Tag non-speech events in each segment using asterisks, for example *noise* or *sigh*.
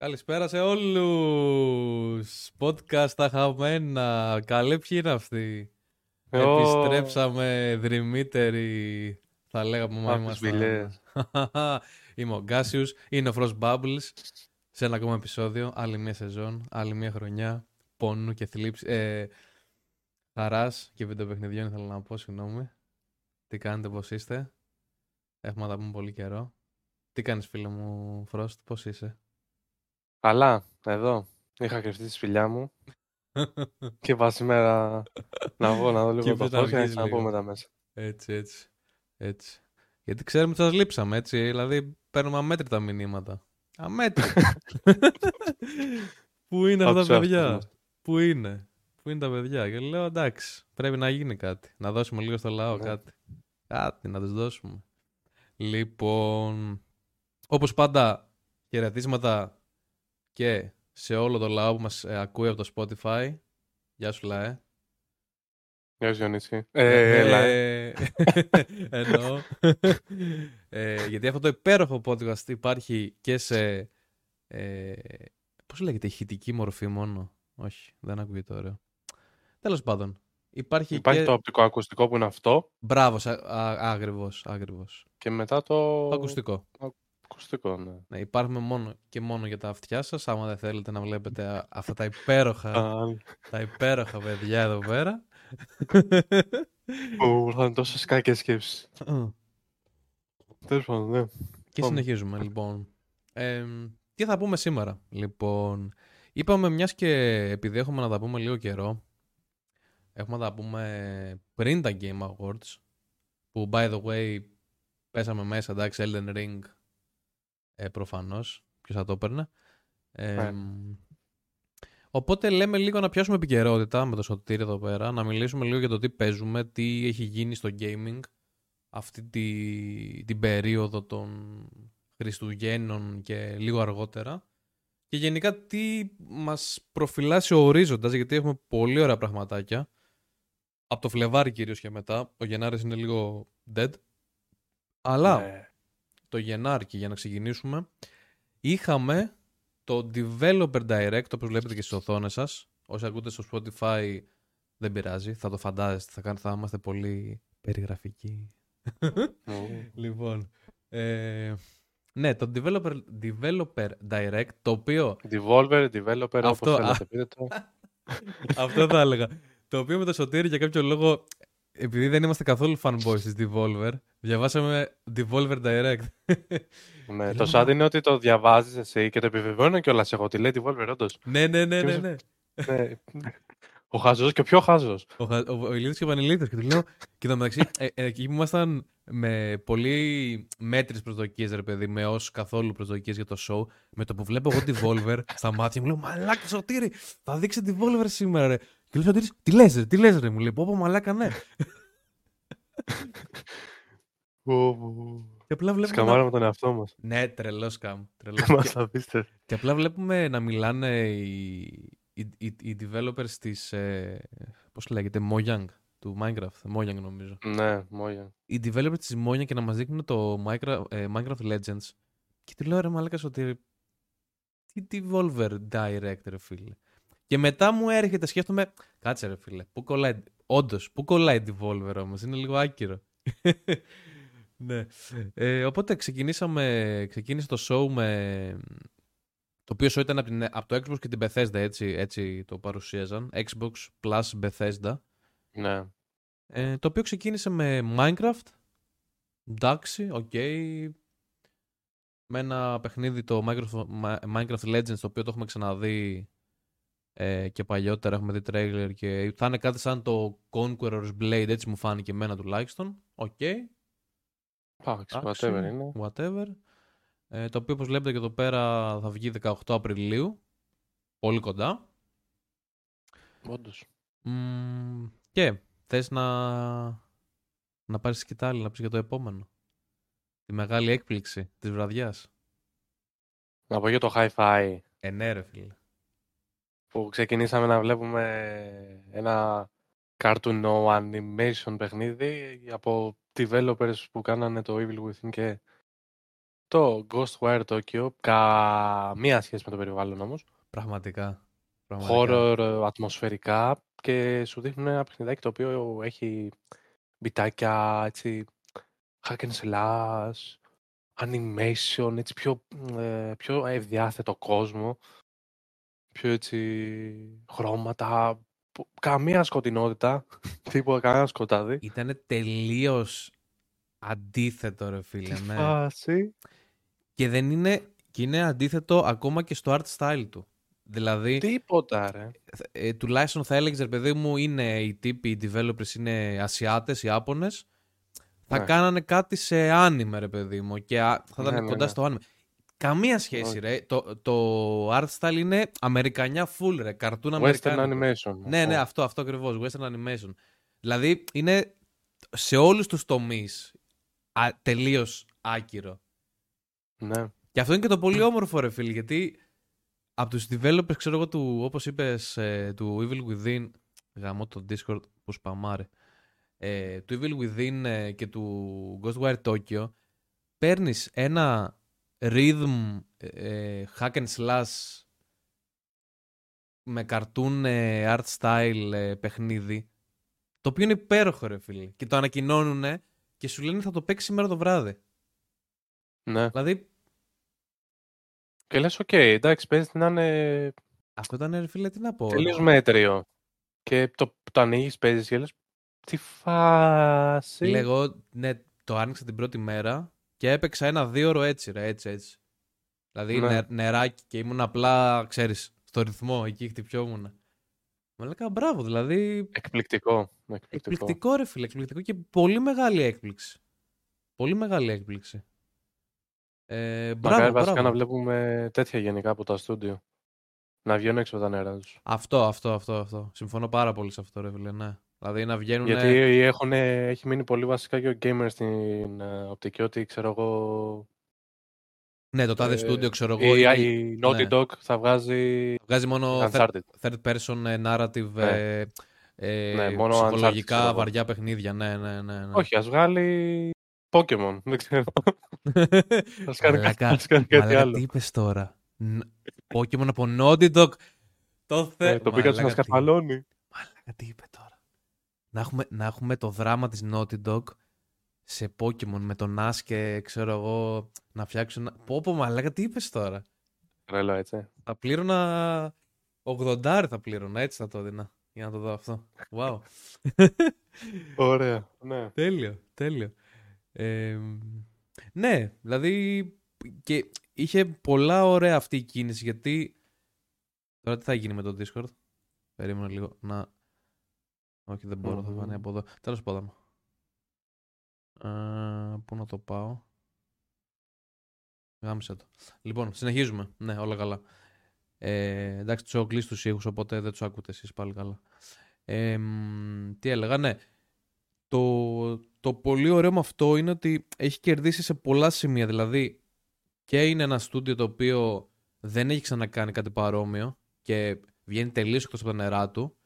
Καλησπέρα σε όλους. Podcast τα χαμένα. Καλέ ποιοι είναι αυτοί; Επιστρέψαμε δρυμύτεροι. Θα λέγαμε μα είμαστε. *laughs* Είμαι ο Γκάσιους. Είναι ο Frost Bubbles. Σε ένα ακόμα επεισόδιο. Άλλη μια σεζόν. Άλλη μια χρονιά. Πόνου και θλίψη. Ε, χαράς και βιντεοπαιχνιδιών ήθελα να πω. Συγγνώμη. Τι κάνετε, πώς είστε; Έχουμε να τα πούμε πολύ καιρό. Τι κάνεις φίλε μου Frost, πώς είσαι; Καλά, εδώ. Είχα κρυφτεί τη σπηλιά μου. *laughs* και πάω σήμερα να βγω να δω λίγο το φως και να πω μετά μέσα. Έτσι, έτσι. έτσι. Γιατί ξέρουμε ότι σας λείψαμε, έτσι. Δηλαδή, παίρνουμε αμέτρητα μηνύματα. Αμέτρητα. *laughs* Πού είναι αυτά τα παιδιά; Πού είναι; Πού είναι τα παιδιά; Και λέω, εντάξει, πρέπει να γίνει κάτι. Να δώσουμε λίγο στο λαό ναι. κάτι. Κάτι να τους δώσουμε. Λοιπόν, όπως πάντα, χαιρετίσματα και σε όλο το λαό που μας ε, ακούει από το Spotify. Γεια σου Λαέ. Γεια σου Γιονίση. Ε, ε, Λαέ. *laughs* Εννοώ. ε, γιατί αυτό το υπέροχο podcast υπάρχει και σε... Ε, πώς λέγεται, ηχητική μορφή μόνο. Όχι, δεν ακούγεται ωραίο. Τέλος πάντων. Υπάρχει, υπάρχει και... το οπτικό ακουστικό που είναι αυτό. Μπράβο, άγριβος, άγριβος. Και μετά το... το ακουστικό. Ακουστικό, ναι. ναι. Υπάρχουμε μόνο και μόνο για τα αυτιά σας. Άμα δεν θέλετε να βλέπετε αυτά τα υπέροχα, τα υπέροχα παιδιά εδώ πέρα. Μου ήρθαν τόσες κακές σκέψεις. Τέλος πάντων, ναι. Και συνεχίζουμε, λοιπόν. Ε, τι θα πούμε σήμερα, λοιπόν. Είπαμε μιας και επειδή έχουμε να τα πούμε λίγο καιρό, έχουμε να τα πούμε πριν τα Game Awards, που by the way πέσαμε μέσα, εντάξει, Elden Ring ε, προφανώς. Ποιος θα το έπαιρνε. Ε, Οπότε λέμε λίγο να πιάσουμε επικαιρότητα με το σωτήρι εδώ πέρα, να μιλήσουμε λίγο για το τι παίζουμε, τι έχει γίνει στο gaming αυτή τη, την περίοδο των Χριστουγέννων και λίγο αργότερα και γενικά τι μας προφυλάσσει ο ορίζοντας γιατί έχουμε πολύ ωραία πραγματάκια από το Φλεβάρι κυρίως και μετά, ο Γενάρης είναι λίγο dead αλλά ναι το Γενάρη για να ξεκινήσουμε είχαμε το Developer Direct όπως βλέπετε και στις οθόνες σας. Όσοι ακούτε στο Spotify δεν πειράζει θα το φαντάζεστε θα, θα είμαστε πολύ περιγραφικοί. Λοιπόν ε, ναι το Developer, Developer Direct το οποίο Devolver, Developer αυτό, όπως θέλετε πείτε το. *laughs* Αυτό θα έλεγα. Το οποίο με το Σωτήρι για κάποιο λόγο επειδή δεν είμαστε καθόλου fanboys της Devolver, διαβάσαμε Devolver Direct. Ναι, το sad είναι ότι το διαβάζεις εσύ και το επιβεβαιώνω κιόλας εγώ ότι λέει Devolver όντως. Ναι, ναι, ναι, ναι. ναι. ναι. Ο χάζο και ο πιο χάζο. Ο, ο, ο Ηλίθος και ο Πανηλίθος. Και του λέω, και εδώ μεταξύ, ε, ε, εκεί που ήμασταν με πολύ μέτρε προσδοκίες, ρε παιδί, με ως καθόλου προσδοκίες για το show, με το που βλέπω εγώ Devolver στα μάτια μου, λέω Μαλάκα, Σωτήρι, θα δείξει Devolver σήμερα, ρε. Και λέω Σωτήρης, τι λες ρε, τι λες ρε, μου λέει, πω πω μαλάκα ναι. Και απλά βλέπουμε. Σκαμάραμε τον εαυτό μας. Ναι, τρελός σκαμ. Μας και... και απλά βλέπουμε να μιλάνε οι, οι, οι, οι developers της. Ε, Πώς λέγεται, Mojang του Minecraft. Mojang νομίζω. Ναι, Mojang. Οι developers της Mojang και να μας δείχνουν το Minecraft, ε, Minecraft Legends. Και τι λέω ρε Μαλάκα ότι. Τι Devolver Director, φίλε. Και μετά μου έρχεται, σκέφτομαι, κάτσε ρε φίλε, πού κολλάει, όντως, πού κολλάει Devolver όμως, είναι λίγο άκυρο. *laughs* ναι. Ε, οπότε ξεκινήσαμε, ξεκίνησε το show με, το οποίο show ήταν από, την, από το Xbox και την Bethesda, έτσι, έτσι το παρουσίαζαν, Xbox plus Bethesda. Ναι. Ε, το οποίο ξεκίνησε με Minecraft, εντάξει, ok, okay. με ένα παιχνίδι το Minecraft Legends, το οποίο το έχουμε ξαναδεί ε, και παλιότερα έχουμε δει τρέιλερ και θα είναι κάτι σαν το Conqueror's Blade, έτσι μου φάνηκε εμένα τουλάχιστον. Ok. Okay. whatever είναι. Whatever. Ε, το οποίο όπως βλέπετε και εδώ πέρα θα βγει 18 Απριλίου. Πολύ κοντά. Όντως. και θες να, να πάρεις σκητάλη, να πεις για το επόμενο. Τη μεγάλη έκπληξη της βραδιάς. Να πω για το hi-fi. Ε, ναι, ρε φίλε που ξεκινήσαμε να βλέπουμε ένα cartoon animation παιχνίδι από developers που κάνανε το Evil Within και το Ghostwire Tokyo, καμία σχέση με το περιβάλλον όμως. Πραγματικά. Horror ατμοσφαιρικά και σου δείχνουν ένα παιχνιδάκι το οποίο έχει μπιτάκια, έτσι, hack and slash, animation, έτσι πιο, ε, πιο ευδιάθετο κόσμο, πιο έτσι χρώματα, καμία σκοτεινότητα, *laughs* τίποτα, κανένα σκοτάδι. Ήταν τελείως αντίθετο ρε φίλε. Τι ναι. φάση. Και δεν είναι, και είναι αντίθετο ακόμα και στο art style του. Δηλαδή. Τίποτα, ρε. Ε, τουλάχιστον θα έλεγε, ρε παιδί μου, είναι οι τύποι, οι developers είναι Ασιάτες, Ιάπωνες. Θα ναι. κάνανε κάτι σε άνιμε, ρε παιδί μου, και θα ήταν ναι, ναι, κοντά ναι. στο άνιμε. Καμία σχέση, ρε. Το, το art style είναι Αμερικανιά full, ρε. Καρτούν Western animation. Ναι, ναι, αυτό, αυτό ακριβώς. Western animation. Δηλαδή είναι σε όλους τους τομείς τελείως άκυρο. Ναι. Και αυτό είναι και το πολύ όμορφο, ρε φίλε, γιατί από τους developers, ξέρω εγώ, του, όπως είπες, ε, του Evil Within, γαμώ το Discord που σπαμάρε, ε, του Evil Within ε, και του Ghostwire Tokyo, παίρνεις ένα rhythm ε, hack and slash με cartoon art style παιχνίδι, το οποίο είναι υπέροχο ρε φίλε. Και το ανακοινώνουν και σου λένε θα το παίξεις σήμερα το βράδυ. Ναι. Δηλαδή και λες, ok, okay, εντάξει, παίζεις να είναι... Αυτό ήταν, ρε φίλε, τι να πω. Τελείως μέτριο. Και το, το ανοίγεις, παίζεις και λες, τι φάση. Λέγω, ναι, το άνοιξα την πρώτη μέρα και έπαιξα ένα δίωρο έτσι, ρε, έτσι, έτσι. Δηλαδή ναι. νεράκι και ήμουν απλά, ξέρεις, στο ρυθμό, εκεί χτυπιόμουν. Μου έλεγα μπράβο, δηλαδή. Εκπληκτικό. Εκπληκτικό. εκπληκτικό, ρε φίλε, εκπληκτικό και πολύ μεγάλη έκπληξη. Πολύ μεγάλη έκπληξη. Ε, μπράβο, βασικά να βλέπουμε τέτοια γενικά από τα στούντιο. Να βγαίνουν έξω από τα νερά τους. Αυτό, αυτό, αυτό, αυτό. Συμφωνώ πάρα πολύ σε αυτό, ρε φίλε, ναι. Δηλαδή να βγαίνουν. Γιατί έχουν, έχει μείνει πολύ βασικά και ο gamer στην uh, οπτική ότι ξέρω εγώ. Ναι, το τάδε στούντιο, ε, ξέρω εγώ. Η, η Naughty ναι. Dog θα βγάζει. Βγάζει μόνο third, third person ε, narrative. Ναι. Ε, ε, ναι, μόνο ψυχολογικά βαριά παιχνίδια. Ναι, ναι, ναι, ναι. Όχι, ας βγάλει Pokemon, δεν ξέρω. *laughs* Ας κάνει, κάτι άλλο. Τι είπες τώρα; Pokemon από Naughty Dog. Το θε... Ε, το πήγα να σκαφαλώνει. Μαλάκα, τι είπε τώρα; Να έχουμε, να έχουμε το δράμα της Naughty Dog σε Pokemon με τον Ash και ξέρω εγώ να φτιάξουν... Πω πω μαλάκα, τι είπες τώρα; Τρελό, έτσι. Θα πλήρωνα 80 θα πλήρωνα, έτσι θα το έδινα. Για να το δω αυτό. Wow. *laughs* Ωραία, ναι. Τέλειο, τέλειο ναι, δηλαδή και είχε πολλά ωραία αυτή η κίνηση γιατί τώρα τι θα γίνει με το Discord; Περίμενα λίγο να... Όχι δεν μπορώ, θα φανεί από εδώ. Τέλος πάντων. πού να το πάω; Γάμισε το. Λοιπόν, συνεχίζουμε. Ναι, όλα καλά. Ε, εντάξει, τους έχω κλείσει τους ήχους, οπότε δεν τους ακούτε εσείς πάλι καλά. Ε, τι έλεγα, ναι. Το, το πολύ ωραίο με αυτό είναι ότι έχει κερδίσει σε πολλά σημεία. Δηλαδή, και είναι ένα στούντιο το οποίο δεν έχει ξανακάνει κάτι παρόμοιο και βγαίνει τελείως εκτός από τα νερά του.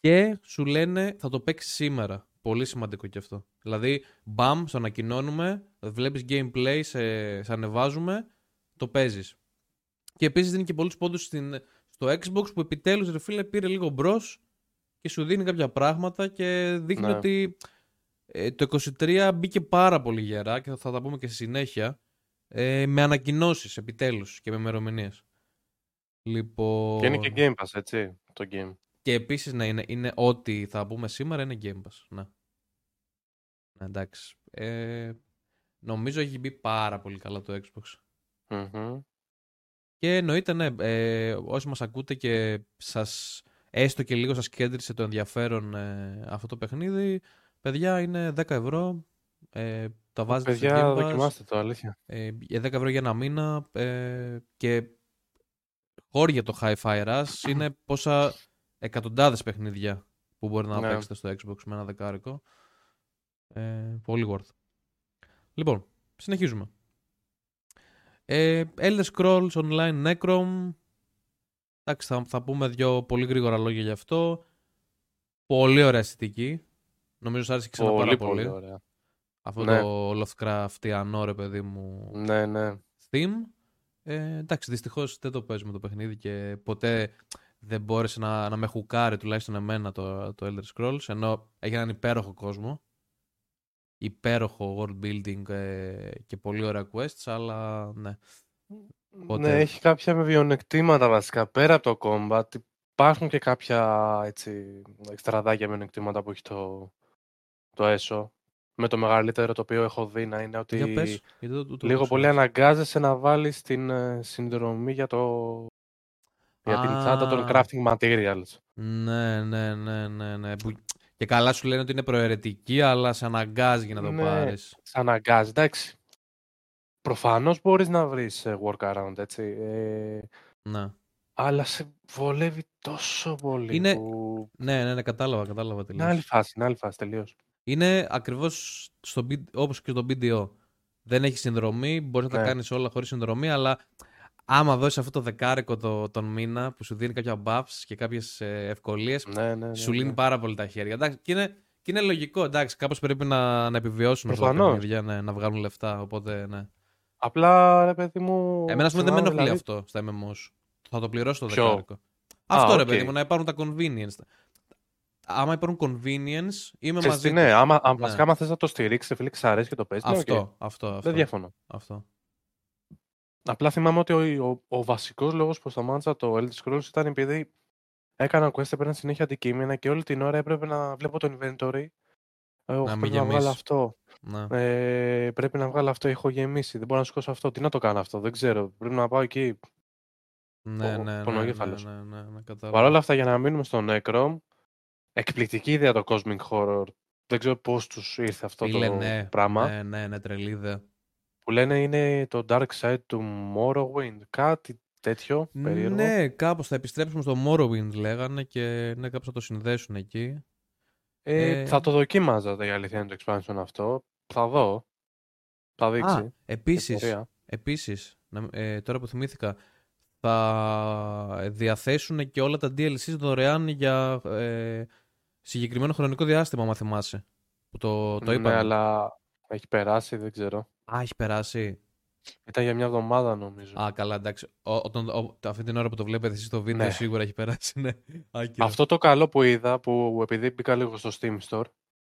Και σου λένε θα το παίξεις σήμερα. Πολύ σημαντικό και αυτό. Δηλαδή, μπαμ, στο ανακοινώνουμε, βλέπεις gameplay, σε, σε ανεβάζουμε, το παίζεις. Και επίσης δίνει και πολλούς πόντους στο Xbox που επιτέλους ρε φίλε πήρε λίγο μπρος και σου δίνει κάποια πράγματα και δείχνει ναι. ότι ε, το 23 μπήκε πάρα πολύ γερά και θα τα πούμε και στη συνέχεια ε, με ανακοινώσεις επιτέλους και με ημερομηνίε. Λοιπόν... Και είναι και Game Pass, έτσι, το game. Και επίσης ναι, είναι, είναι ό,τι θα πούμε σήμερα είναι Game Pass. Ναι. ναι εντάξει. Ε, νομίζω έχει μπει πάρα πολύ καλά το Xbox. mm Και εννοείται, ναι, ε, όσοι μας ακούτε και σας έστω και λίγο σας κέντρισε το ενδιαφέρον ε, αυτό το παιχνίδι, παιδιά είναι 10 ευρώ, ε, τα βάζετε παιδιά, στο Game δοκιμάστε το, αλήθεια. Ε, για 10 ευρώ για ένα μήνα ε, και χώρια το Hi-Fi Rush είναι πόσα εκατοντάδες παιχνίδια που μπορεί να ναι. παίξετε στο Xbox με ένα δεκάρικο. Ε, πολύ worth. Λοιπόν, συνεχίζουμε. Ε, Elder Scrolls Online Necrom Εντάξει, θα, θα πούμε δύο πολύ γρήγορα λόγια γι' αυτό. Πολύ ωραία αισθητική. Νομίζω σ' άρεσε ξανά πάρα πολύ. πολύ ωραία. Αυτό Ναι. το Lovecraftiano, ρε παιδί μου, Ναι, ναι. theme. Ε, εντάξει, δυστυχώς δεν το παίζουμε το παιχνίδι και ποτέ δεν μπόρεσε να, να με χουκάρει τουλάχιστον εμένα το, το Elder Scrolls ενώ έχει έναν υπέροχο κόσμο υπέροχο world building ε, και πολύ ωραία quests αλλά ναι Οπότε- Ναι, έχει κάποια μειονεκτήματα βασικά. Πέρα από το combat, υπάρχουν και κάποια έτσι, εξτραδάκια μειονεκτήματα που έχει το, το έσω. Με το μεγαλύτερο το οποίο έχω δει να είναι ότι για πες γιατί το, το, το λίγο άκουσα. πολύ αναγκάζεσαι να βάλεις την ε, συνδρομή για, το, για την τσάντα των Α. crafting materials. ναι ναι ναι ναι, ναι. Που, και καλά σου λένε ότι είναι προαιρετική αλλά σε αναγκάζει να το Ναι. πάρεις Σε αναγκάζει, εντάξει. Προφανώς μπορείς να βρεις ε, workaround, έτσι. Ε, ναι. αλλά σε βολεύει τόσο πολύ Είναι- που... ναι ναι ναι κατάλαβα κατάλαβα Είναι άλλη τελείως φάση, είναι άλλη φάση, τελείως. Είναι ακριβώς στο, B- όπως και στο BDO. Δεν έχει συνδρομή, μπορείς να τα Ναι. κάνεις όλα χωρίς συνδρομή, αλλά άμα δώσεις αυτό το δεκάρικο το, τον μήνα που σου δίνει κάποια buffs και κάποιες ε, ευκολίες, Ναι, ναι, ναι, σου ναι. λύνει πάρα πολύ τα χέρια. Εντάξει, και, είναι, και είναι λογικό, εντάξει, κάπως πρέπει να, να επιβιώσουν αυτά τα Προφανώς. παιχνίδια, ναι, να βγάλουν λεφτά, οπότε ναι. Απλά, ρε παιδί μου... Εμένα ας πούμε δεν με θυμάμαι, ενοχλεί δηλαδή, αυτό στα MMOs. Θα το πληρώσω το Ποιο; δεκάρικο. Αυτό ρε οκ. παιδί μου, να υπάρχουν τα convenience. Άμα υπάρχουν convenience, είμαι Ξέρεις μαζί τι, ναι, τους. άμα, α, Ναι. βασικά, άμα θες να το στηρίξεις, φίλε, σ' αρέσει και το παίζεις, ναι, οκ. Αυτό, αυτό, αυτό. Δεν διαφωνώ. αυτό. Απλά θυμάμαι ότι ο, ο, ο βασικός λόγος που σταμάτησα το Elder Scrolls ήταν επειδή έκανα quest, έπαιρνα συνέχεια αντικείμενα και όλη την ώρα έπρεπε να βλέπω το inventory. Ε, «Ωχ, Να μην πρέπει να βγάλω γεμίσεις. αυτό. Ναι. Ε, πρέπει να βγάλω αυτό, έχω γεμίσει. Δεν μπορώ να σηκώσω αυτό. Τι να το κάνω αυτό, δεν ξέρω. Πρέπει να πάω εκεί. Ναι, ο ναι, ναι, ναι, πονοκέφαλος. ναι, ναι, ναι, κατάλαβα. Παρ' όλα αυτά, για να μείνουμε στο Necrom, εκπληκτική ιδέα το Cosmic Horror. Δεν ξέρω πώς τους ήρθε αυτό Φίλε, το ναι, πράγμα. Ναι, ναι, ναι, τρελή ιδέα. Που λένε είναι το Dark Side του Morrowind. Κάτι τέτοιο περίεργο. Ναι, κάπως θα επιστρέψουμε στο Morrowind λέγανε και ναι, κάπως θα το συνδέσουν εκεί. Ε, Ε, Θα το δοκίμαζα η αλήθεια είναι το expansion αυτό. Θα δω. Θα δείξει. Α, επίσης, Πορεία. επίσης να- ε, τώρα που θυμήθηκα, θα διαθέσουν και όλα τα DLCs δωρεάν για ε, συγκεκριμένο χρονικό διάστημα, αν θυμάσαι. Που το, το ναι, είπαμε. αλλά έχει περάσει, δεν ξέρω. Α, έχει περάσει. Ήταν για μια εβδομάδα νομίζω. Α, καλά, εντάξει. Ο, όταν, ο- αυτή την ώρα που το βλέπετε εσείς το βίντεο Ναι. σίγουρα έχει περάσει, ναι. Άκυρα. Αυτό το καλό που είδα, που επειδή μπήκα λίγο στο Steam Store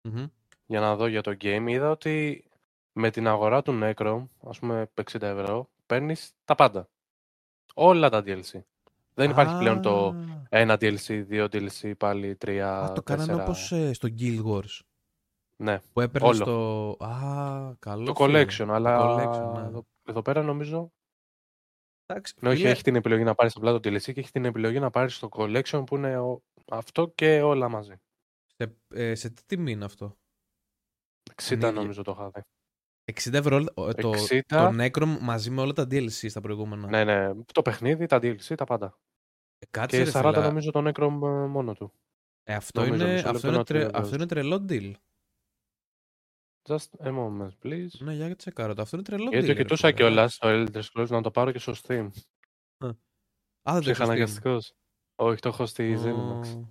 Μμμ. για να δω για το game, είδα ότι με την αγορά του Necrom, ας πούμε 60 ευρώ, παίρνεις τα πάντα. Όλα τα DLC. Δεν υπάρχει πλέον το Α, ένα DLC, δύο DLC, πάλι τρία, Α, το κάνανε τέσσερα. όπως ε, στο Guild Wars. Ναι, Που έπαιρνε Όλο. το. Α, καλό. το φίλε. collection, Το αλλά collection, ναι. εδώ, εδώ πέρα νομίζω Εντάξει, Ναι, όχι, φίλε, έχει την επιλογή να πάρεις απλά το DLC και έχει την επιλογή να πάρεις το collection που είναι ο- αυτό και όλα μαζί. Σε, ε, σε τι τιμή είναι αυτό; 60 ίδια. νομίζω το είχα δει. 60 ευρώ ε, το, 60. το Necrom μαζί με όλα τα DLC στα προηγούμενα. Ναι, ναι, το παιχνίδι, τα DLC, τα πάντα. Ε, κάτσε, Και ρε, 40 φίλε. νομίζω το Necrom ε, μόνο του. Ε, αυτό, νομίζω, είναι, μισό αυτό, λεπτό είναι να το τρε- διαβάζω. αυτό είναι τρελό deal. Just a moment, please. Ναι, για τσεκάρω το. Αυτό είναι τρελό deal. Γιατί το ρε, κοιτούσα φίλε. κιόλας στο Elder Scrolls να το πάρω και στο Steam. Α, δεν το έχω Steam. Ψυχαναγκαστικός. Όχι, το έχω στη Ω. Zenimax.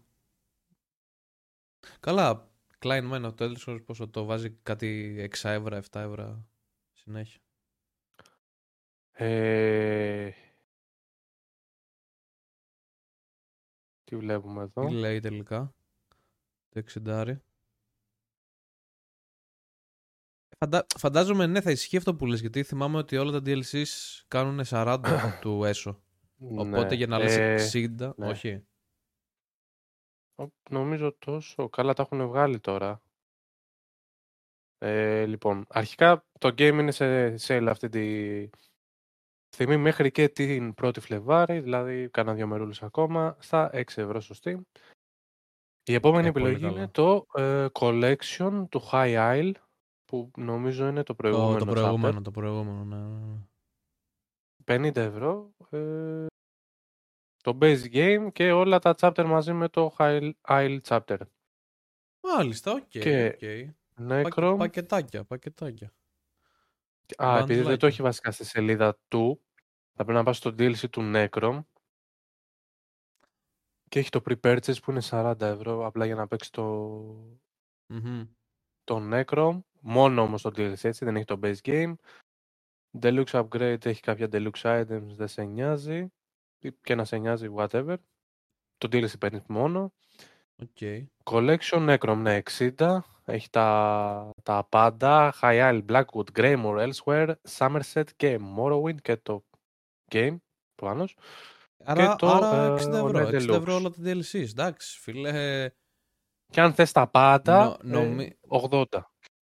Καλά, Klein Man, το Elder Scrolls πόσο το βάζει κάτι 6 ευρώ, 7 ευρώ συνέχεια. Ε... Τι βλέπουμε εδώ; Τι λέει τελικά; Το 60. Φαντα... Φαντάζομαι ναι θα ισχύει αυτό που λες γιατί θυμάμαι ότι όλα τα DLCs κάνουν 40 *coughs* του έσω. Οπότε Ναι. για να λες Ε, 60, ναι. όχι. Ο- Νομίζω τόσο καλά τα έχουν βγάλει τώρα. Ε, λοιπόν, αρχικά το game είναι σε sale αυτή τη στιγμή μέχρι και την 1η Φλεβάρη, δηλαδή κάνα δύο μερούλες ακόμα, στα 6 ευρώ στο Steam. Η επόμενη Ε, πολύ επιλογή καλά. είναι το ε, Collection του High Isle, που νομίζω είναι το Το, προηγούμενο το chapter. προηγούμενο, το προηγούμενο, ναι, ναι, ναι. 50 ευρώ. Ε, το base game και όλα τα chapter μαζί με το High Isle chapter. Μάλιστα, οκ. Και ok. Necrom. Πακε- Πακετάκια, πακετάκια. Α, επειδή δεν το μπαντλάκια. έχει βασικά στη σελίδα του, θα πρέπει να πας στο DLC του Necrom και έχει το pre-purchase που είναι 40 ευρώ απλά για να παίξει το, Μμμ. Το Necrom, μόνο όμως το DLC έτσι, δεν έχει το base game. Deluxe upgrade έχει κάποια deluxe items, δεν σε νοιάζει. Ή Και να σε νοιάζει, whatever. Το DLC παίρνεις μόνο. Okay. Collection Necrom, ναι, 60. Έχει τα, τα πάντα. High Isle, Blackwood, Greymore, Elsewhere, Somerset και Morrowind και το game, προφανώς. Άρα, το, άρα 60 ε, ευρώ. ο 60 Deluxe. ευρώ όλα τα DLC. Εντάξει, φίλε. Και αν θες τα πάντα, Νο- ε, νομι- 80.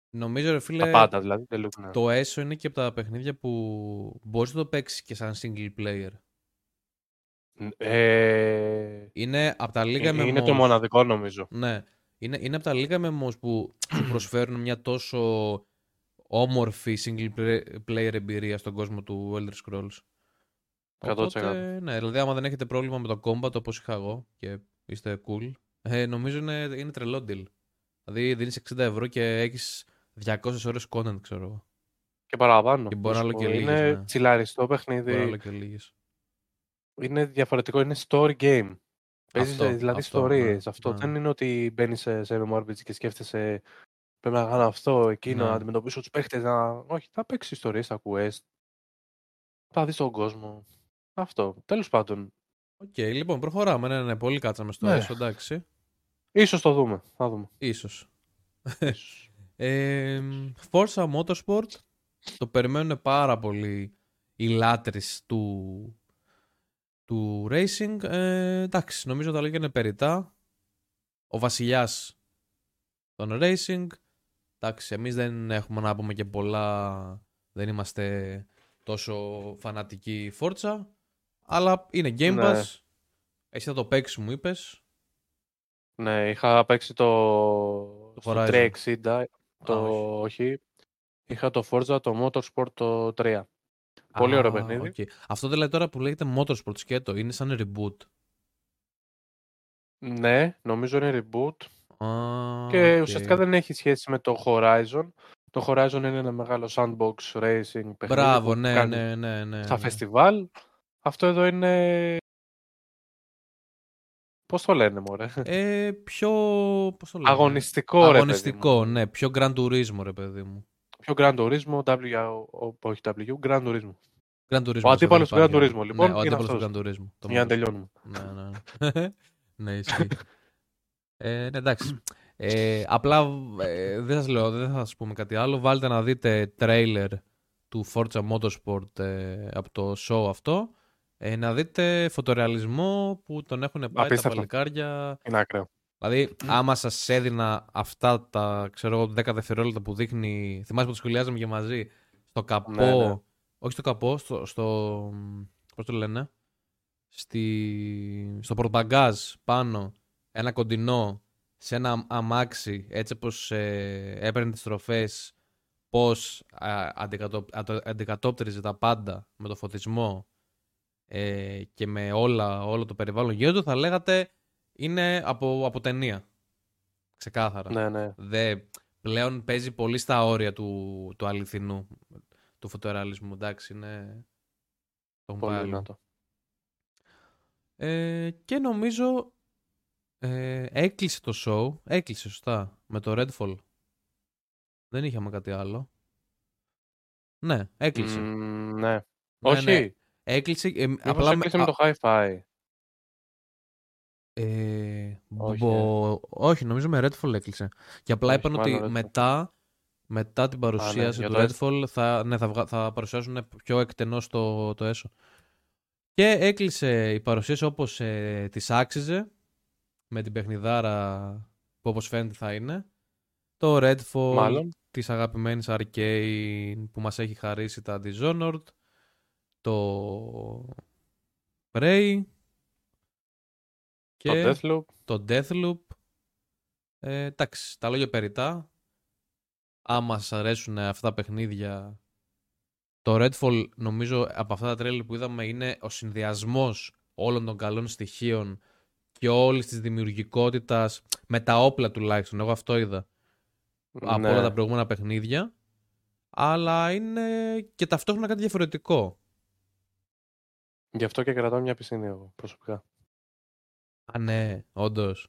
Νομίζω, ρε φίλε, Τα πάντα δηλαδή. Deluxe, ναι. το ESO είναι και από τα παιχνίδια που μπορείς να το παίξεις και σαν single player. Ε, Είναι από τα λίγα MMOs. είναι το μοναδικό νομίζω. Ναι. Είναι, είναι από τα λίγα MMOs που σου προσφέρουν μια τόσο όμορφη single play- player εμπειρία στον κόσμο του Elder Scrolls. 100%. Οπότε, ναι, δηλαδή άμα δεν έχετε πρόβλημα με το combat όπως είχα εγώ και είστε cool, ε, νομίζω είναι, είναι τρελό deal. Δηλαδή δίνεις 60 ευρώ και έχεις 200 ώρες content, ξέρω εγώ. Και παραπάνω. Και μπορεί να να λέω σου και πω. λίγες, Είναι ναι. τσιλαριστό παιχνίδι. Μπορεί να λέω και λίγες. Είναι διαφορετικό. Είναι story game. Παίζεις Αυτό, δηλαδή αυτό, ιστορίες. ναι, Αυτό ναι. δεν είναι ότι μπαίνεις σε, σε MMORPG και σκέφτεσαι πρέπει να κάνω αυτό, εκείνο, Ναι. να αντιμετωπίσω τους παίχτες. Να... Όχι, θα παίξεις ιστορίες, θα quest. Θα δεις τον κόσμο. Αυτό. Τέλος πάντων. Οκ, λοιπόν, προχωράμε. Ναι, ναι, πολύ κάτσαμε στο Ναι. ESO, εντάξει. Ίσως το δούμε. Θα δούμε. Ίσως. Ίσως. *laughs* Ε, Forza Motorsport το περιμένουν πάρα πολύ οι λάτρεις του, του racing. Ε, εντάξει, νομίζω τα λόγια είναι περιττά. Ο βασιλιάς των racing. Εντάξει, εμείς δεν έχουμε να πούμε και πολλά. Δεν είμαστε τόσο φανατικοί Forza. Αλλά είναι Game Ναι. Pass. Εσύ θα το παίξεις μου είπες. Ναι, είχα παίξει το, Το στο Horizon. 360. Το Α, όχι. Είχα το Forza, το Motorsport το 3. Πολύ ωραίο Α, παιχνίδι. οκ. Αυτό δηλαδή τώρα που λέγεται Motorsport σκέτο είναι σαν reboot. Ναι, νομίζω είναι reboot. Α, Και οκ. ουσιαστικά δεν έχει σχέση με το Horizon. Το Horizon είναι ένα μεγάλο sandbox racing παιχνίδι Μπράβο, που ναι, κάνει ναι, ναι, ναι. στα ναι. φεστιβάλ. Αυτό εδώ είναι... Πώς το λένε, μωρέ; Ε, πιο. Πώς το λένε; Αγωνιστικό, ρε παιδί Αγωνιστικό, μου. ναι. Πιο Grand Turismo, ρε παιδί μου. Πιο Grand Turismo, W, ο- όχι W, Grand Turismo. Grand Turismo. Ο αντίπαλος στο του δεν Gran υπάρχει. Turismo, λοιπόν, Ναι, ο είναι αντίπαλος του αυτός. Gran Turismo. Το Για να Motorsport. τελειώνουμε. Ναι, ναι. *laughs* ναι, ισχύει. ε, ναι, εντάξει. Ε, απλά ε, δεν σας λέω, δεν θα σας πούμε κάτι άλλο. Βάλτε να δείτε τρέιλερ του Forza Motorsport ε, από το show αυτό. Ε, να δείτε φωτορεαλισμό που τον έχουν πάει τα Απίστευτο. παλικάρια. Είναι ακραίο. Δηλαδή, άμα σας έδινα αυτά τα ξέρω εγώ, 10 δευτερόλεπτα που δείχνει. Θυμάσαι που το σχολιάζαμε και μαζί. Στο καπό. Ναι, ναι. Όχι στο καπό, στο. στο Πώς το λένε. Στη, στο πορτμπαγκάζ πάνω ένα κοντινό σε ένα αμάξι έτσι όπως ε, έπαιρνε τις τροφές πώς α, αντικατο, αντο- αντικατόπτριζε τα πάντα με το φωτισμό ε, και με όλα, όλο το περιβάλλον γύρω του θα λέγατε είναι από, από ταινία. Ξεκάθαρα. Ναι, ναι. Δε, πλέον παίζει πολύ στα όρια του, του αληθινού, του φωτορεαλισμού. Εντάξει, είναι... Το έχουν πάει Πολύ αλλού. δυνατό. Ε, και νομίζω ε, έκλεισε το show. Έκλεισε σωστά. Με το Redfall. Δεν είχαμε κάτι άλλο. Ναι, έκλεισε. Μμμ, ναι. Ναι, Όχι. ναι. Έκλεισε. Ε, Μήπως απλά έκλεισε με το Hi-Fi. Ε, Όχι, μπο- όχι, νομίζω με Redfall έκλεισε. Και απλά Όχι, είπαν ότι μάλλον Redfall. μετά, μετά την παρουσίαση για του το Redfall θα, ναι, θα, βγα- θα παρουσιάσουν πιο εκτενώς το, το έσω. Και έκλεισε η παρουσίαση όπως ε, της άξιζε, με την παιχνιδάρα που όπως φαίνεται θα είναι. Το Redfall Μάλλον. της αγαπημένης Arcane που μας έχει χαρίσει τα Dishonored, το Prey και Το Deathloop. το Deathloop. Ε, εντάξει, τα λόγια περιτά. Άμα σας αρέσουν αυτά τα παιχνίδια, το Redfall νομίζω από αυτά τα τρέλη που είδαμε είναι ο συνδυασμός όλων των καλών στοιχείων και όλης της δημιουργικότητας με τα όπλα τουλάχιστον. Εγώ αυτό είδα από Ναι. όλα τα προηγούμενα παιχνίδια. Αλλά είναι και ταυτόχρονα κάτι διαφορετικό. Γι' αυτό και κρατάω μια πισίνη εγώ προσωπικά. Α, ναι, όντως.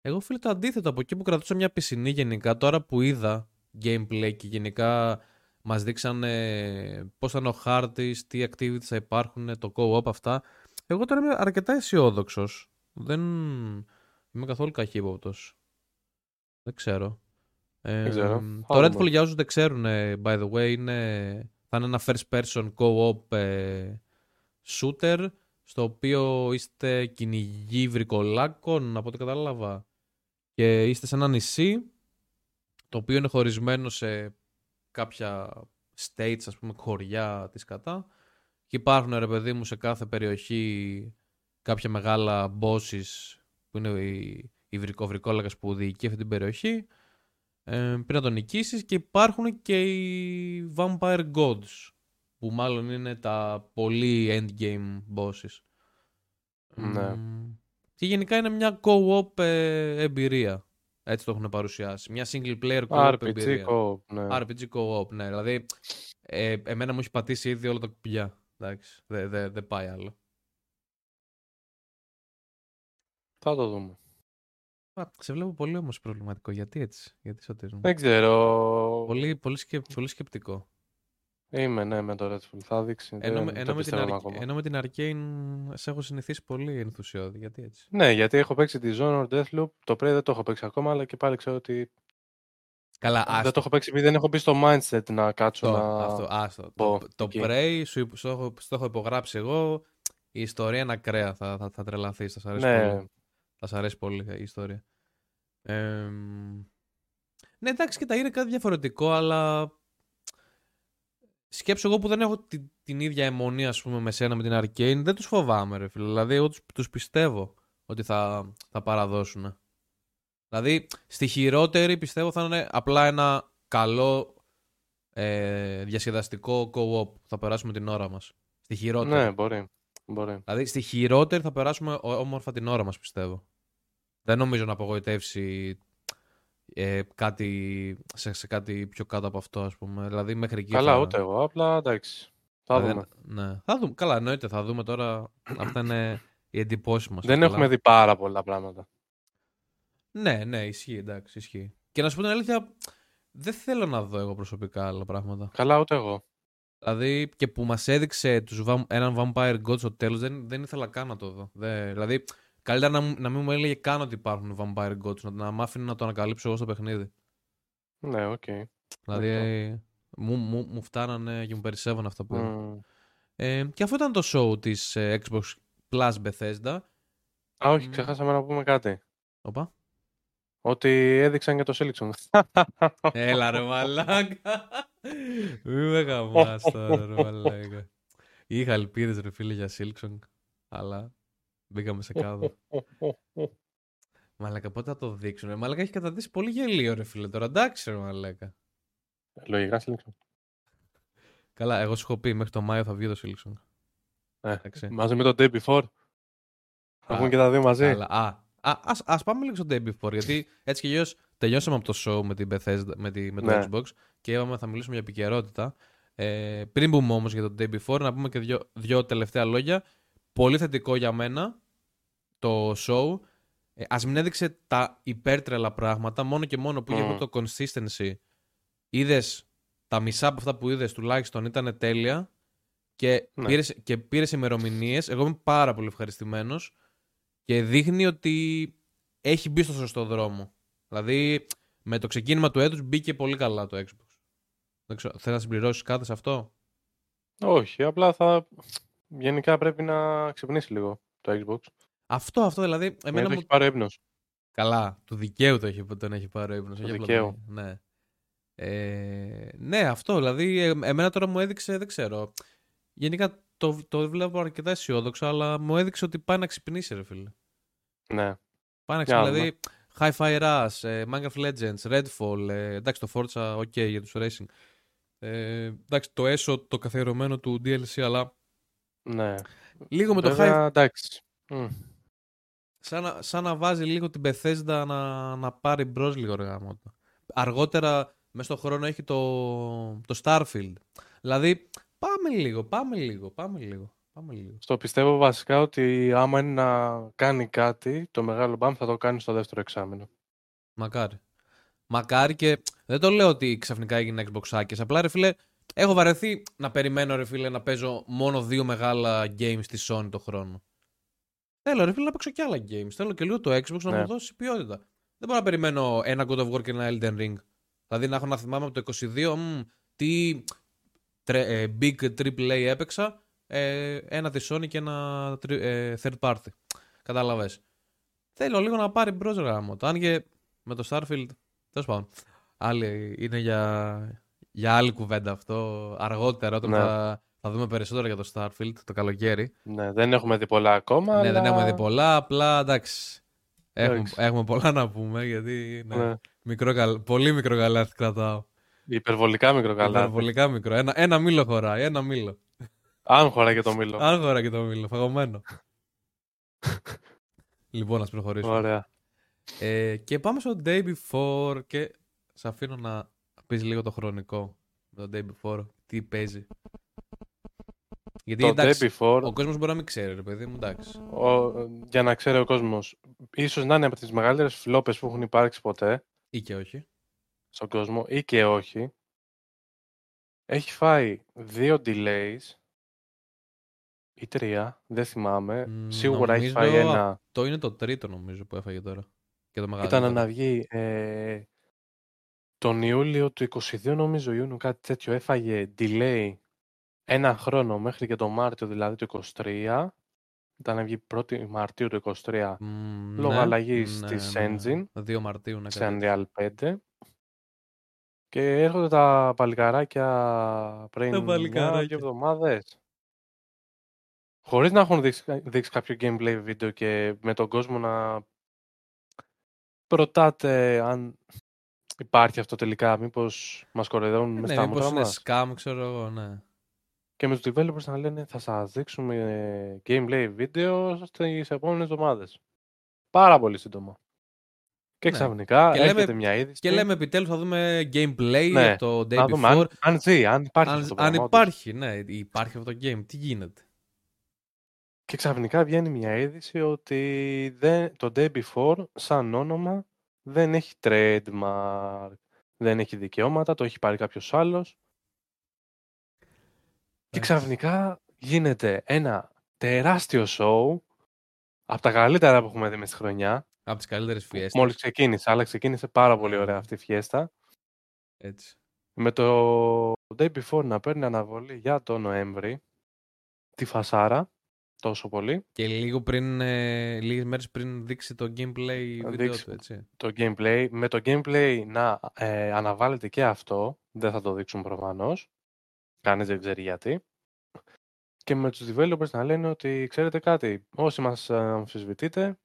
Εγώ φίλε το αντίθετο από εκεί που κρατούσα μια πισινή γενικά, τώρα που είδα gameplay και γενικά μας δείξανε πώς θα είναι ο χάρτης, τι activities θα υπάρχουν, το co-op αυτά. Εγώ τώρα είμαι αρκετά αισιόδοξος. Δεν είμαι καθόλου καχύποπτος. Δεν ξέρω. Δεν ξέρω. το Redfall για όσους δεν ξέρουν, by the way, είναι, θα είναι ένα first person co-op ε, shooter στο οποίο είστε κυνηγοί βρικολάκων, από ό,τι κατάλαβα. Και είστε σε ένα νησί, το οποίο είναι χωρισμένο σε κάποια states, ας πούμε, χωριά της κατά. Και υπάρχουν, ρε παιδί μου, σε κάθε περιοχή κάποια μεγάλα bosses που είναι οι, οι βρικοβρικόλακες που διοικεί αυτή την περιοχή. Ε, πρέπει να τον νικήσεις και υπάρχουν και οι Vampire Gods που μάλλον είναι τα πολύ endgame bosses. Ναι. Και γενικά είναι μια co-op ε, εμπειρία. Έτσι το έχουν παρουσιάσει. Μια single player co-op RPG εμπειρία. co-op, ναι. RPG co-op, ναι. Δηλαδή, ε, εμένα μου έχει πατήσει ήδη όλα τα κουπιά. Εντάξει, δεν δε, δε πάει άλλο. Θα το δούμε. Α, σε βλέπω πολύ όμως προβληματικό. Γιατί έτσι, γιατί σωτήρι μου. Δεν ξέρω. Πολύ, πολύ, σκε, πολύ σκεπτικό. Είμαι, ναι, με το Redfall. Θα δείξει. Ενώ, δεν με- το ενώ, με την, πιστεύω Arc- ακόμα. ενώ με την Arcane σε έχω συνηθίσει πολύ ενθουσιώδη. Γιατί έτσι. Ναι, γιατί έχω παίξει τη Dishonored Deathloop. Το Prey δεν το έχω παίξει ακόμα, αλλά και πάλι ξέρω ότι. Καλά, Δεν άστο. το έχω παίξει επειδή δεν έχω μπει στο mindset να κάτσω Το, να. αυτό, άστο. πω το, το εκεί. Prey σου, υπ- στο, έχω, στο έχω υπογράψει εγώ. Η ιστορία είναι ακραία. Θα, θα, θα τρελαθείς. Θα σ' αρέσει Ναι, πολύ. Θα σ' αρέσει πολύ η ιστορία. Ε, ναι, εντάξει, και τα είναι κάτι διαφορετικό, αλλά σκέψω εγώ που δεν έχω την, την ίδια αιμονή, ας πούμε, με σένα με την Arcane, δεν τους φοβάμαι, ρε φίλε. Δηλαδή, εγώ τους, τους πιστεύω ότι θα, θα παραδώσουν. Δηλαδή, στη χειρότερη πιστεύω θα είναι απλά ένα καλό ε, διασκεδαστικό co-op που θα περάσουμε την ώρα μας. Στη χειρότερη. ναι, μπορεί. μπορεί. Δηλαδή στη χειρότερη θα περάσουμε ό- όμορφα την ώρα μας πιστεύω. Δεν νομίζω να απογοητεύσει ε, κάτι, σε, σε κάτι πιο κάτω από αυτό ας πούμε. Δηλαδή μέχρι εκεί Καλά, θα... ούτε εγώ. Απλά εντάξει. Θα δηλαδή, δούμε. Ναι. Θα δούμε. Καλά εννοείται θα δούμε τώρα. *clears throat* Αυτά είναι οι εντυπώσεις μας. Δεν καλά. έχουμε δει πάρα πολλά πράγματα. Ναι, ναι, ισχύει εντάξει, ισχύει. Και να σου πω την αλήθεια, δεν θέλω να δω εγώ προσωπικά άλλα πράγματα. Καλά, ούτε εγώ. Δηλαδή και που μας έδειξε τους, vam- έναν Vampire God στο τέλος δεν, δεν ήθελα καν να το δω. Δεν, δηλαδή καλύτερα να, μου- να μην μου έλεγε καν ότι υπάρχουν Vampire Gods, να, να μ' άφηνε να το ανακαλύψω εγώ στο παιχνίδι. Ναι, οκ. Δηλαδή μου, μου, μου φτάνανε και μου περισσεύαν αυτά που είδα. Μμ. Ε, και αυτό ήταν το show της ε, Xbox Plus Bethesda. Α, όχι, Μμ. ξεχάσαμε να πούμε κάτι. Όπα. Ότι έδειξαν και το Silksong. *laughs* Έλα ρε μαλάκα. Μη με γαμάς τώρα ρε μαλάκα. Είχα ελπίδες ρε φίλε για Silksong, αλλά μπήκαμε σε κάδο. *laughs* Μαλάκα, πότε θα το δείξουν. Ρε. Μαλάκα έχει καταδείξει πολύ γελίο, ρε φίλε. Τώρα εντάξει, ρε Μαλάκα. Λογικά Silksong. Καλά, εγώ σου έχω πει μέχρι το Μάιο θα βγει το Silksong. Ε, Εντάξει. μαζί με το Day Before. Θα Α, βγουν και τα δύο μαζί. Καλά. Α, α, ας, ας πάμε λίγο στο Day Before, γιατί έτσι και αλλιώς τελειώσαμε από το show με, την Bethesda, με, τη, με το Ναι. Xbox και είπαμε θα μιλήσουμε για επικαιρότητα. Ε, πριν πούμε όμως για το Day Before, να πούμε και δύο, δύο τελευταία λόγια. Πολύ θετικό για μένα το show. Ε, ας μην έδειξε τα υπέρτρελα πράγματα, μόνο και μόνο που είχε Μμμ. αυτό το consistency. Είδες τα μισά από αυτά που είδες τουλάχιστον ήταν τέλεια και Ναι. πήρες, και πήρες ημερομηνίες. Εγώ είμαι πάρα πολύ ευχαριστημένος και δείχνει ότι έχει μπει στο σωστό δρόμο. Δηλαδή, με το ξεκίνημα του έτους μπήκε πολύ καλά το Xbox. Δεν ξέρω, θέλεις να συμπληρώσεις κάτι σε αυτό; Όχι, απλά θα. Γενικά πρέπει να ξυπνήσει λίγο το Xbox. Αυτό, αυτό δηλαδή, Εμένα εμένα το μου... έχει πάρει ύπνος. Καλά, του δικαίου το έχει, τον έχει πάρει ο ύπνος. Του όχι απλά δικαίου. τον- Ναι. Ε, ναι, αυτό, δηλαδή, ε, εμένα τώρα μου έδειξε, δεν ξέρω. Γενικά το, το βλέπω αρκετά αισιόδοξο, αλλά μου έδειξε ότι πάει να ξυπνήσει, ρε φίλε. Ναι. Πάει να Για να ξυπνήσει, δηλαδή, Hi-Fi Rush, ε, Minecraft Legends, Redfall, ε, εντάξει το Forza, ok για τους racing. Ε, εντάξει το ESO, το καθιερωμένο του DLC, αλλά ναι. λίγο με το Βέβαια, Hi εντάξει. Μμ. σαν να, σαν να βάζει λίγο την Bethesda να, να πάρει μπρος λίγο ρε γαμότο. Αργότερα, μέσα στον χρόνο έχει το, το Starfield. Δηλαδή, πάμε λίγο, πάμε λίγο, πάμε λίγο. Πάμε λίγο. Στο πιστεύω βασικά ότι άμα είναι να κάνει κάτι, το μεγάλο μπαμ θα το κάνει στο δεύτερο εξάμεινο. Μακάρι. Μακάρι και δεν το λέω ότι ξαφνικά έγινε Xbox άκες. Απλά ρε φίλε, έχω βαρεθεί να περιμένω ρε φίλε να παίζω μόνο δύο μεγάλα games στη Sony το χρόνο. Θέλω ρε φίλε να παίξω κι άλλα games. Θέλω και λίγο το Xbox να Ναι. μου δώσει ποιότητα. Δεν μπορώ να περιμένω ένα God of War και ένα Elden Ring. Δηλαδή να έχω να θυμάμαι από το 22 μ, τι τρε- ε, big triple A έπαιξα. ε, ένα της Sony και ένα τρι- ε, third party. Κατάλαβες. Θέλω λίγο να πάρει μπρος ρε γάμο. το. Αν και με το Starfield, τέλος πάντων. Άλλη, είναι για, για άλλη κουβέντα αυτό. Αργότερα όταν Ναι. θα, θα δούμε περισσότερα για το Starfield το καλοκαίρι. Ναι, δεν έχουμε δει πολλά ακόμα. Ναι, δεν αλλά- έχουμε δει πολλά, απλά εντάξει. Έχουμε, Εντάξει. έχουμε πολλά να πούμε γιατί ναι, Ναι. μικρό, καλ- πολύ μικρό καλάθι κρατάω. Υπερβολικά μικρό καλά. Υπερβολικά μικρό. Ένα, ένα μήλο χωράει, ένα μήλο. Αν χωράει και το μήλο. Αν χωράει και το μήλο, φαγωμένο. λοιπόν, ας προχωρήσουμε. Ωραία. Ε, και πάμε στο Day Before και σε αφήνω να πεις λίγο το χρονικό με το Day Before, τι παίζει. Γιατί Το εντάξει, day before, ο κόσμος μπορεί να μην ξέρει ρε παιδί μου, εντάξει. ο, για να ξέρει ο κόσμος, ίσως να είναι από τις μεγαλύτερες φλόπες που έχουν υπάρξει ποτέ Ή και όχι. στον κόσμο ή και όχι. Έχει φάει δύο delays ή τρία, δεν θυμάμαι. Μ, Σίγουρα έχει νομίζω φάει ένα. Το είναι το τρίτο νομίζω που έφαγε τώρα. Και το Ήταν μεγαλύτερο. να βγει ε, τον Ιούλιο του 22 νομίζω, Ιούνιο κάτι τέτοιο. Έφαγε delay ένα χρόνο μέχρι και τον Μάρτιο δηλαδή του 23. Ήταν να βγει 1η Μαρτίου του 23 Μ, λόγω ναι, αλλαγής ναι, της ναι, ναι. engine 2 Μαρτίου, ναι. σε κάτι Unreal 5. Και έρχονται τα παλικαράκια πριν Τα μια παλικαράκια. δύο εβδομάδες. Χωρίς να έχουν δείξει, δείξει κάποιο gameplay βίντεο και με τον κόσμο να ρωτάτε αν υπάρχει αυτό τελικά, μήπως μας κοροϊδεύουν τέτοιο. με Ναι, στα μήπως μούτρα είναι μας. scam, ξέρω εγώ, ναι. Και με τους developers να λένε θα σας δείξουμε ε, gameplay βίντεο στις επόμενες εβδομάδες. Πάρα πολύ σύντομα. Και Ναι. ξαφνικά Και λέμε- έρχεται μια είδηση. Και λέμε επιτέλους θα δούμε gameplay Ναι, για το Day να δούμε Before. αν, αν ζει, αν υπάρχει Αν, αυτό το αν πράγμα, όντως. υπάρχει, ναι, υπάρχει αυτό το game. Τι γίνεται. Και ξαφνικά βγαίνει μια είδηση ότι δεν, το Day Before σαν όνομα δεν έχει trademark. Δεν έχει δικαιώματα, το έχει πάρει κάποιος άλλος. Και Εντάξει. ξαφνικά γίνεται ένα τεράστιο show από τα καλύτερα που έχουμε δει μες στη χρονιά. Από τις καλύτερες φιέστες. Μόλις ξεκίνησε, αλλά ξεκίνησε πάρα πολύ ωραία αυτή η φιέστα. Έτσι. Με το Day Before να παίρνει αναβολή για το Νοέμβρη. Τη φασάρα, τόσο πολύ. Και λίγο πριν, ε, λίγες μέρες πριν δείξει το gameplay Να βίντεο δείξει. του, έτσι. το gameplay. Με το gameplay να ε, αναβάλλεται και αυτό. Δεν θα το δείξουν προφανώς. Κανείς δεν ξέρει γιατί. Και με τους developers να λένε ότι ξέρετε κάτι, όσοι μας ε, αμφισβητείτε,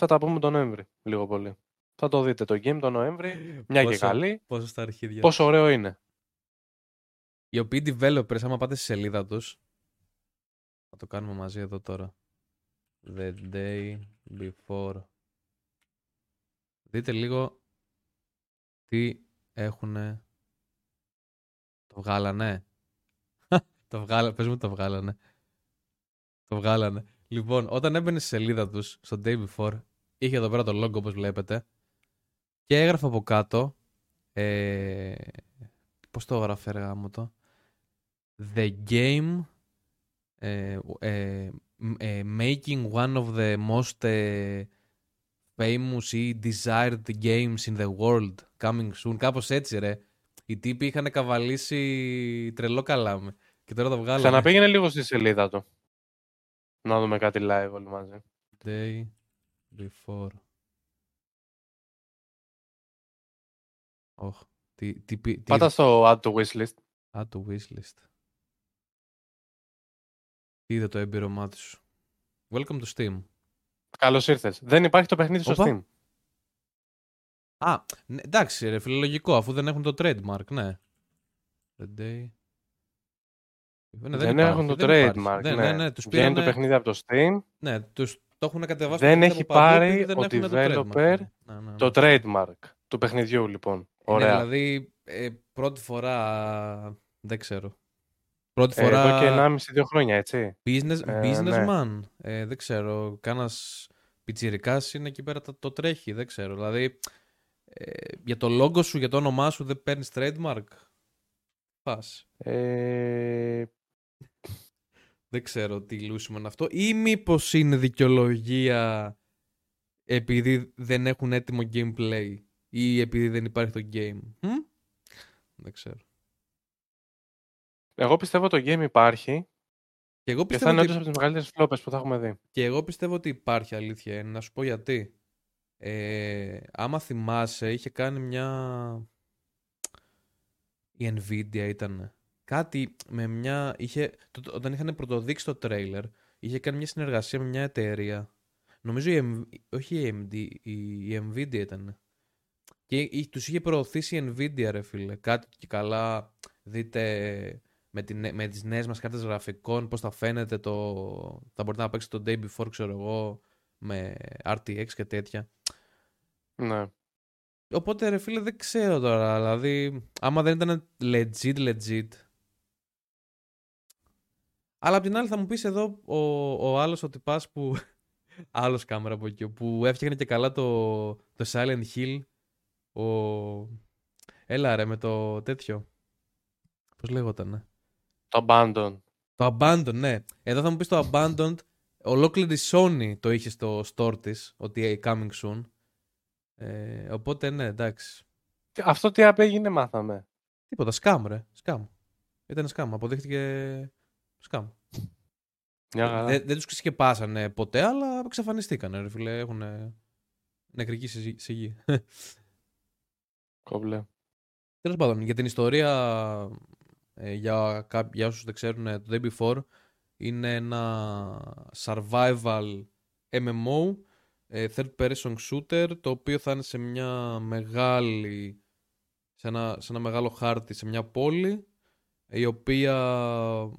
θα τα πούμε τον Νοέμβρη, λίγο πολύ. Θα το δείτε το game τον Νοέμβρη, μια και Πόσο- καλή, Πόσο στα αρχίδια. πόσο ωραίο είναι. Οι οποίοι developers, άμα πάτε στη σελίδα τους, θα το κάνουμε μαζί εδώ τώρα. The day before. Δείτε λίγο τι έχουνε. Το βγάλανε. *laughs* το βγάλανε, πες μου το βγάλανε. Το βγάλανε. Λοιπόν, όταν έμπαινε στη σελίδα τους, στο day before, είχε εδώ πέρα το logo όπως βλέπετε και έγραφε από κάτω ε, πώς το έγραφε ρε γάμο το The game ε, ε, μ- ε, making one of the most ε, famous ή desired games in the world coming soon. Κάπως έτσι ρε. Οι τύποι είχαν καβαλήσει τρελό καλάμι. Και τώρα το βγάλαμε. Ξαναπήγαινε λίγο στη σελίδα του. Να δούμε κάτι live όλοι μαζί. Day before. Oh, τι, τι, τι, τι Πάτα στο add to wishlist. Α, το wishlist. Τι είδε το έμπειρο μάτι σου. Welcome to Steam. Καλώς ήρθες. Δεν υπάρχει το παιχνίδι στο Όπα. Steam. Α, ναι, εντάξει ρε φιλολογικό, αφού δεν έχουν το trademark, ναι. The day... Ναι, δεν υπάρχει, έχουν το δεν υπάρχει. trademark. Ναι, ναι. ναι, ναι, τους Βγαίνει πήρανε... το παιχνίδι από το Steam. Ναι, τους το έχουν κατεβάσει Δεν το έχει παιχνίδι από παντού, πάρει επειδή δεν ο έχουν το developer trademark. Ναι, ναι, ναι. Το trademark του παιχνιδιού λοιπόν. Ναι, Ωραία. δηλαδή, ε, πρώτη φορά δεν ξέρω. Πρώτη Ε, φορά Εδώ και 1,5-2 χρόνια, έτσι. business, Ε, businessman. Ε, δεν ξέρω. Κάνας πιτσιρικάς είναι εκεί πέρα το, το τρέχει. Δεν ξέρω. Δηλαδή, ε, για το λόγο σου, για το όνομά σου δεν παίρνεις trademark; Πας. Ε, Δεν ξέρω τι λούσιμο είναι αυτό. Ή μήπως είναι δικαιολογία επειδή δεν έχουν έτοιμο gameplay ή επειδή δεν υπάρχει το game; Μμ; Δεν ξέρω. Εγώ πιστεύω το game υπάρχει Και εγώ και θα πιστεύω, είναι ότι... όντως από τις μεγαλύτερες φλόπες που θα έχουμε δει. και εγώ πιστεύω ότι υπάρχει αλήθεια. είναι. Να σου πω γιατί. Ε, άμα θυμάσαι, είχε κάνει μια... Η Nvidia ήταν. Κάτι με μια... Είχε... το- Όταν είχαν πρωτοδείξει το τρέιλερ, είχε κάνει μια συνεργασία με μια εταιρεία. Νομίζω η M... όχι η AMD, η, η Nvidia ήταν. Και εί- τους είχε προωθήσει η Nvidia ρε φίλε. Κάτι και καλά δείτε με, την, με τις νέες μας κάρτες γραφικών πώς θα φαίνεται το... Θα μπορείτε να παίξετε το day before ξέρω εγώ με RTX και τέτοια. Ναι. Οπότε ρε φίλε δεν ξέρω τώρα, δηλαδή άμα δεν ήταν legit legit. Αλλά απ' την άλλη θα μου πεις εδώ ο, ο άλλος ο τυπάς που, *laughs* άλλος κάμερα από εκεί, που έφτιαχνε και καλά το, το Silent Hill, ο... Έλα ρε με το τέτοιο. Πώς λέγονταν, Το Abandon. Το Abandon, ναι. Εδώ θα μου πεις το Abandoned, ολόκληρη η Sony το είχε στο store της, ότι coming soon. Ε, οπότε ναι, εντάξει. Τι- Αυτό τι απέγινε μάθαμε. Τίποτα, σκάμ ρε, σκάμ. Ήταν σκάμ, αποδείχτηκε σκάμ. Μια χαρά. Δεν, δεν τους ξεσκεπάσανε ποτέ, αλλά εξαφανιστήκανε ρε φίλε, έχουν νεκρική συζη- σιγή. Κόμπλε. Τέλος πάντων, για την ιστορία, ε, για, κά- για όσους δεν ξέρουν, ε, το Day Before είναι ένα survival MMO, ε, third person shooter, το οποίο θα είναι σε μια μεγάλη, σε ένα, σε ένα μεγάλο χάρτη, σε μια πόλη, η οποία,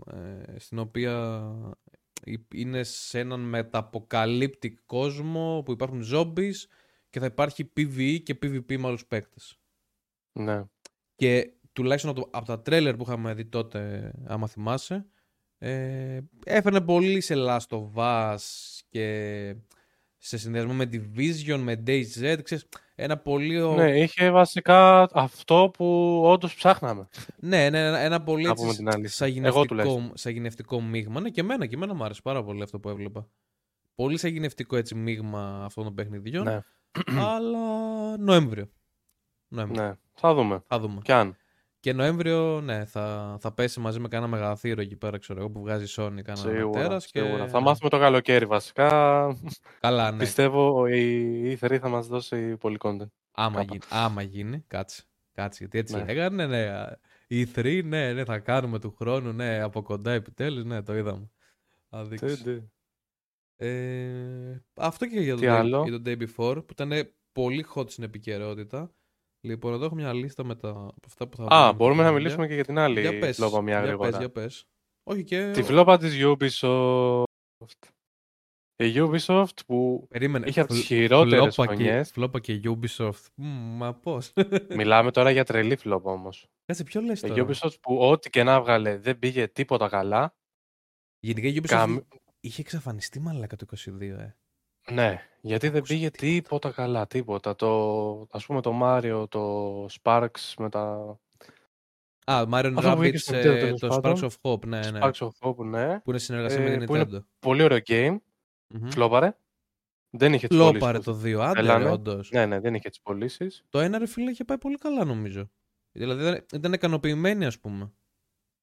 ε, στην οποία ε, είναι σε έναν μεταποκαλύπτικ κόσμο που υπάρχουν zombies και θα υπάρχει PvE και PvP με άλλους παίκτες. Ναι. Και τουλάχιστον από, το- από τα τρέλερ που είχαμε δει τότε, άμα θυμάσαι, ε, έφερνε πολύ σε Last of Us και σε συνδυασμό με Division, με DayZ, ξέρεις, ένα πολύ... ο- ναι, είχε βασικά αυτό που όντως ψάχναμε. ναι, ναι, ένα, ένα πολύ Να έτσι πούμε την αλήθεια. Εγώ σαγηνευτικό, τουλάχιστον. σαγηνευτικό μείγμα. Ναι, και εμένα, και εμένα μου άρεσε πάρα πολύ αυτό που έβλεπα. Πολύ σαγηνευτικό έτσι μείγμα αυτών των παιχνιδιών, Ναι. αλλά Νοέμβριο. Νοέμβριο. ναι. Θα δούμε. Θα δούμε. Κι αν. Και Νοέμβριο, ναι, θα, θα πέσει μαζί με κανένα μεγαθύρο εκεί πέρα, ξέρω εγώ, που βγάζει η Sony κανένα Σίγουρα, τέρας και... σίγουρα. Θα μάθουμε το καλοκαίρι βασικά. Καλά, ναι. Πιστεύω η E3 θα μας δώσει πολύ content. Άμα, κάπα. γίνει, άμα γίνει, κάτσε. Κάτσε, γιατί έτσι Ναι. λέγανε, ναι. Η 3, ναι, ναι, θα κάνουμε του χρόνου, ναι, από κοντά επιτέλους, ναι, το είδαμε. Θα δείξει. Τι, τι. Ε, αυτό και για το, Τι day, άλλο; για το Day Before, που ήταν πολύ hot στην επικαιρότητα. Λοιπόν, εδώ έχω μια λίστα με τα από αυτά που θα Α, βγουν μπορούμε να τα μιλήσουμε και για την άλλη Για πες, φλόπα μια για γρήγορα. πες, για πες. Όχι και... Τη φλόπα της Ubisoft. Η Ubisoft που Περίμενε. είχε από τις φλ- χειρότερες φλόπα και, χρονιές. φλόπα και Ubisoft. Μμ, μα πώς. *laughs* Μιλάμε τώρα για τρελή φλόπα όμως. Κάτσε, ποιο λες Η τώρα; Ubisoft που ό,τι και να βγάλε δεν πήγε τίποτα καλά. Γενικά η Ubisoft Καμ... είχε εξαφανιστεί μαλάκα το 22, ε. Ναι, γιατί δεν πήγε τίποτα καλά, τίποτα. Το, ας πούμε το Mario, το Sparks με τα Α, Mario Αυτό που βγήκε Rabbids, στο ε, Nintendo, τέλος το Sparks πάντων. of Hope, ναι, ναι. Sparks of Hope, ναι. Που είναι συνεργασία Ε, με την που είναι Nintendo. Πολύ ωραίο game. Μμμ. Φλόπαρε. Δεν είχε τις Φλόπαρε πωλήσεις το που 2, άντε ρε, θέλανε. όντως. Ναι, ναι, δεν είχε τις πωλήσεις. Το ένα ρε φίλε είχε πάει πολύ καλά νομίζω. Δηλαδή ήταν, ήταν ικανοποιημένοι ας πούμε.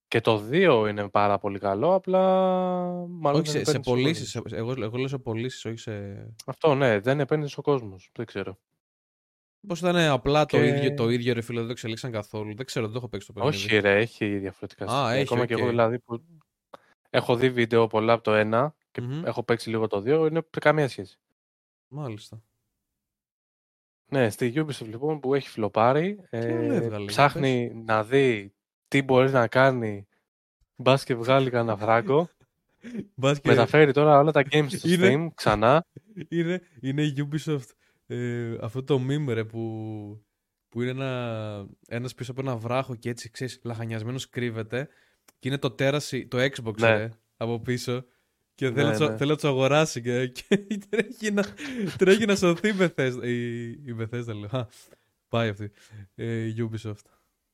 Και το 2 είναι πάρα πολύ καλό, απλά μάλλον όχι δεν σε, σε επένδυσες ο πωλήσεις. κόσμος. Εγώ, εγώ λέω σε πωλήσεις, όχι σε. Αυτό ναι, δεν επένδυσες ο κόσμος. Δεν ξέρω. Πώς ήταν απλά το, Και- ίδιο, το ίδιο ρε φίλε, δεν το εξελίξαν καθόλου. Δεν ξέρω, δεν το έχω παίξει το παιχνίδι. Όχι ρε, έχει διαφορετικά Α, στοιχεία. έχει, Ακόμα και οκ. εγώ δηλαδή που έχω δει βίντεο πολλά από το 1 και Μμμ. έχω παίξει λίγο το 2, είναι καμία σχέση. Μάλιστα. Ναι, στη Ubisoft λοιπόν που έχει φλοπάρει, άλλο ε, έβγαλε, για ψάχνει να δει τι μπορείς να κάνει μπας και βγάλει κανένα φράγκο. *laughs* Μπας και Μεταφέρει τώρα όλα τα games στο Είναι- Steam ξανά. είναι, είναι η Ubisoft ε, αυτό το meme ρε που, που είναι ένα, ένας πίσω από ένα βράχο και έτσι ξέρεις λαχανιασμένος κρύβεται και Και είναι το τέρασι, το Xbox Ναι. ε, από πίσω. Και Ναι, θέλω, να το- ναι. θέλω να του αγοράσει και, *laughs* και τρέχει, να, τρέχει να σωθεί η Bethesda. Η, η Bethesda λέω. Α, πάει αυτή. Ε, η Ubisoft.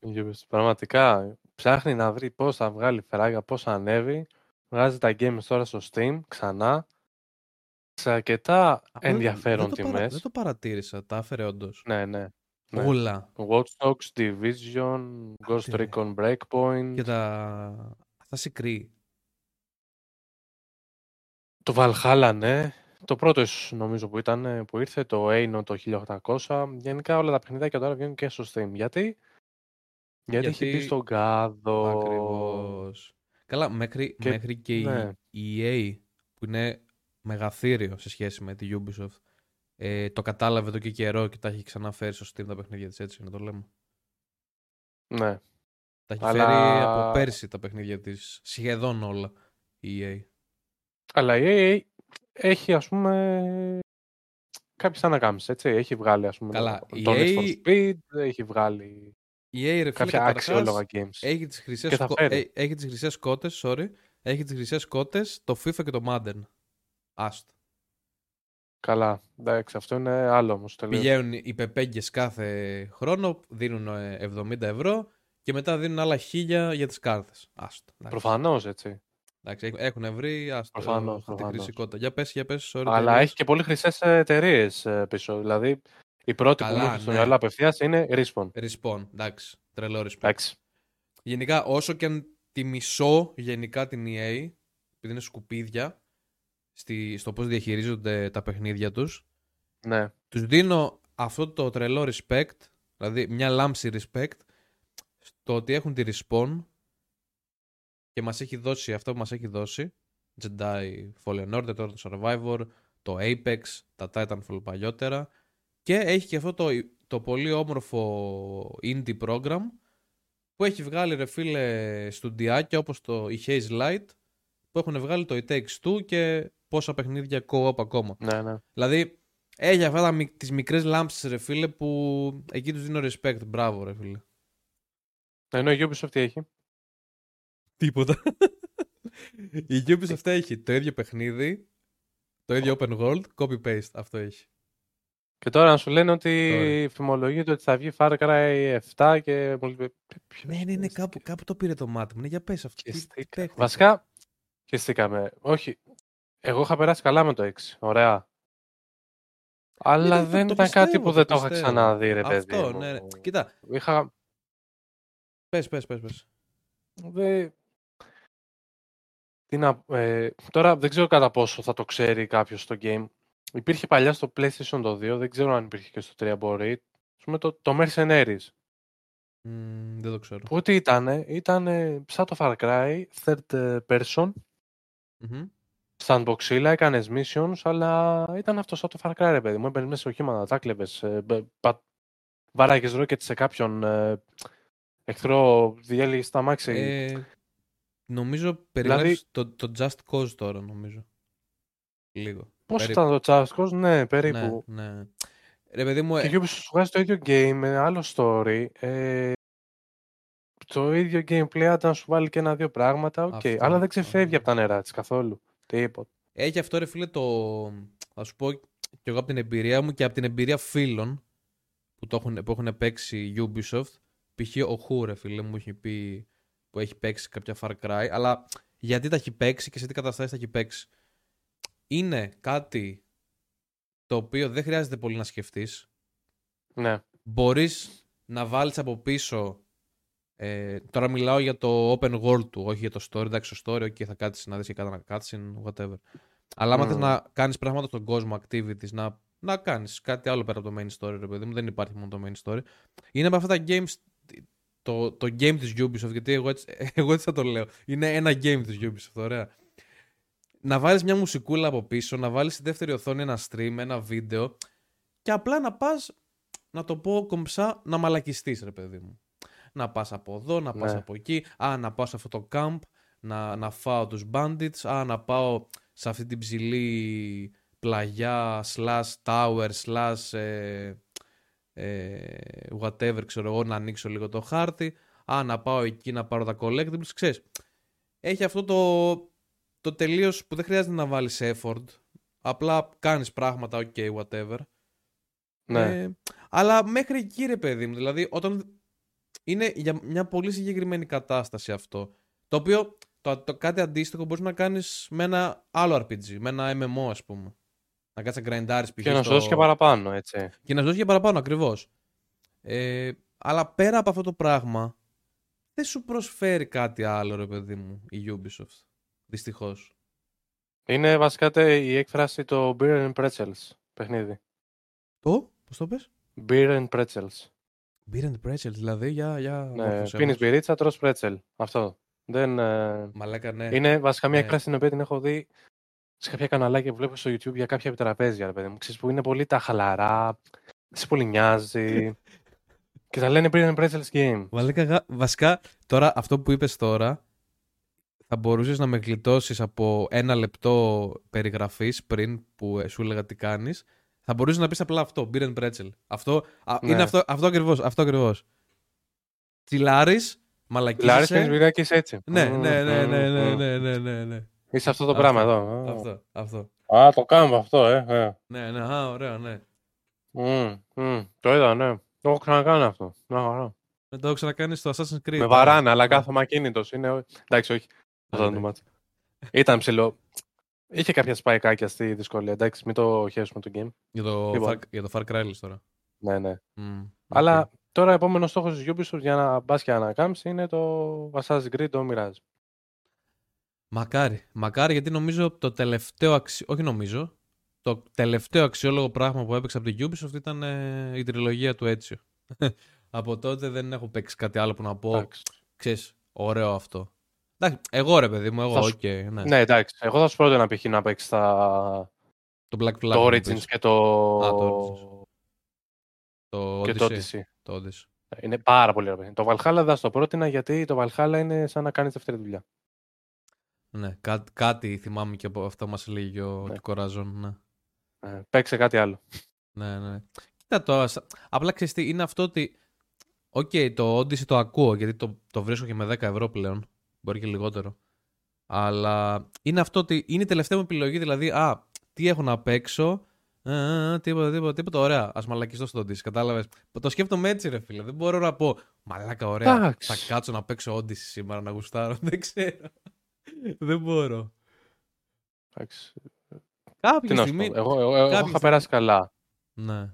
Ubisoft. Πραγματικά ψάχνει να βρει πώς θα βγάλει φεράγια, πώς θα ανέβει. Βγάζει τα games τώρα στο Steam ξανά. Σε αρκετά Αυτό δεν- ενδιαφέρον δεν το παρα- τιμές. δεν το παρατήρησα. Τα έφερε όντως. Ναι, ναι. ναι. Όλα. Watch Dogs, Division, Ghost Άντε, ρε. Recon Breakpoint. Και τα. Assassin's Creed. Το Valhalla, ναι. Το πρώτο ίσως, νομίζω που ήταν ε, που ήρθε, το Eino το 1800. Γενικά όλα τα παιχνιδάκια τώρα βγαίνουν και στο Steam. Γιατί; Γιατί, έχει μπει Γιατί- στον κάδο. Ακριβώς. Καλά, μέχρι Και- μέχρι και η- ναι. η EA που είναι μεγαθύριο σε σχέση με τη Ubisoft ε, το κατάλαβε εδώ και καιρό και τα έχει ξαναφέρει στο Steam τα παιχνίδια της έτσι να το λέμε. Ναι. Τα έχει Αλλά- φέρει από πέρσι τα παιχνίδια της σχεδόν όλα η EA. Αλλά η EA έχει ας πούμε κάποιες ανακάμψεις, έτσι. Έχει βγάλει ας πούμε Καλά, το, η το Need for EA Speed, έχει βγάλει Η EA ρε φίλε κάποια καταρχάς, αξιόλογα games. έχει τις χρυσές, Και θα κο- φέρει. ε, έχει τις χρυσές κότες, sorry, έχει τις χρυσές κότες, το FIFA και το Madden. Άστο. Καλά, εντάξει, αυτό είναι άλλο όμως τελείως. Πηγαίνουν οι πεπέγγες κάθε χρόνο, δίνουν ε, 70 ευρώ και μετά δίνουν άλλα 1000 για τις κάρτες. Άστο. εντάξει. Προφανώς, έτσι. Εντάξει, έχ- έχουν βρει άστο, Προφανώς, αυτή τη προφανώς. χρησικότητα. Για πες, για πες, sorry. Αλλά τελείως. έχει και πολύ χρυσές εταιρείες πίσω. Δηλαδή, η πρώτη που Καλά, μου έρχεται στο ναι. μυαλό απευθείας είναι Respawn. Respawn, εντάξει, τρελό respect. Εντάξει. Γενικά, όσο και αν τη μισώ γενικά την EA, επειδή είναι σκουπίδια, στη, στο πώς διαχειρίζονται τα παιχνίδια τους, Ναι. τους δίνω αυτό το τρελό respect, δηλαδή μια λάμψη respect, στο ότι έχουν τη respawn και μας έχει δώσει αυτό που μας έχει δώσει, Jedi Fallen Order, τώρα το Survivor, το Apex, τα Titanfall παλιότερα και έχει και αυτό το, το πολύ όμορφο indie program που έχει βγάλει ρε φίλε στουντιάκια όπως το η Haze Light που έχουν βγάλει το It Takes Two και πόσα παιχνίδια co-op ακόμα. Ναι, ναι. Δηλαδή, έχει αυτά τα, μικ- τις μικρές λάμψεις ρε φίλε που εκεί τους δίνω respect. Μπράβο ρε φίλε. Ενώ η Ubisoft τι έχει; Τίποτα. *laughs* Η Ubisoft έχει το ίδιο παιχνίδι, το ίδιο open world, copy-paste. Αυτό έχει. Και τώρα να σου λένε ότι Τώρα. φημολογείται ότι θα βγει Far Cry 7 και. μου λέει, ποιος Ναι, ναι, ναι, είναι κάπου, κάπου το πήρε το μάτι μου. Ναι, για πες αυτό. Και Τι- τι στήκα. παίχτηκε. Βασικά, χεστήκαμε. Όχι. Εγώ είχα περάσει καλά με το 6. Ωραία. Αλλά Ναι, το- δεν το ήταν κάτι πιστεύω, που το δεν το είχα πιστεύω. ξαναδεί, ρε παιδί. Αυτό, μου. ναι, ναι. Κοίτα, Είχα. πες, πες, πες. πες. Δε... Τι να... ε, τώρα δεν ξέρω κατά πόσο θα το ξέρει κάποιος στο game. Υπήρχε παλιά στο PlayStation το 2, δεν ξέρω αν υπήρχε και στο 3 μπορεί. Ας πούμε το, το Mercenaries. Μμμ, δεν το ξέρω. Που τι ήτανε, ήτανε σαν το Far Cry, third ε, person, Μμμ. sandboxilla, έκανες missions, αλλά ήταν αυτό σαν το Far Cry, ρε παιδί μου. Έμπαινες μέσα σε οχήματα, τα κλέβες, ε, μπε- πα- βάραγες ρόκετ σε κάποιον ε, εχθρό, διέλυγες τ' αμάξι. Ε, νομίζω περιγράφεις Δηλαδή- το, το Just Cause τώρα, νομίζω. Λίγο. Πώς περίπου. ήταν το Just Cause, ναι, περίπου. Ναι, ναι. Ρε παιδί μου, ε, Και η Ubisoft σου βγάζει το ίδιο game με άλλο story. Ε, το ίδιο gameplay, αν να σου βάλει και ένα-δύο πράγματα, οκ. Αυτό, Αλλά δεν ξεφεύγει αυτό. από τα νερά της καθόλου. Τίποτα. Έχει αυτό ρε φίλε το. Θα σου πω κι εγώ από την εμπειρία μου και από την εμπειρία φίλων που, το έχουν, που έχουν παίξει η Ubisoft. Π.χ. ο Χου ρε φίλε μου έχει πει που έχει παίξει κάποια Far Cry. Αλλά γιατί τα έχει παίξει και σε τι καταστάσεις τα έχει παίξει. Είναι κάτι το οποίο δεν χρειάζεται πολύ να σκεφτείς. Ναι. Μπορείς να βάλεις από πίσω ε, τώρα μιλάω για το open world του, όχι για το story. Εντάξει, το story, okay, θα κάτσεις να δεις και κάνα cutscene, whatever. Αλλά άμα Μμμ. θες να κάνεις πράγματα στον κόσμο, activities, να, να κάνεις κάτι άλλο πέρα από το main story, ρε παιδί μου, δεν υπάρχει μόνο το main story. Είναι από αυτά τα games, το, το game της Ubisoft, γιατί εγώ έτσι, *laughs* εγώ έτσι θα το λέω. Είναι ένα game της Ubisoft, ωραία. Να βάλεις μια μουσικούλα από πίσω, να βάλεις στη δεύτερη οθόνη ένα stream, ένα βίντεο και απλά να πας, να το πω κομψά, να μαλακιστείς ρε παιδί μου. Να πας από εδώ, να πας Ναι. από εκεί, α, να πάω σε αυτό το camp, να, να φάω τους bandits, α, να πάω σε αυτή την ψηλή πλαγιά, slash tower, slash ε, ε, whatever, ξέρω εγώ, να ανοίξω λίγο το χάρτη, α, να πάω εκεί να πάρω τα collectibles, ξέρεις. έχει αυτό το, το τελείως που δεν χρειάζεται να βάλεις effort. Απλά κάνεις πράγματα, ok, whatever. Ναι. Ε, αλλά μέχρι εκεί ρε παιδί μου. Δηλαδή, όταν είναι για μια πολύ συγκεκριμένη κατάσταση αυτό. Το οποίο το, το κάτι αντίστοιχο μπορείς να κάνεις με ένα άλλο RPG, με ένα MMO, ας πούμε. Να κάτσεις να γκραϊντάρεις π.χ. Και να σου στο- δώσει και παραπάνω, έτσι. και να σου δώσει και παραπάνω ακριβώς. Ε, αλλά πέρα από αυτό το πράγμα, δεν σου προσφέρει κάτι άλλο, ρε παιδί μου, η Ubisoft. Δυστυχώς. Είναι βασικά τε- η έκφραση το Beer and Pretzels παιχνίδι. Το, πώς το πες; Beer and Pretzels. Beer and Pretzels, δηλαδή, για. για Ναι, μόρφωσέ πίνεις μας. μπυρίτσα, τρως πρέτσελ. Αυτό. Δεν, ε, Μαλάκα, ναι. Είναι βασικά μια Ναι. έκφραση την οποία την έχω δει σε κάποια καναλάκια που βλέπω στο YouTube για κάποια επιτραπέζια, ρε παιδί μου. Ξέρεις, που είναι πολύ τα χαλαρά, δεν σε πολύ νοιάζει. *laughs* και τα λένε Beer and Pretzels Game. Μαλάκα, γα- βασικά, τώρα αυτό που είπες τώρα, θα μπορούσες να με γλιτώσεις από ένα λεπτό περιγραφής πριν που ε, σου έλεγα τι κάνεις. Θα μπορούσες να πεις απλά αυτό, beer and pretzel. Αυτό, α, Ναι. είναι αυτό, αυτό ακριβώς, αυτό ακριβώς. Τσιλάρεις, Λάρης μαλακίζεσαι. πίνεις μπυρά και είσαι έτσι. Ναι, Μμμ, ναι, ναι, ναι, ναι, μμμ. ναι, ναι, ναι, ναι. Είσαι αυτό το Αυτό. πράγμα εδώ. Α. Αυτό, αυτό. Α, το κάνουμε αυτό, ε. ε. Ναι, ναι, α, ωραίο, ναι. Μμ, μμ, Το είδα, ναι. Το έχω ξανακάνει αυτό. Μια χαρά. Δεν το έχω ξανακάνει στο Assassin's Creed. Με βαράνε, αλλά Ναι. κάθομαι ακίνητος. Είναι... Εντάξει, όχι. Αυτό είναι το εντάξει. μάτι. Ήταν ψηλό. Είχε κάποια σπαϊκάκια στη δυσκολία. Εντάξει, μην το χέσουμε το game. Για το, Λοιπόν. Far, για το Far Cry λες τώρα. Ναι, ναι. Μμ, οκ. Αλλά τώρα επόμενος στόχος της Ubisoft για να μπας και ανακάμψεις είναι το Assassin's Creed το Mirage. Μακάρι. Μακάρι γιατί νομίζω το τελευταίο αξι... Όχι νομίζω. Το τελευταίο αξιόλογο πράγμα που έπαιξα από την Ubisoft ήταν ε, η τριλογία του Έτσιο. *laughs* από τότε δεν έχω παίξει κάτι άλλο που να πω. Εντάξει. Ξέρεις, ωραίο αυτό. Εντάξει, εγώ ρε παιδί μου, εγώ, Θα οκ. σου- ναι. Ναι, εντάξει. Εγώ θα σου πρότεινα π.χ. να παίξει τα... Το Black Flag. το μου Origins πεις. και το. Α, το Το και το Odyssey. Odyssey. Το Odyssey. Είναι πάρα πολύ ωραίο παιχνίδι. Το Valhalla δεν θα στο πρότεινα γιατί το Valhalla είναι σαν να κάνεις δεύτερη δουλειά. Ναι, κά- κάτι θυμάμαι και από αυτό μας έλεγε ο Ναι. ναι. Κοραζόν. Ναι. Ε, παίξε κάτι άλλο. Ναι, ναι. Κοίτα τώρα, σα- απλά ξέρεις τι, είναι αυτό ότι Οκ, το Odyssey το ακούω γιατί το, το βρίσκω και με 10 ευρώ πλέον. Μπορεί και λιγότερο. Αλλά είναι αυτό ότι είναι η τελευταία μου επιλογή, δηλαδή, α, τι έχω να παίξω. Α, α, α, τίποτα, τίποτα, τίποτα. Ωραία, ας μαλακιστώ στο Odyssey. Κατάλαβες. Το σκέφτομαι έτσι, ρε φίλε. Δεν μπορώ να πω Μαλάκα, ωραία. Εντάξει. Θα κάτσω να παίξω Odyssey σήμερα να γουστάρω. Δεν ξέρω. Δεν μπορώ. Εντάξει. Κάποια Τι να σου στιγμή. πω. Εγώ, εγώ, εγώ κάποια είχα στιγμή- περάσει καλά. Ναι.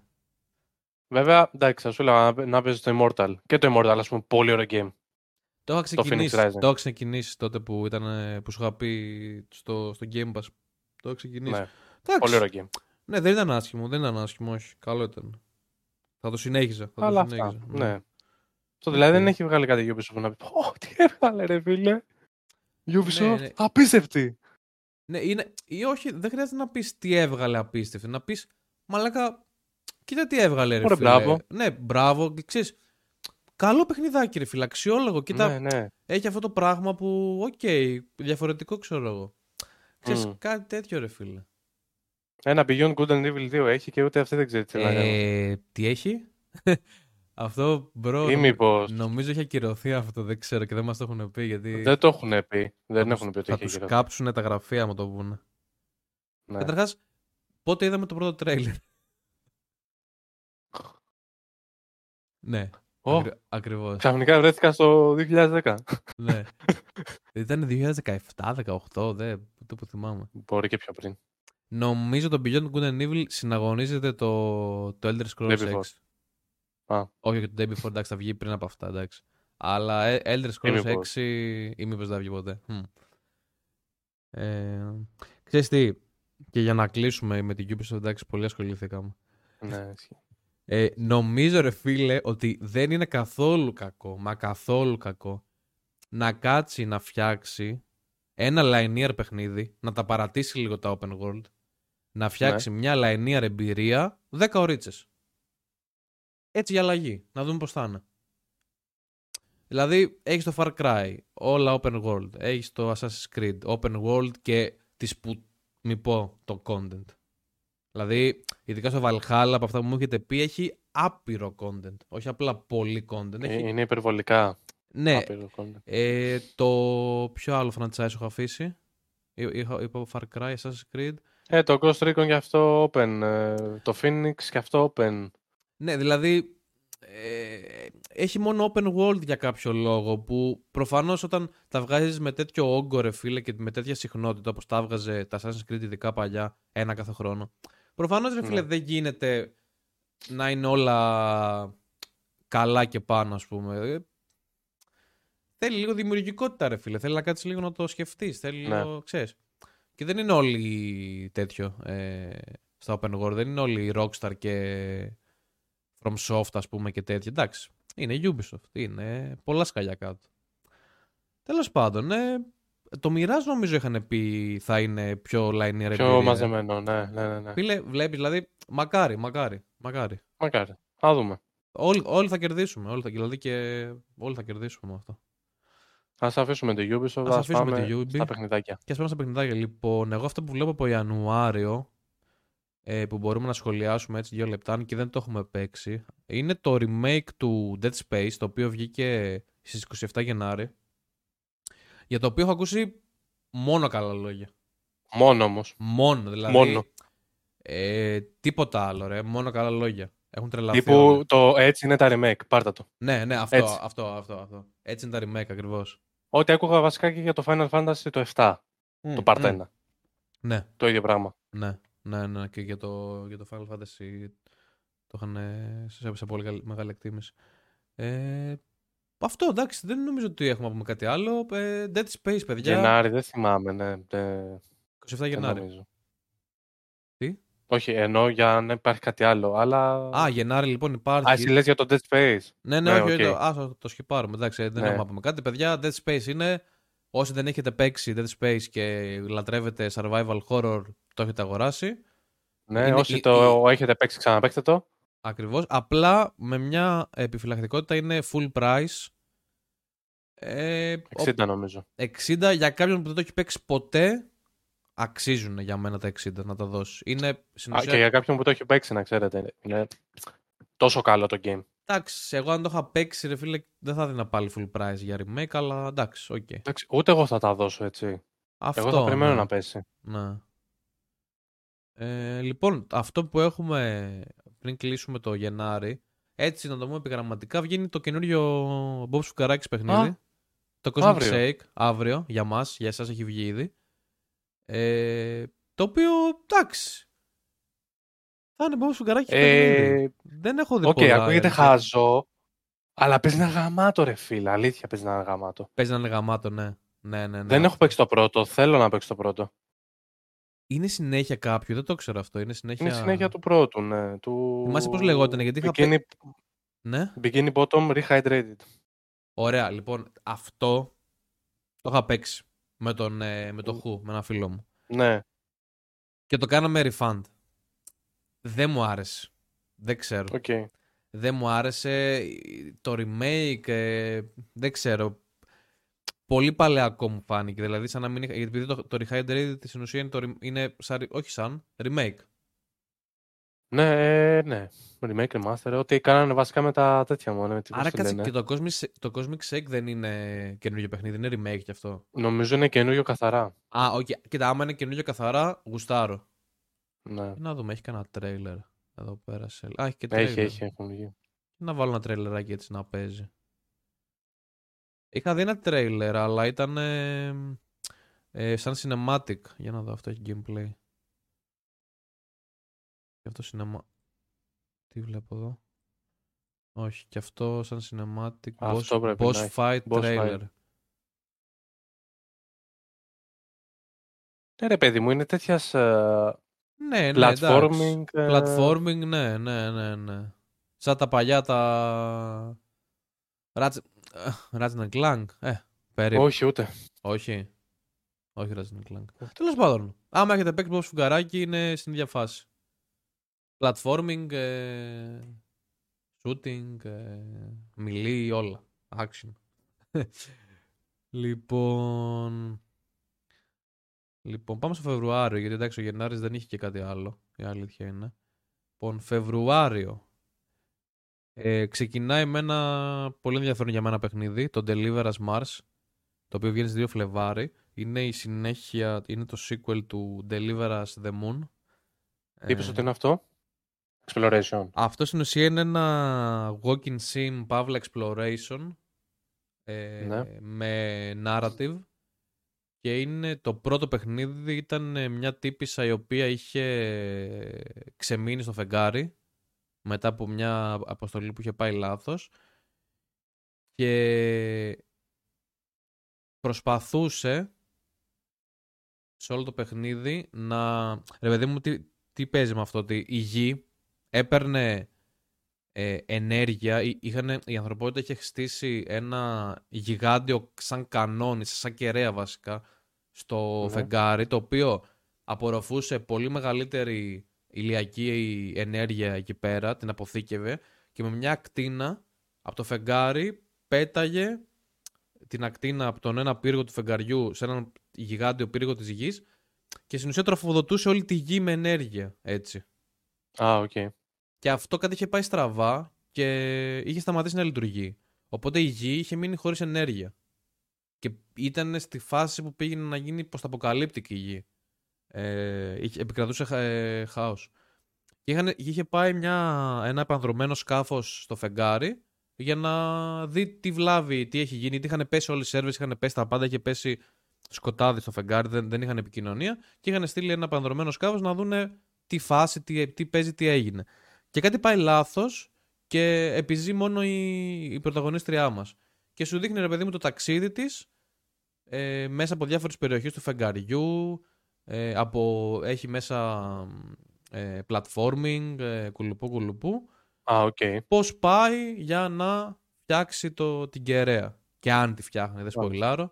Βέβαια, εντάξει, θα σου έλεγα να, να παίζει το Immortal. Και το Immortal, ας πούμε, πολύ ωραίο game. Το είχα Phoenix ξεκινήσει. Rising. Το είχα ξεκινήσει τότε που, ήταν, ε, που σου είχα πει στο, στο Game Pass. Το είχα ξεκινήσει. Ναι, Εντάξει. πολύ ωραίο game. Ναι, δεν ήταν άσχημο, δεν ήταν άσχημο, όχι. Καλό ήταν. Θα το συνέχιζα. Θα Αλλά το αυτά. συνέχιζα. Ναι. Αυτό δηλαδή δεν Οκ. έχει βγάλει κάτι η Ubisoft να πει Ω, τι έβγαλε ρε φίλε. Ubisoft, Ναι, ναι. απίστευτη. Ναι, είναι, ή όχι, δεν χρειάζεται να πεις τι έβγαλε απίστευτη. Να πεις, Μαλάκα, κοίτα τι έβγαλε, ρε Ωραία, φίλε. μπράβο. Ναι, μπράβο. και Ξέρεις, καλό παιχνιδάκι, ρε φίλε. Αξιόλογο. Κοίτα, Ναι, ναι. έχει αυτό το πράγμα που, οκ, διαφορετικό ξέρω εγώ. Ξέρεις, Μμ. κάτι τέτοιο, ρε φίλε. Ένα Beyond Good and Evil 2 έχει και ούτε αυτή δεν ξέρει τι να κάνει. Ε, τι έχει; *laughs* αυτό, bro, Ή μήπως. νομίζω έχει ακυρωθεί αυτό, δεν ξέρω και δεν μας το έχουν πει γιατί Δεν το έχουν πει. Δεν θα έχουν τους- πει ότι θα έχει τους ακυρωθεί. κάψουν τα γραφεία άμα το πούνε. Ναι. Καταρχάς, πότε είδαμε το πρώτο τρέιλερ; *laughs* ναι, Ω, ακρι- ακριβώς. Ξαφνικά βρέθηκα στο 2010. ναι. *laughs* Ήταν 2017-18, δεν, ούτε που θυμάμαι. Μπορεί και πιο πριν. Νομίζω το Beyond Good and Evil συναγωνίζεται το, το Elder Scrolls Day 6. Before. Α. Όχι, το Day Before, εντάξει, θα βγει πριν από αυτά, εντάξει. Αλλά ε, Elder Scrolls μήπως. 6 ή μήπως δεν θα βγει ποτέ. Μμ. Ε, ξέρεις τι, και για να κλείσουμε με την Ubisoft, εντάξει, πολύ ασχοληθήκαμε. Ναι, ισχύει. Ε, νομίζω ρε φίλε ότι δεν είναι καθόλου κακό, μα καθόλου κακό, να κάτσει να φτιάξει ένα linear παιχνίδι, να τα παρατήσει λίγο τα open world, να φτιάξει μια linear εμπειρία 10 ωρίτσες. Έτσι για αλλαγή, να δούμε πώς θα είναι. Δηλαδή, έχεις το Far Cry, όλα open world, έχεις το Assassin's Creed, open world και τις που μη πω το content. Δηλαδή, ειδικά στο Valhalla, από αυτά που μου έχετε πει, έχει άπειρο content. Όχι απλά πολύ content. Ε, Έχει... Είναι υπερβολικά. Ναι, Άπειρο content. ε, το ποιο άλλο franchise έχω αφήσει; Εί- Είχα, είπα Far Cry, Assassin's Creed. Ε, το Ghost Recon και αυτό open. ε, το Phoenix και αυτό open. Ναι, δηλαδή ε, έχει μόνο open world για κάποιο λόγο που προφανώς όταν τα βγάζεις με τέτοιο όγκο ρε φίλε και με τέτοια συχνότητα όπως τα βγάζε τα Assassin's Creed ειδικά παλιά ένα κάθε χρόνο προφανώς ρε φίλε Ναι. δεν γίνεται να είναι όλα καλά και πάνω ας πούμε Ε, θέλει λίγο δημιουργικότητα ρε φίλε θέλει να κάτσεις λίγο να το σκεφτείς θέλει Ναι. λίγο ξέρεις και δεν είναι όλοι τέτοιο ε, στα open world δεν είναι όλοι Rockstar και From Soft ας πούμε και τέτοια. Εντάξει, είναι Ubisoft, είναι πολλά σκαλιά κάτω. Τέλος πάντων, ε, το Mirage νομίζω είχαν πει θα είναι πιο linear εμπειρία. Πιο μαζεμένο, ναι, ναι, ναι. ναι. Φίλε, βλέπεις, δηλαδή, μακάρι, μακάρι, μακάρι. Μακάρι. Θα δούμε. Όλοι, όλοι θα κερδίσουμε, όλοι θα, δηλαδή και όλοι θα κερδίσουμε με αυτό. Ας αφήσουμε το Ubisoft, Ας ας, αφήσουμε πάμε το Ubi. στα παιχνιδάκια. Και ας πάμε στα παιχνιδάκια. Λοιπόν, εγώ αυτό που βλέπω από Ιανουάριο, ε, που μπορούμε να σχολιάσουμε έτσι δύο λεπτά, αν και δεν το έχουμε παίξει, είναι το remake του Dead Space, το οποίο βγήκε στις 27 Γενάρη, για το οποίο έχω ακούσει μόνο καλά λόγια. Μόνο όμως. Μόνο, δηλαδή. Μόνο. Ε, τίποτα άλλο, ρε. Μόνο καλά λόγια. Έχουν τρελαθεί. όλοι. Τύπου το έτσι είναι τα remake. Πάρτα το. Ναι, ναι, αυτό, Έτσι. αυτό, αυτό, αυτό. Έτσι είναι τα remake ακριβώς. Ό,τι άκουγα βασικά και για το Final Fantasy το 7. το Part 1. Ναι. Το ίδιο πράγμα. Ναι, ναι, ναι. Και για το, για το Final Fantasy το είχαν ε, σε, σε πολύ καλή- μεγάλη εκτίμηση. Ε, αυτό εντάξει, δεν νομίζω ότι έχουμε να πούμε κάτι άλλο. Ε, Dead Space, παιδιά. Γενάρη, δεν θυμάμαι, ναι. Δεν, 27 δεν Γενάρη. νομίζω. Τι; Όχι, εννοώ για να υπάρχει κάτι άλλο, αλλά... Α, Γενάρη λοιπόν υπάρχει. Α, εσύ λες για το Dead Space. Ναι, ναι, Ναι, όχι, οκ. το, ας, το σκιπάρουμε. Εντάξει, δεν Ναι. έχουμε να πούμε κάτι. Παιδιά, Dead Space είναι. Όσοι δεν έχετε παίξει Dead Space και λατρεύετε survival horror, το έχετε αγοράσει. Ναι, Είναι όσοι η- το έχετε παίξει, ξαναπαίξτε το. Ακριβώς. Απλά με μια επιφυλακτικότητα είναι full price. Ε, ο- 60 νομίζω. 60 για κάποιον που δεν το έχει παίξει ποτέ αξίζουν για μένα τα 60 να τα δώσει. Είναι στην Α, ουσία- και για κάποιον που το έχει παίξει, να ξέρετε. Είναι τόσο καλό το game. Εντάξει, εγώ αν το είχα παίξει ρε φίλε δεν θα έδινα πάλι full price για remake, αλλά εντάξει, οκ. Εντάξει, ούτε εγώ θα τα δώσω έτσι. Αυτό, εγώ θα περιμένω ναι. να πέσει. Ναι. Ε, λοιπόν, αυτό που έχουμε πριν κλείσουμε το Γενάρη, έτσι να το πούμε επιγραμματικά, βγαίνει το καινούριο Μπομπ Σφουγγαράκης παιχνίδι. Α, το Cosmic αύριο. Shake, αύριο, για μας, για εσάς έχει βγει ήδη. Ε, το οποίο, εντάξει, θα είναι Μπομπ Σφουγγαράκης παιχνίδι. Ε, Δεν έχω δει Οκ, πολλά, ακούγεται αλήθεια. χαζό, αλλά παίζει να είναι γαμάτο ρε φίλε. Αλήθεια παίζει να είναι γαμάτο. Παίζει να είναι γαμάτο, ναι. Ναι, ναι, ναι. Δεν έχω παίξει το πρώτο, θέλω να παίξω το πρώτο. Είναι συνέχεια κάποιου, δεν το ξέρω αυτό. Είναι συνέχεια. Είναι συνέχεια του πρώτου, ναι. Του... Θυμάσαι πώς λεγότανε, γιατί είχα Bikini, Ναι. Bikini Bottom Rehydrated. Ωραία, λοιπόν, αυτό το είχα παίξει με τον, ε, με τον Χου, με ένα φίλο μου. Ναι. Και το κάναμε refund. Δεν μου άρεσε. Δεν ξέρω. Οκ. Δεν μου άρεσε. Το remake, ε, δεν ξέρω. Πολύ παλιακό μου φάνηκε. Δηλαδή, σαν να μην είχα. Γιατί επειδή το, το Rehydrated στην ουσία είναι, το, re- είναι σαν, όχι σαν, remake. Ναι, ε, ναι. Remake, remaster, ό,τι κάνανε βασικά με τα τέτοια μόνο. Με τι, πώς Άρα το κάτσε λένε. και το Cosmic, το Cosmic Shake δεν είναι καινούργιο παιχνίδι, είναι remake κι αυτό. Νομίζω είναι καινούριο καθαρά. Α, όχι. Κοίτα, άμα είναι καινούργιο καθαρά, γουστάρω. Ναι. Να δούμε, έχει κανένα τρέιλερ εδώ πέρα. Σε... Α, έχει και τρέιλερ. Έχει, έχει, έχουν βγει. Να βάλω ένα τρέιλεράκι έτσι να παίζει. Είχα δει ένα τρέιλερ, αλλά ήταν ε, ε, σαν cinematic. Για να δω, αυτό έχει gameplay. Και αυτό cinema... Τι βλέπω εδώ; Όχι, και αυτό σαν cinematic Αυτό boss, πρέπει boss να έχει. fight Boss trailer. fight. Ναι, ρε παιδί μου, είναι τέτοιας Ναι, ναι, εντάξει. platforming. ε, Platforming, ναι, ναι, ναι, ναι. Σαν τα παλιά τα... Ratchet Ratchet Clank, ε, περίπου. Όχι, ούτε. Όχι. Όχι Ratchet Clank. Τέλος πάντων, άμα έχετε παίξει Bob Σφουγγαράκι είναι στην ίδια φάση. Platforming, ε, shooting, ε, melee, όλα. Action. *laughs* λοιπόν... Λοιπόν, πάμε στο Φεβρουάριο, γιατί εντάξει ο Γενάρης δεν είχε και κάτι άλλο. Η αλήθεια είναι. Λοιπόν, Φεβρουάριο. Ε, ξεκινάει με ένα πολύ ενδιαφέρον για μένα παιχνίδι, το Deliver Us Mars, το οποίο βγαίνει στις 2 Φλεβάρι. Είναι η συνέχεια, είναι το sequel του Deliver Us The Moon. Τι είπες ότι είναι αυτό; Exploration. Αυτό στην ουσία είναι ένα walking sim, Pavla exploration, ε, Ναι. με narrative. Και είναι το πρώτο παιχνίδι, ήταν ε, μια τύπησα η οποία είχε ξεμείνει στο φεγγάρι μετά από μια αποστολή που είχε πάει λάθος και προσπαθούσε σε όλο το παιχνίδι να... Ρε παιδί μου, τι, τι παίζει με αυτό, ότι η γη έπαιρνε ε, ενέργεια, Εί- είχανε, η ανθρωπότητα είχε χτίσει ένα γιγάντιο σαν κανόνι, σαν κεραία βασικά, στο Ναι. φεγγάρι, το οποίο απορροφούσε πολύ μεγαλύτερη ηλιακή ενέργεια εκεί πέρα, την αποθήκευε και με μια ακτίνα από το φεγγάρι πέταγε την ακτίνα από τον ένα πύργο του φεγγαριού σε έναν γιγάντιο πύργο της γης και στην ουσία τροφοδοτούσε όλη τη γη με ενέργεια, έτσι. Α, οκ. Και αυτό κάτι είχε πάει στραβά και είχε σταματήσει να λειτουργεί. Οπότε η γη είχε μείνει χωρίς ενέργεια. Και ήταν στη φάση που πήγαινε να γίνει ποσταποκαλύπτικη η γη. Ε, είχε- επικρατούσε χα, ε, χάος. Και είχαν, είχε πάει μια, ένα επανδρομένο σκάφος στο φεγγάρι για να δει τι βλάβει, τι έχει γίνει. Γιατί είχαν πέσει όλοι οι σερβες, είχαν πέσει τα πάντα, είχε πέσει σκοτάδι στο φεγγάρι, δεν, δεν είχαν επικοινωνία. Και είχαν στείλει ένα επανδρομένο σκάφος να δούνε τι φάση, τι, τι παίζει, τι έγινε. Και κάτι πάει λάθος και επιζεί μόνο η, η πρωταγωνίστριά μας. Και σου δείχνει ρε παιδί μου το ταξίδι της ε, μέσα από διάφορες περιοχές του φεγγαριού, ε, από, έχει μέσα ε, platforming, ε, κουλουπού κουλουπού. Α, οκ. Πώς πάει για να φτιάξει το, την κεραία; Και αν τη φτιάχνει, δεν Μάλιστα. σποϊλάρω.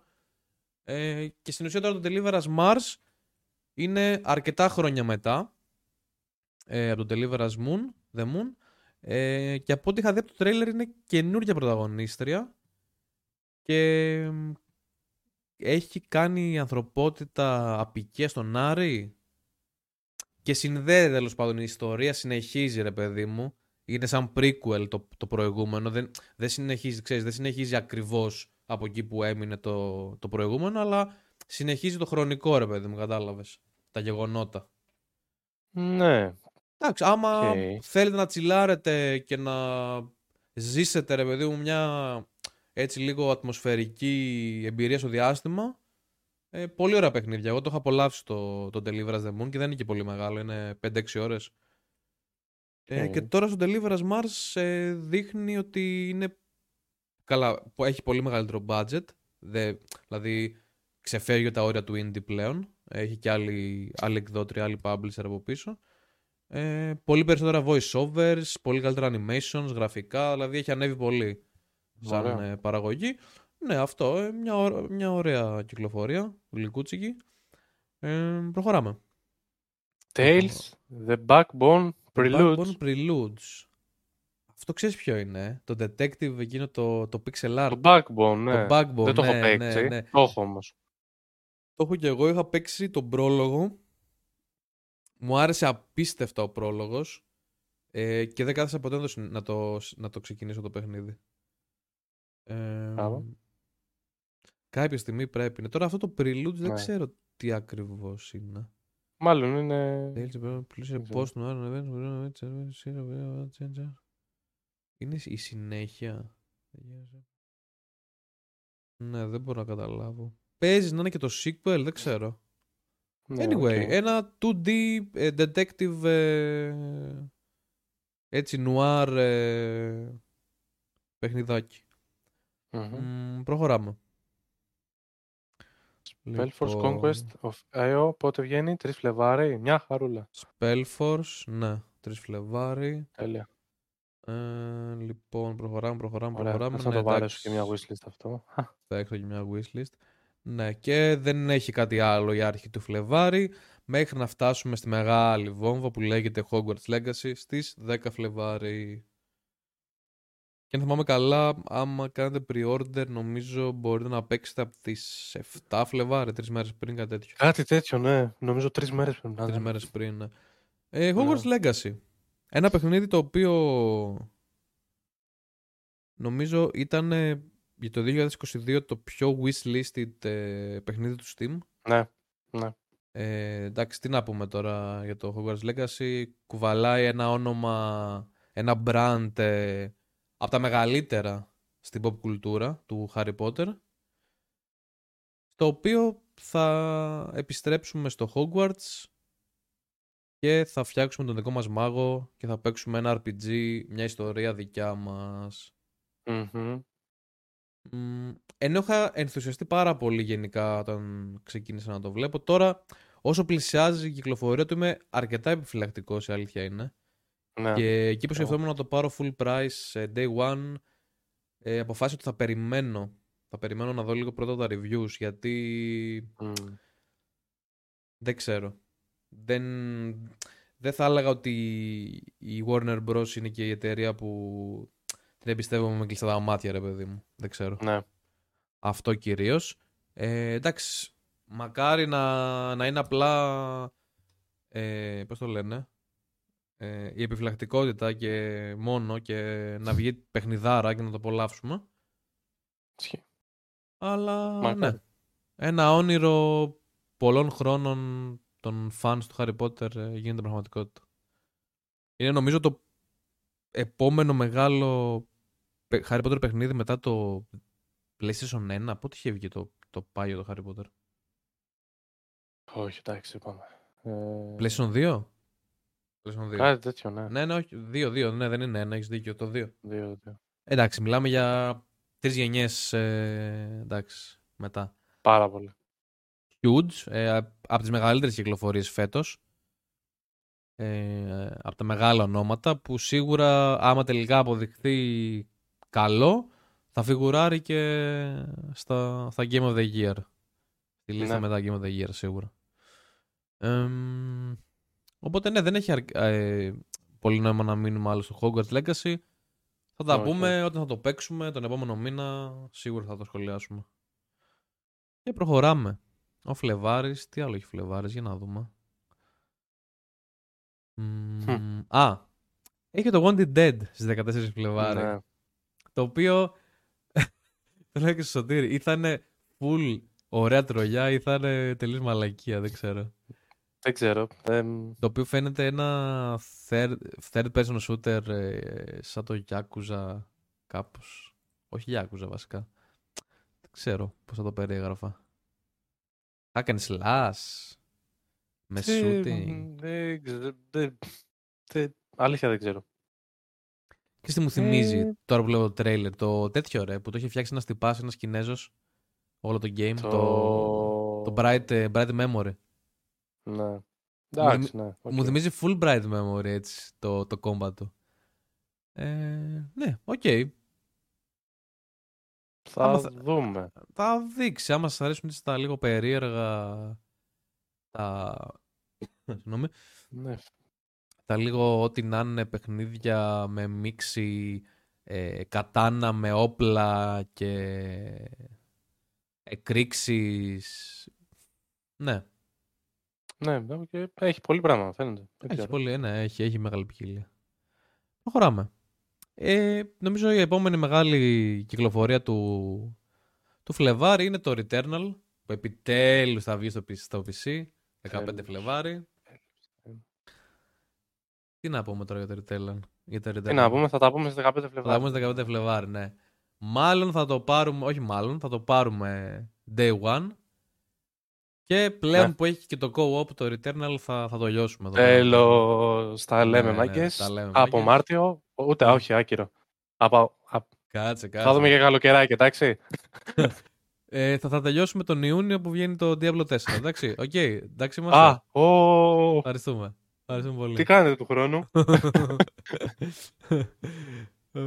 Ε, και στην ουσία τώρα το Deliver Us Mars είναι αρκετά χρόνια μετά ε, από το Deliver Us Moon, The Moon. Ε, και από ό,τι είχα δει από το τρέιλερ είναι καινούργια πρωταγωνίστρια και μ, έχει κάνει η ανθρωπότητα αποικία στον Άρη; Και συνδέεται τέλος πάντων η ιστορία, συνεχίζει ρε παιδί μου. Είναι σαν prequel το, το προηγούμενο, δεν, δεν συνεχίζει, ξέρεις, δεν συνεχίζει ακριβώς από εκεί που έμεινε το, το προηγούμενο, αλλά συνεχίζει το χρονικό ρε παιδί μου, κατάλαβες, τα γεγονότα. Ναι. Εντάξει, άμα Οκ. θέλετε να τσιλάρετε και να ζήσετε ρε παιδί μου μια έτσι λίγο ατμοσφαιρική εμπειρία στο διάστημα, ε, πολύ ωραία παιχνίδια. Εγώ το έχω απολαύσει το, το Deliver Us The Moon και δεν είναι και πολύ μεγάλο, είναι 5-6 ώρες. Ε, Οκ. και τώρα στο Deliver Us Mars ε, δείχνει ότι είναι καλά, που έχει πολύ μεγαλύτερο budget, δε, δηλαδή ξεφεύγει τα όρια του indie πλέον, έχει και άλλη, άλλη εκδότρια, άλλη publisher από πίσω. Ε, πολύ περισσότερα voice overs, πολύ καλύτερα animations, γραφικά, δηλαδή έχει ανέβει πολύ σαν Ωραία. ε, παραγωγή. Ναι, αυτό, ε, μια, ωρα- μια ωραία κυκλοφορία, γλυκούτσικη. Ε, προχωράμε. Tales, The Backbone, Preludes. Backbone Preludes. Αυτό ξέρεις ποιο είναι, ε; το detective εκείνο το, το pixel art; Το Backbone, ναι. Το Backbone, Δεν το έχω ναι, παίξει. ναι, ναι. Το έχω όμως. Το έχω και εγώ, είχα παίξει τον πρόλογο. Μου άρεσε απίστευτα ο πρόλογος ε, και δεν κάθεσα ποτέ να το, συν- να το, να το ξεκινήσω το παιχνίδι. Ε, Μπράβο. κάποια στιγμή πρέπει. είναι. Τώρα αυτό το Prelude δεν Ναι. ξέρω τι ακριβώς είναι. Μάλλον είναι... Tales of Pleasure Δεν ξέρω. Post Noir Events, Είναι η συνέχεια. Ναι, δεν μπορώ να καταλάβω. Παίζεις να είναι και το sequel, δεν ξέρω. ναι, Anyway, οκ. ένα 2D ε, detective ε, έτσι noir ε, παιχνιδάκι. Μμμ. Μμ, προχωράμε. Spellforce Λοιπόν, Conquest of Eo, πότε βγαίνει, 3 Φλεβάρι, μια χαρούλα. Spellforce, ναι, 3 Φλεβάρι. Τέλεια. Ε, λοιπόν, προχωράμε, προχωράμε, Ωραία, προχωράμε. ας να Ναι, το βάλω εντάξει, και μια wishlist αυτό. Θα έχω και μια wishlist. Ναι, και δεν έχει κάτι άλλο η άρχη του Φλεβάρι μέχρι να φτάσουμε στη μεγάλη βόμβα που λέγεται Hogwarts Legacy στις 10 Φλεβάρι. Και αν θυμάμαι καλά, άμα κάνετε pre-order, νομίζω μπορείτε να παίξετε από τις 7 Φλεβάρι, τρεις μέρες πριν, κάτι τέτοιο. Κάτι τέτοιο, ναι. Νομίζω τρεις μέρες πρέπει να Τρεις είναι. μέρες πριν, ναι. Ε, Hogwarts Legacy. Ένα παιχνίδι το οποίο νομίζω ήταν ε, για το 2022 το πιο wishlisted ε, παιχνίδι του Steam. Ναι, ναι. Ε, εντάξει, τι να πούμε τώρα για το Hogwarts Legacy. Κουβαλάει ένα όνομα, ένα brand ε, από τα μεγαλύτερα στην pop κουλτούρα του Harry Potter. Το οποίο θα επιστρέψουμε στο Hogwarts και θα φτιάξουμε τον δικό μας μάγο και θα παίξουμε ένα RPG, μια ιστορία δικιά μας. Μμμ. Μ, Ενώ είχα ενθουσιαστεί πάρα πολύ γενικά όταν ξεκίνησα να το βλέπω, τώρα όσο πλησιάζει η κυκλοφορία του είμαι αρκετά επιφυλακτικός η αλήθεια είναι. Ναι. Και εκεί που εγώ. σκεφτόμουν να το πάρω full price σε day one, ε, αποφάσισα ότι θα περιμένω. Θα περιμένω να δω λίγο πρώτα τα reviews γιατί Μμ. δεν ξέρω. Δεν, δεν θα έλεγα ότι η Warner Bros. είναι και η εταιρεία που την εμπιστεύομαι με κλειστά τα μάτια, ρε παιδί μου. Δεν ξέρω. Ναι. Αυτό κυρίως. Ε, εντάξει, μακάρι να, να είναι απλά, ε, πώς το λένε, ε, η επιφυλακτικότητα και μόνο και να βγει παιχνιδάρα και να το απολαύσουμε. Ισχύει. Αλλά Μακάρι. ναι, ένα όνειρο πολλών χρόνων των fans του Harry Potter ε, γίνεται πραγματικότητα. Είναι νομίζω το επόμενο μεγάλο παι- Harry Potter παιχνίδι μετά το PlayStation 1. Πότε είχε βγει το, το πάγιο το Harry Potter; Όχι, εντάξει, είπαμε. Ε, PlayStation 2? PlayStation 2. Κάτι τέτοιο, ναι. Ναι, ναι, όχι. 2, 2. Ναι, δεν είναι ένα, έχεις δίκιο. Το 2. Δύο, δύο. Εντάξει, μιλάμε για τρεις γενιές. Ε, εντάξει, μετά. Πάρα πολύ. Huge, ε, από τις μεγαλύτερες κυκλοφορίες φέτος. Ε, από τα μεγάλα ονόματα που σίγουρα άμα τελικά αποδειχθεί καλό θα φιγουράρει και στα, στα Game of the Year. Στη λίστα Ναι. με τα Game of the Year σίγουρα. Εμ, οπότε ναι, δεν έχει αρ- ε, πολύ νόημα να μείνουμε άλλο στο Hogwarts Legacy. Θα τα Όχι, πούμε όταν θα το παίξουμε τον επόμενο μήνα. Σίγουρα θα το σχολιάσουμε. Και προχωράμε. Ο Φλεβάρης, τι άλλο έχει Φλεβάρης, για να δούμε. Μμμ, α, έχει το Wanted Dead στις 14 Φλεβάρη. Ναι. Το οποίο, *laughs* το λέω και στο Σωτήρη, ή θα είναι full ωραία τρολιά ή θα είναι τελείως μαλακία, δεν ξέρω. Δεν ξέρω. εμ, Το οποίο φαίνεται ένα third, third person shooter ε, σαν το Yakuza κάπως. Όχι Yakuza βασικά. Δεν ξέρω πώς θα το περιέγραφα. Hack and slash. Με τι- shooting. Δεν ξέρω. δεν- δεν- Αλήθεια δεν ξέρω. Και τι μου θυμίζει Ε. τώρα που λέω το trailer. Το τέτοιο ρε που το είχε φτιάξει ένας τυπάς, ένας Κινέζος. Όλο το game. Το, το, Bright, ε, Bright Memory. Ναι. Εντάξει, ναι. οκ. Μου θυμίζει φουλ Bright Memory έτσι το, το combat του. Ε, ναι, οκ. Θα άμα θα- δούμε. Θα δείξει. Άμα σας αρέσουν έτσι τα λίγο περίεργα τα... Συγγνώμη. Ναι. Τα λίγο ό,τι να είναι παιχνίδια με μίξη ε, κατάνα με όπλα και εκρήξεις. Ναι, Ναι, οκ. έχει πολύ πράγμα, φαίνεται. Δεν Έχει ξέρω. πολύ, ναι, έχει, έχει μεγάλη ποικιλία. Προχωράμε. Ε, νομίζω η επόμενη μεγάλη κυκλοφορία του, του Φλεβάρι είναι το Returnal, που επιτέλους θα βγει στο, PC στο PC, 15 Τέλος. Φλεβάρι. Τι να πούμε τώρα για το Returnal. Για το Τι Returnal; να πούμε, θα τα πούμε στις 15 Θα Φλεβάρι. τα πούμε στις 15 Φλεβάρι, ναι. Μάλλον θα το πάρουμε, όχι μάλλον, θα το πάρουμε day one. Και πλέον Ναι. που έχει και το co-op, το Returnal, θα, θα το λιώσουμε εδώ. Τέλος, τα Ναι, λέμε ναι, μάγκες. τα λέμε, Από μάγκες. Μάρτιο, ούτε, όχι, άκυρο. Από, α- Κάτσε, κάτσε. θα δούμε και καλοκαιράκι, εντάξει. Ε, θα, θα τελειώσουμε τον Ιούνιο που βγαίνει το Diablo 4. Εντάξει, οκ. εντάξει είμαστε. Α, ο, Ευχαριστούμε. Ευχαριστούμε πολύ. τι κάνετε του χρόνου; *laughs* Ε,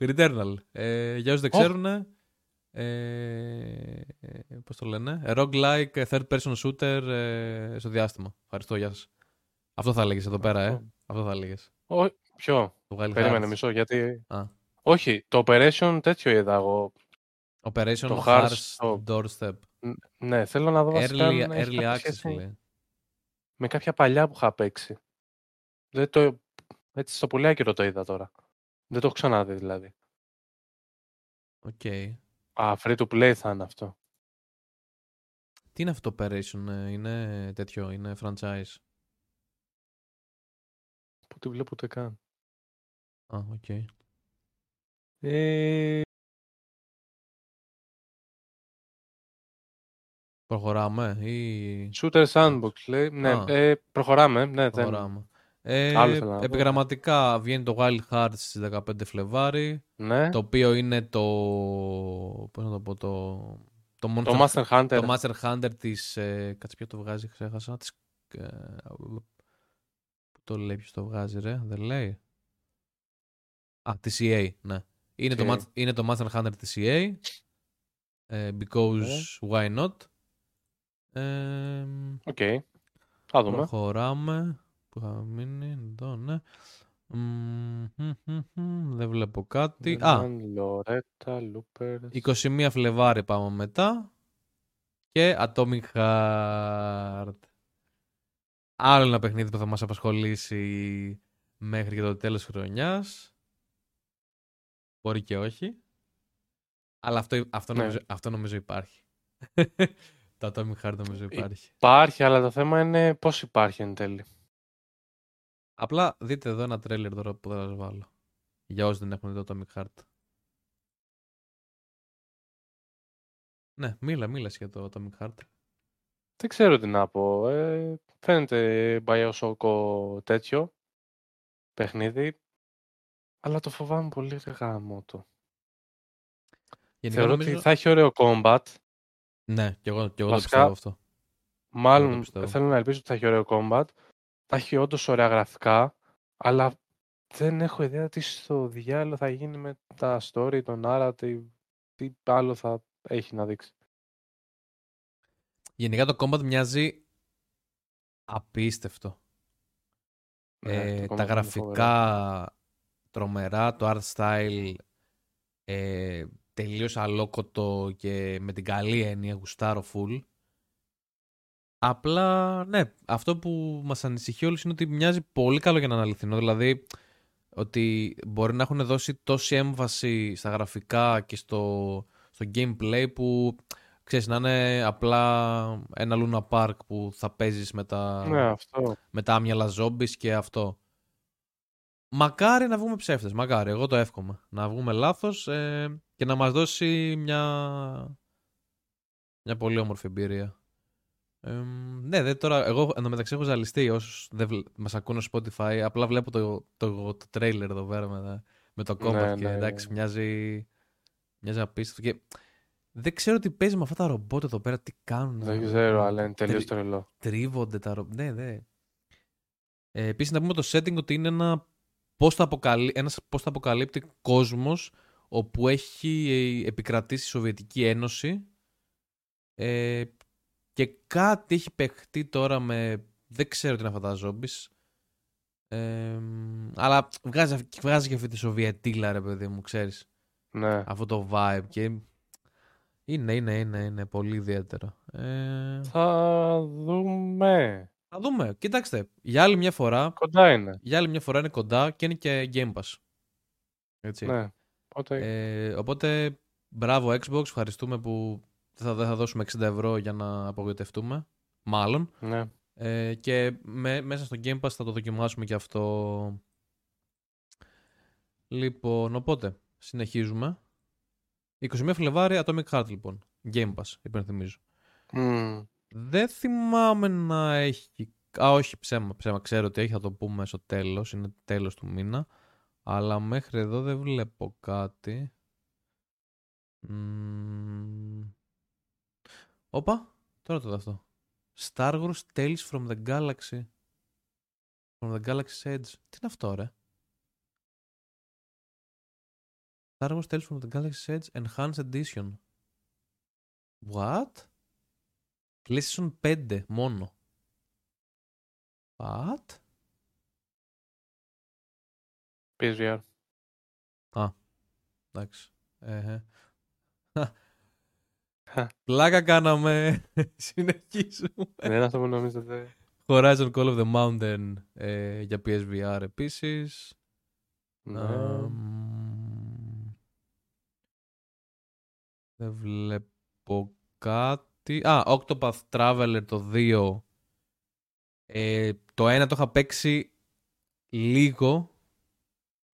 Returnal. Ε, για όσους δεν Οχ. ξέρουν, ε, πώς το λένε, roguelike third person shooter ε, στο διάστημα. Ευχαριστώ, γεια σας. Αυτό θα έλεγες εδώ πέρα, ε. Αυτό. Αυτό θα έλεγες. Ω, ποιο, Το Wild περίμενε Hearts. μισό, γιατί... Α. Όχι, το Operation τέτοιο είδα εγώ. Operation Το Hearts Hearts, Doorstep. Ναι, θέλω να δω βασικά Early, αν έχει early κάποια access, σχέση λέει. με κάποια παλιά που είχα παίξει. Δεν το... Έτσι στο πολύ άκυρο το είδα τώρα. Δεν το έχω ξαναδεί δηλαδή. Οκ. Α, free to play θα είναι αυτό. Τι είναι αυτό το Operation, ε, είναι τέτοιο, είναι franchise; Πού τη βλέπω ούτε καν. Α, οκ. Ε, Προχωράμε ή... shooter sandbox λέει. Ναι, Α. ε, προχωράμε. Ναι, δεν... Προχωράμε. Ε, Άλλο ήθελα να πω. επιγραμματικά βγαίνει το Wild Hearts στις 15 Φλεβάρι, ναι. το οποίο είναι το... πώς να το πω, το... Το Monster, Το Master Hunter. το Master Hunter της... Ε, κάτσε ποιο το βγάζει, ξέχασα. Της, ε, πού το λέει, ποιος το βγάζει ρε, δεν λέει. Α, της EA, ναι. Είναι, το, EA. Mat- είναι το Monster Hunter της EA. ε, because why not. Ε, Οκ. Θα δούμε. Προχωράμε. Που είχαμε μείνει εδώ, ναι. Μμμ, μμμ, μμμ, μμμ, Δεν βλέπω κάτι. Α, Λορέτα, Loopers. 21 Φλεβάρι πάμε μετά. Και Atomic Heart. Άλλο ένα παιχνίδι που θα μας απασχολήσει μέχρι και το τέλος χρονιάς. Μπορεί και όχι. Αλλά αυτό, αυτό, Ναι. νομίζω, αυτό νομίζω υπάρχει. το Atomic Heart νομίζω υπάρχει. Υπάρχει, αλλά το θέμα είναι πώς υπάρχει εν τέλει. Απλά δείτε εδώ ένα τρέλερ τώρα που θα σας βάλω. Για όσοι δεν έχουν δει το Atomic Heart. Ναι, μίλα, μίλα για το Atomic Heart. Δεν ξέρω τι να πω. Ε, φαίνεται Bioshock τέτοιο παιχνίδι. Αλλά το φοβάμαι πολύ ρε γάμο το. Γενικά Θεωρώ νομίζω- ότι θα έχει ωραίο combat. Ναι, και εγώ, και εγώ το Βασικά, πιστεύω αυτό. Μάλλον πιστεύω. θέλω να ελπίζω ότι θα έχει ωραίο combat. Θα έχει όντως ωραία γραφικά. Αλλά δεν έχω ιδέα τι στο διάλογο θα γίνει με τα story, το narrative. Τι άλλο θα έχει να δείξει. Γενικά το combat μοιάζει απίστευτο. Ναι, Ε, το τα combat είναι φοβερό. γραφικά τρομερά, το art style ε, τελείως αλόκοτο και με την καλή έννοια γουστάρω full. Απλά, ναι, αυτό που μας ανησυχεί όλους είναι ότι μοιάζει πολύ καλό για να είναι αληθινό. Δηλαδή, ότι μπορεί να έχουν δώσει τόση έμβαση στα γραφικά και στο, στο gameplay που, ξέρεις, να είναι απλά ένα Luna Park που θα παίζεις με τα, Ναι, αυτό. με τα άμυαλα zombies και αυτό. Μακάρι να βγούμε ψεύτες, μακάρι, εγώ το εύχομαι. Να βγούμε λάθος ε, και να μας δώσει μια, μια πολύ όμορφη εμπειρία. Ε, ναι, δε, τώρα εγώ εντωμεταξύ έχω ζαλιστεί όσους δεν βλέ- μας ακούνε στο Spotify, απλά βλέπω το, το, το trailer εδώ πέρα με, με το combat Ναι, και ναι, εντάξει, ναι. μοιάζει, μοιάζει απίστευτο και δεν ξέρω τι παίζει με αυτά τα ρομπότ εδώ πέρα, τι κάνουν. Δεν ξέρω, αλλά είναι τελείως Τρι- τρελό. τρίβονται τα ρομπότ. Ναι, ναι. Ε, Επίσης να πούμε το setting ότι είναι ένα πώς θα αποκαλύ... ένας πώς θα αποκαλύπτει κόσμος όπου έχει ε, επικρατήσει η Σοβιετική Ένωση ε, και κάτι έχει παιχτεί τώρα με... Δεν ξέρω τι είναι αυτά τα zombies. Ε, αλλά βγάζει, βγάζει και αυτή τη Σοβιετήλα ρε παιδί μου, ξέρεις. Ναι. Αυτό το vibe και είναι, είναι, είναι, είναι πολύ ιδιαίτερο. Ε, Θα δούμε. Θα δούμε. Κοιτάξτε, για άλλη μια φορά, Κοντά είναι. για άλλη μια φορά είναι κοντά και είναι και Game Pass. Έτσι. Ναι. Οπότε, Ε, οπότε, μπράβο Xbox, ευχαριστούμε που δεν θα, δεν θα δώσουμε 60 ευρώ για να απογοητευτούμε. Μάλλον. ναι. Ε, και με, μέσα στο Game Pass θα το δοκιμάσουμε και αυτό. Λοιπόν, οπότε, συνεχίζουμε. 21 Φλεβάρι, Atomic Heart λοιπόν. Game Pass, υπενθυμίζω. Μμμ. Δεν θυμάμαι να έχει. Α, όχι, ψέμα, ψέμα. Ξέρω ότι έχει, θα το πούμε στο τέλος. Είναι τέλος του μήνα. Αλλά μέχρι εδώ δεν βλέπω κάτι. Μμμ. Όπα, τώρα το δω αυτό. Star Wars Tales from the Galaxy. From the Galaxy's Edge. Τι είναι αυτό, ρε. Star Wars Tales from the Galaxy's Edge Enhanced Edition. What? PlayStation 5 μόνο. What? PSVR. Εντάξει. Ε, Χα. Πλάκα κάναμε. *laughs* Συνεχίζουμε. Δεν είναι αυτό που νομίζετε. Horizon Call of the Mountain ε, για PSVR επίσης. Ναι. Αμ, Δεν βλέπω κάτι. Α, Octopath Traveler το 2. Ε, το ένα το είχα παίξει λίγο.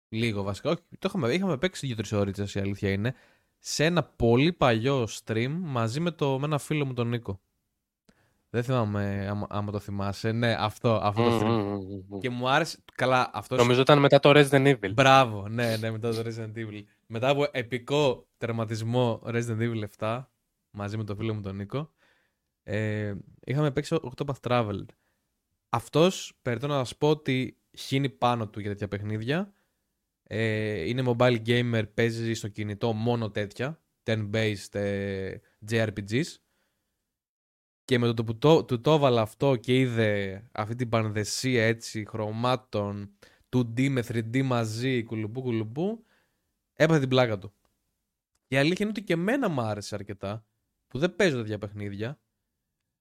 Λίγο βασικά. Όχι, το είχαμε, είχαμε παίξει δύο-τρεις ώρες η αλήθεια είναι. Σε ένα πολύ παλιό stream μαζί με, το, με ένα φίλο μου τον Νίκο. Δεν θυμάμαι άμα, άμα το θυμάσαι. Ναι, αυτό, αυτό το stream. Και μου άρεσε. Καλά, αυτό. Νομίζω ήταν μετά το Resident Evil. Μπράβο, ναι, ναι, μετά το Resident Evil. Μετά από επικό τερματισμό Resident Evil 7, μαζί με τον φίλο μου τον Νίκο, ε, είχαμε παίξει Octopath Traveler. Αυτός, περιττώ να σας πω ότι χύνει πάνω του για τέτοια παιχνίδια. Ε, είναι mobile gamer, παίζει στο κινητό μόνο τέτοια, turn-based ε, JRPGs. Και με το που το, του το έβαλα αυτό και είδε αυτή την πανδεσία έτσι χρωμάτων 2D με 3D μαζί, κουλουπού κουλουπού, έπαθε την πλάκα του. Η αλήθεια είναι ότι και εμένα μου άρεσε αρκετά, που δεν παίζω τέτοια παιχνίδια,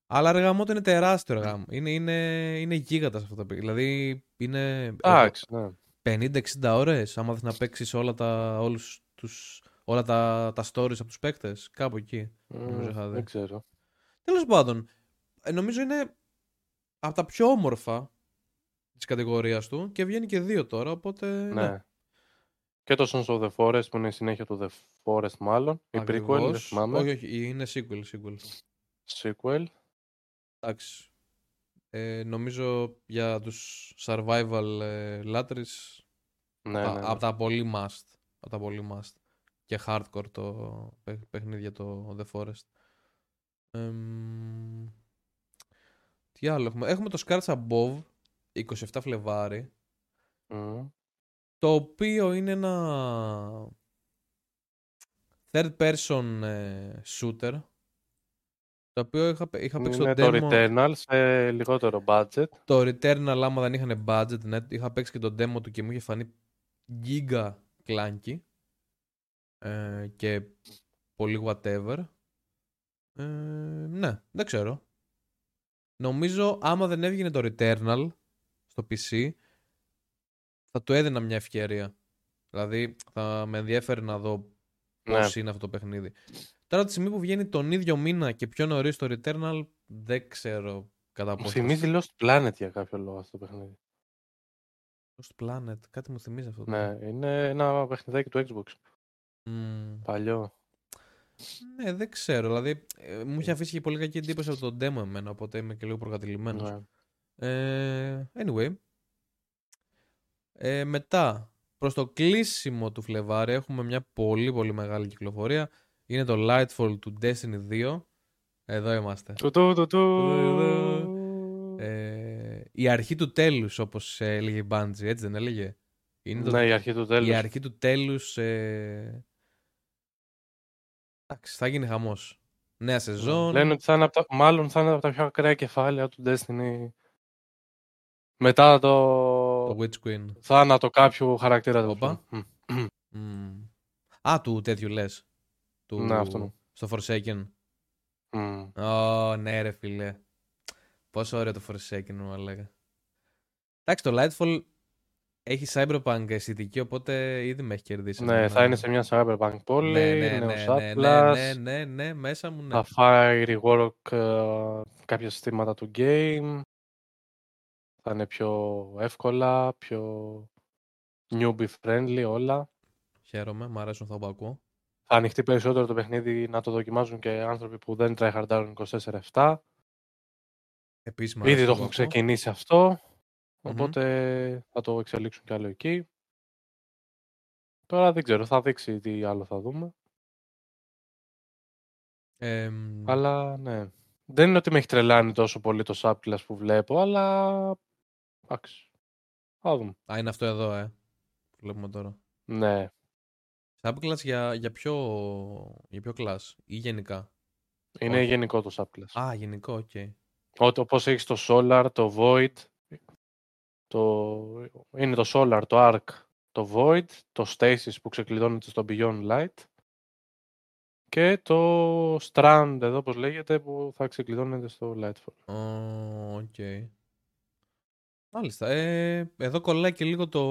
αλλά αργά μου είναι τεράστιο αργά Είναι, είναι, είναι γίγαντας αυτό το παιχνίδι. Δηλαδή είναι. Εντάξει, ναι. 50-60 ώρες, άμα θες να παίξεις όλα τα, όλους τους, όλα τα, τα stories από τους παίκτες. Κάπου εκεί. Mm, δεν ξέρω. Τέλος πάντων, ε, νομίζω είναι από τα πιο όμορφα της κατηγορίας του και βγαίνει και δύο τώρα, οπότε. Ναι. ναι. Και το Sons of the Forest που είναι η συνέχεια του The Forest, μάλλον. Η prequel, δεν θυμάμαι. Όχι, όχι, είναι sequel. Sequel. sequel. Εντάξει. Ε, νομίζω για τους survival ε, λάτρεις ναι, ναι, ναι. από τα πολύ must. Από τα πολύ must. Και hardcore το παιχνίδι το The Forest. Ε, τι άλλο έχουμε; Έχουμε το Scars Above 27 Φλεβάρι. Το οποίο είναι ένα third person ε, shooter το οποίο είχα, είχα παίξει Είναι το, demo... το Returnal σε λιγότερο budget. Το Returnal άμα δεν είχαν budget, ναι, είχα παίξει και το demo του και μου είχε φανεί giga κλάνκι ε, και πολύ whatever. Ε, ναι, δεν ξέρω. Νομίζω άμα δεν έβγαινε το Returnal στο PC θα του έδινα μια ευκαιρία. Δηλαδή θα με ενδιαφέρει να δω ναι. πώς είναι αυτό το παιχνίδι. Τώρα τη στιγμή που βγαίνει τον ίδιο μήνα και πιο νωρίς το Returnal, δεν ξέρω κατά πόσο. Μου θυμίζει Lost Planet για κάποιο λόγο αυτό το παιχνίδι. Lost Planet, κάτι μου θυμίζει αυτό. Ναι, είναι ένα παιχνιδάκι του Xbox. Mm. Παλιό. Ναι, δεν ξέρω. Δηλαδή, ε, μου είχε αφήσει και πολύ κακή εντύπωση από τον demo εμένα, οπότε είμαι και λίγο προκατηλημένος. Ναι. Ε, anyway. Ε, μετά, προς το κλείσιμο του Φλεβάρι έχουμε μια πολύ πολύ μεγάλη κυκλοφορία. Είναι το Lightfall του Destiny 2. Εδώ είμαστε. Του, του, του, ε, η αρχή του τέλους, όπως έλεγε η Bungie, έτσι δεν έλεγε; Είναι το... Ναι, η αρχή του τέλους. Η αρχή του τέλους... Ε... Εντάξει, θα γίνει χαμός. Νέα σεζόν. Λένε ότι θα είναι τα... μάλλον θα είναι από τα πιο ακραία κεφάλαια του Destiny. Μετά το... Το Witch Queen. Θάνατο κάποιου χαρακτήρα. Οπα. Mm. Α, του τέτοιου λες του... Ναι. Στο Forsaken. Mm. Oh, ναι, ρε φίλε. Πόσο ωραίο το Forsaken, μου έλεγα. Εντάξει, το Lightfall έχει Cyberpunk αισθητική, οπότε ήδη με έχει κερδίσει. Ναι, θα είναι σε μια Cyberpunk πόλη, ναι, ναι, ναι ναι, ναι, ναι, ναι, ναι, μέσα μου. Ναι. Θα φάει rework uh, κάποια συστήματα του game, θα είναι πιο εύκολα, πιο newbie friendly όλα. Χαίρομαι, μου αρέσουν θα το θα ανοιχτεί περισσότερο το παιχνίδι να το δοκιμάζουν και άνθρωποι που δεν tryhardάρουν 24-7. Επίσημα, Ήδη το έχουν ξεκινήσει αυτό, θα το εξελίξουν κι άλλο εκεί. Τώρα δεν ξέρω, θα δείξει τι άλλο θα δούμε. Αλλά ναι. Δεν είναι ότι με έχει τρελάνει τόσο πολύ το Subclass που βλέπω, αλλά εντάξει. Θα δούμε. Α, είναι αυτό εδώ, ε. Βλέπουμε τώρα. Ναι. Subclass για, για, ποιο, για ποιο class ή γενικά; Είναι γενικό το subclass. Α, γενικό, οκ. Okay. Όπως έχεις το Solar, το Void, το... είναι το Solar, το Arc, το Void, το Stasis που ξεκλειδώνεται στο Beyond Light και το Strand εδώ, όπως λέγεται, που θα ξεκλειδώνεται στο Lightfall. Οκ. okay. Μάλιστα. Ε, εδώ κολλάει και λίγο το,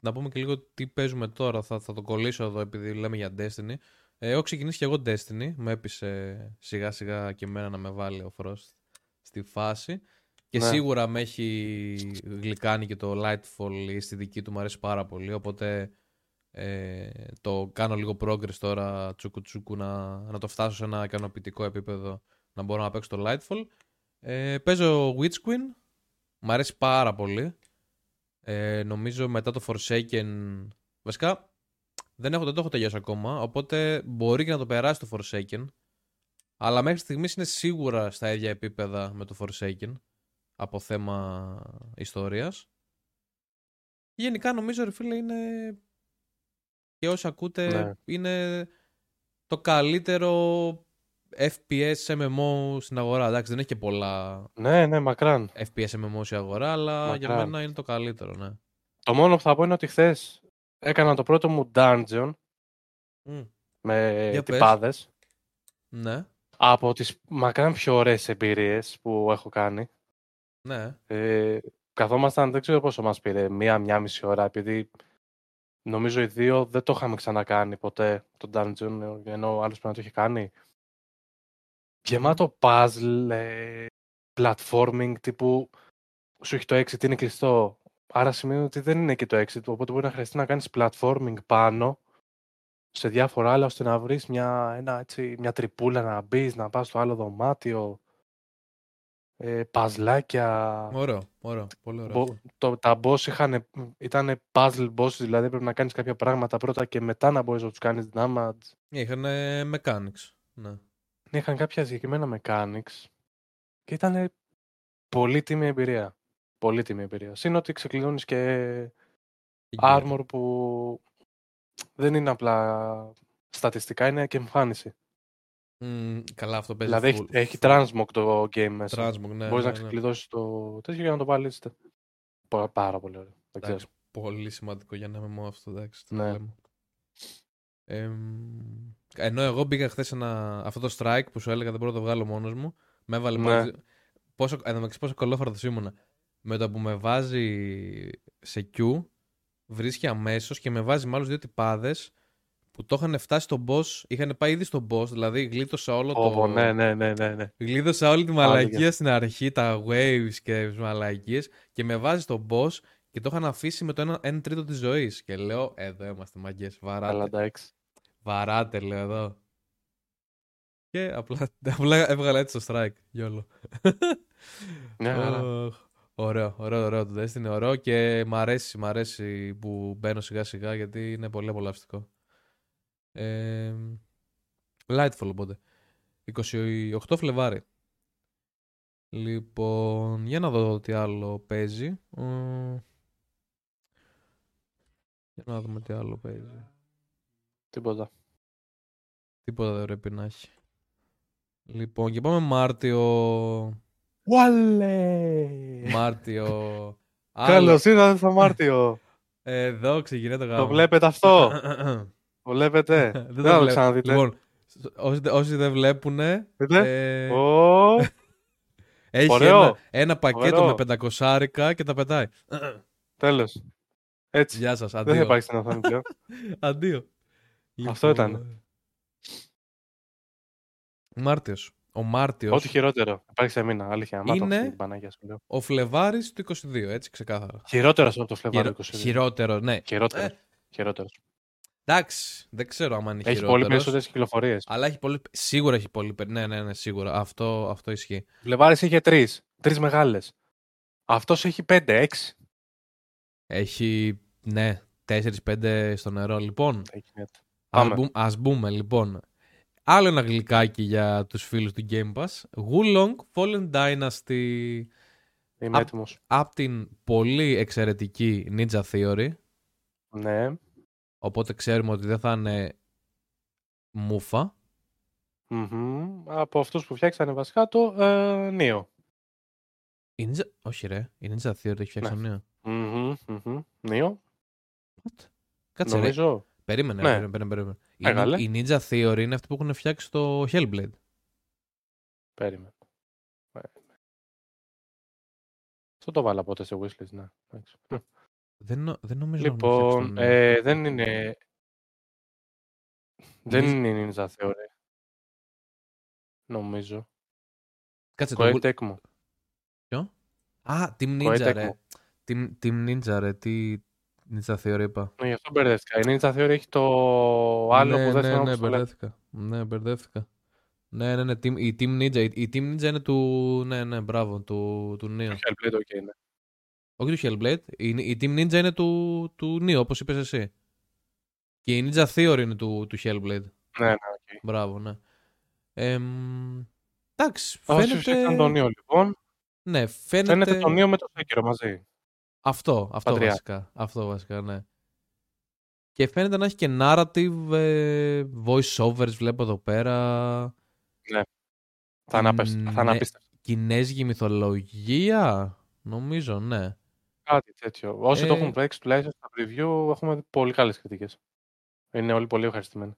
να πούμε και λίγο τι παίζουμε τώρα. Θα, θα το κολλήσω εδώ επειδή λέμε για Destiny. Ε, έχω ξεκινήσει και εγώ Destiny. Με έπεισε σιγά σιγά και εμένα να με βάλει ο Frost στη φάση. Και Ναι. σίγουρα με έχει γλυκάνει και το Lightfall στη δική του μου αρέσει πάρα πολύ. Οπότε ε, το κάνω λίγο progress τώρα τσούκου τσούκου να, να το φτάσω σε ένα ικανοποιητικό επίπεδο να μπορώ να παίξω το Lightfall. Ε, παίζω Witch Queen. Μ' αρέσει πάρα πολύ. Ε, νομίζω μετά το Forsaken. Βασικά δεν, έχω, δεν το έχω τελειώσει ακόμα. Οπότε μπορεί και να το περάσει το Forsaken. Αλλά μέχρι στιγμής είναι σίγουρα στα ίδια επίπεδα με το Forsaken. Από θέμα ιστορίας. Γενικά νομίζω ρε φίλε είναι. Και όσοι ακούτε Ναι. είναι το καλύτερο FPS MMO στην αγορά. Εντάξει, δεν έχει και πολλά Ναι, ναι, μακράν. FPS MMO στην αγορά, αλλά για Μακράν. μένα είναι το καλύτερο, ναι. Το μόνο που θα πω είναι ότι χθες έκανα το πρώτο μου dungeon Μμ, με Για πες. τυπάδες. Ναι, Από τις μακράν πιο ωραίες εμπειρίες που έχω κάνει. ναι. Ε, καθόμασταν, δεν ξέρω πόσο μας πήρε, μία-μία μισή ώρα, επειδή νομίζω οι δύο δεν το είχαμε ξανακάνει ποτέ το dungeon, ενώ ο άλλος πρέπει να το είχε κάνει. Γεμάτο puzzle, ε, platforming, τύπου σου έχει το exit, είναι κλειστό. Άρα σημαίνει ότι δεν είναι και το exit, οπότε μπορεί να χρειαστεί να κάνεις platforming πάνω σε διάφορα άλλα, ώστε να βρεις μια, ένα, έτσι, μια τρυπούλα να μπεις, να πας στο άλλο δωμάτιο, ε, παζλάκια. Ωραίο, ωραίο. Πολύ ωραίο. Μπο- το, τα boss είχαν, ήταν puzzle bosses, δηλαδή πρέπει να κάνεις κάποια πράγματα πρώτα και μετά να μπορείς να τους κάνεις damage. Είχαν mechanics. Ναι. Είχαν κάποια συγκεκριμένα mechanics και ήταν πολύτιμη εμπειρία. Πολύτιμη εμπειρία. Συν ότι ξεκλειδώνεις και Η armor που δεν είναι απλά στατιστικά, είναι και εμφάνιση. Μμ, καλά, αυτό παίζει. Δηλαδή έχει, full- έχει full transmog το game μέσα. transmog, ναι, Μπορείς ναι, να ναι. ξεκλειδώσεις το τέτοιο για να το βάλεις. Πα- Πάρα πολύ ωραίο. Δεν ξέρω. Εντάξει, πολύ σημαντικό για να είμαι αυτό, εντάξει. τι Ναι. να λέμε. Εμ, ενώ εγώ μπήκα χθες ένα, αυτό το strike που σου έλεγα δεν μπορώ να το βγάλω μόνος μου. Με έβαλε Ναι. μόλις- Πόσο, εν τω μεταξύ πόσο κολόφαρτος ήμουνα. Με το που με βάζει σε Q, βρίσκει αμέσως και με βάζει με άλλους δύο τυπάδες που το είχαν φτάσει στον boss, είχαν πάει ήδη στον boss, δηλαδή γλίτωσα όλο το. Όπο, ναι, ναι, ναι, ναι, ναι. Γλίτωσα όλη τη Πάλι μαλακία στην αρχή, τα waves και τις μαλακίες και με βάζει στον boss και το είχαν αφήσει με το 1 ένα, τρίτο της ζωής. Και λέω, εδώ είμαστε μαγκέ. Αλλά Βαράτε. Εντάξει. Βαράτε, λέω εδώ. Και απλά, *laughs* απλά έβγαλα έτσι το strike. Γιόλο. Μια χαρά. Οχ, Ωραίο, ωραίο, ωραίο το Destiny, είναι ωραίο και μ' αρέσει, μ' αρέσει που μπαίνω σιγά σιγά γιατί είναι πολύ απολαυστικό. Ε, Lightfall οπότε. 28 Φλεβάρι. Λοιπόν, για να δω τι άλλο παίζει. Ε, για να δούμε τι άλλο παίζει. Τίποτα. Τίποτα δεν πρέπει να έχει. Λοιπόν, και πάμε Μάρτιο. Ουαλέ! Μάρτιο. *laughs* Καλώς ήρθατε στο Μάρτιο. *laughs* Εδώ ξεκινάει το γάμο. το βλέπετε αυτό; *laughs* το βλέπετε; δεν Δεν θα το βλέπω. ξαναδείτε. Λοιπόν, όσοι, όσοι δεν βλέπουνε, Δείτε. ε, Ω, έχει ωραίο. ένα, ένα πακέτο Ωραίο. με 500 και τα πετάει. *clears throat* Τέλος. Έτσι. Γεια σας, Δεν θα αντίο. υπάρχει στην οθόνη πλέον. αντίο. Αυτό Λοιπόν, ήταν. Μάρτιος. Ο Μάρτιος, Ό,τι χειρότερο. Υπάρχει σε μήνα. Αλήθεια. Μάτω Είναι- αυτή την Παναγία σου λέω. ο Φλεβάρης του 22, έτσι ξεκάθαρα. Χειρότερος από το Φλεβάριο Χειρο- 22. Χειρότερο, ναι. Χειρότερος. Ε, Χειρότερος. Εντάξει, δεν ξέρω αν είναι Έχει πολύ χειρότερος. περισσότερες κυκλοφορίες. Αλλά έχει πολύ. Σίγουρα έχει πολύ. περι- Ναι, ναι, ναι, σίγουρα. Αυτό, αυτό ισχύει. Βλεβάρη είχε τρεις. Τρεις μεγάλες. Αυτός έχει πέντε, έξι. Έχει. Ναι, 4-5 στο νερό. Λοιπόν, Έχει μια- ας, Πάμε. μπούμε, ας μπούμε λοιπόν. Άλλο ένα γλυκάκι για τους φίλους του Game Pass. Wulong Fallen Dynasty Είμαι Α- έτοιμος. από την πολύ εξαιρετική Ninja Theory. Ναι. Οπότε ξέρουμε ότι δεν θα είναι μούφα. Μμμ. Από αυτούς που φτιάξανε βασικά το ε, Νίο. Η Ninja... Όχι ρε, η Ninja Theory το έχει φτιάξει Ναι. το νέο. Μμμ, μμμ. Νίο. What? Κάτσε ρε. Νομίζω. Περίμενε, Ναι. περίμενε, περίμενε, περίμενε. Η, Έβαλε. η Ninja Theory είναι αυτή που έχουν φτιάξει το Hellblade. Περίμενε. Ε, Αυτό το 'βαλα ποτέ σε wishlist, ναι. Εντάξει. Δεν, νο- δεν νομίζω να έχουν φτιάξει το Λοιπόν, Nioh. ε, δεν είναι... Δεν Ninja- είναι η Ninja Theory. Νομίζω. Κάτσε το Koei Ghoul- Tecmo. Ποιο; Α, Team Koei Ninja, ρε. Tecmo. Team, Team Ninja, ρε. Τι Ninja Theory είπα. Ναι, γι' αυτό μπερδεύτηκα. Η Ninja Theory έχει το άλλο ναι, που δεν ναι, θυμάμαι ναι, πώς το λένε. μπερδεύτηκα. Ναι, μπερδεύτηκα. Ναι, ναι, ναι. Team, η Team Ninja, η, η Team Ninja είναι του. Ναι, ναι, μπράβο, του, του Nioh. Το Hellblade, οκ, ναι. Όχι του Hellblade. Η, η Team Ninja είναι του, του Nioh, όπως είπες εσύ. Και η Ninja Theory είναι του, του Hellblade. Ναι, ναι, οκ. Μπράβο, ναι. Εμ, εντάξει, Όσοι φαίνεται. φτιάξαν τον Nioh, λοιπόν, Ναι, φαίνεται. φαίνεται τον Nioh με το Sekiro μαζί. Αυτό, αυτό Πατριά. βασικά. Αυτό βασικά, ναι. Και φαίνεται να έχει και narrative, ε, voice overs βλέπω εδώ πέρα. Θα είναι απέσ- θα είναι Ναι. απίστευτο. Κινέζικη μυθολογία, νομίζω, ναι. Κάτι τέτοιο. Όσοι το Ε, έχουν παίξει τουλάχιστον στα preview έχουμε δει πολύ καλές κριτικές. Είναι όλοι πολύ ευχαριστημένοι.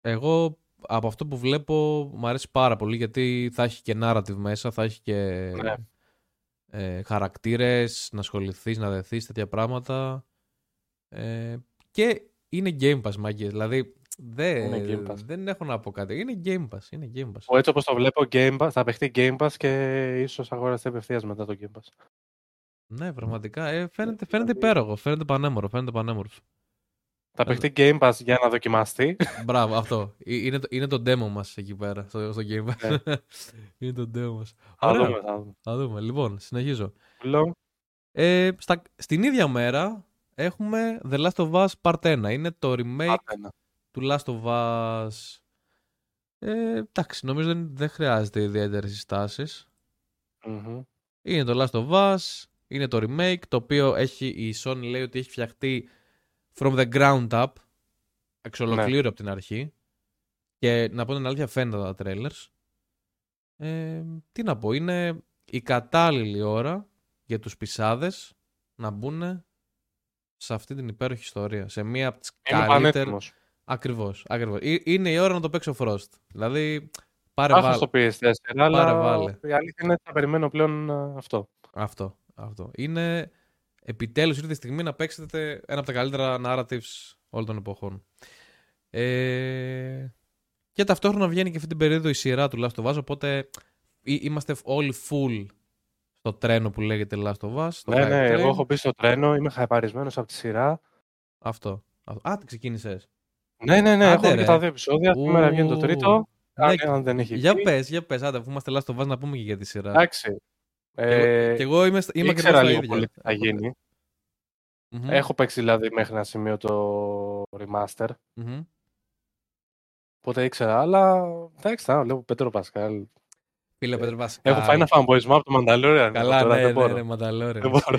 Εγώ από αυτό που βλέπω μου αρέσει πάρα πολύ γιατί θα έχει και narrative μέσα, θα έχει και Ναι. Ε, χαρακτήρες, να ασχοληθείς, να δεθείς, τέτοια πράγματα. Ε, και είναι Game Pass, μάγκες. Δηλαδή δεν, Είναι Game Pass. δεν έχω να πω κάτι. Είναι Game Pass, είναι Game Pass. Ο- Έτσι όπως το βλέπω, Game Pass, θα παιχτεί Game Pass και ίσως αγοραστεί απευθείας μετά το Game Pass. Ναι, πραγματικά. Ε, φαίνεται, Δηλαδή- φαίνεται υπέροχο, φαίνεται πανέμορφο, φαίνεται πανέμορφο. Θα Ε, παιχτεί Game Pass για να δοκιμαστεί. Μπράβο, αυτό. Ε, Είναι, το- είναι το demo μας εκεί πέρα, στο, στο Game Pass. *laughs* είναι το demo μας. θα Ωραία. δούμε, θα δούμε. Θα δούμε. Λοιπόν, συνεχίζω. Long. Ε, στα, στην ίδια μέρα έχουμε The Last of Us Part 1. Είναι το remake Άντε, ένα. του Last of Us. Ε, εντάξει, νομίζω δεν, δεν χρειάζεται ιδιαίτερες συστάσεις. Μμμ. Είναι το Last of Us, είναι το remake, το οποίο έχει, η Sony λέει ότι έχει φτιαχτεί from the ground up, εξ ολοκλήρου Ναι. από την αρχή. Και να πω την αλήθεια φαίνεται τα trailers. Ε, τι να πω, είναι η κατάλληλη ώρα για τους πισάδες να μπουν σε αυτή την υπέροχη ιστορία. Σε μία από τις Είμαι καλύτερες... πανέτοιμος. Ακριβώς, ακριβώς. Ε, Είναι η ώρα να το παίξω Frost. Δηλαδή, πάρε Θα βάλε. στο PS4, αλλά Πάρε, βάλε. η αλήθεια είναι ότι θα περιμένω πλέον α, αυτό. Αυτό, αυτό. Είναι επιτέλους ήρθε η στιγμή να παίξετε ένα από τα καλύτερα narratives όλων των εποχών. Ε, και ταυτόχρονα βγαίνει και αυτή την περίοδο η σειρά του Last of Us, οπότε εί- είμαστε όλοι full στο τρένο που λέγεται Last of Us. στο Ναι, hype ναι, train. εγώ έχω μπει στο τρένο, είμαι χαϊπαρισμένος από τη σειρά. Αυτό. αυτό. Α, τι ξεκίνησες. Ναι, ναι, ναι, Άντε, έχω δει ρε. και τα δύο επεισόδια. Σήμερα βγαίνει το Ου, τρίτο. ναι, Αν, αν δεν έχει Για βγει. πες, για πες. Άντε, αφού είμαστε Last of Us να πούμε και για τη σειρά. Εντάξει. Και εγώ- Ε, και εγώ είμαι, είμαι ακριβώς ήξερα τα λίγο ίδια. πολύ τι θα γίνει. Μμμ, Έχω παίξει δηλαδή μέχρι ένα σημείο το remaster. μμμ. Οπότε ήξερα, αλλά εντάξει, θα βλέπω Πέτρο Πασκάλ. Φίλε Ε, Πέτρο Πασκάλ. Έχω φάει ένα fanboyismo από το Mandalorian. Καλά, τώρα, ναι, δεν ναι, μπορώ. ναι, Μανταλόρεν. Δεν μπορώ.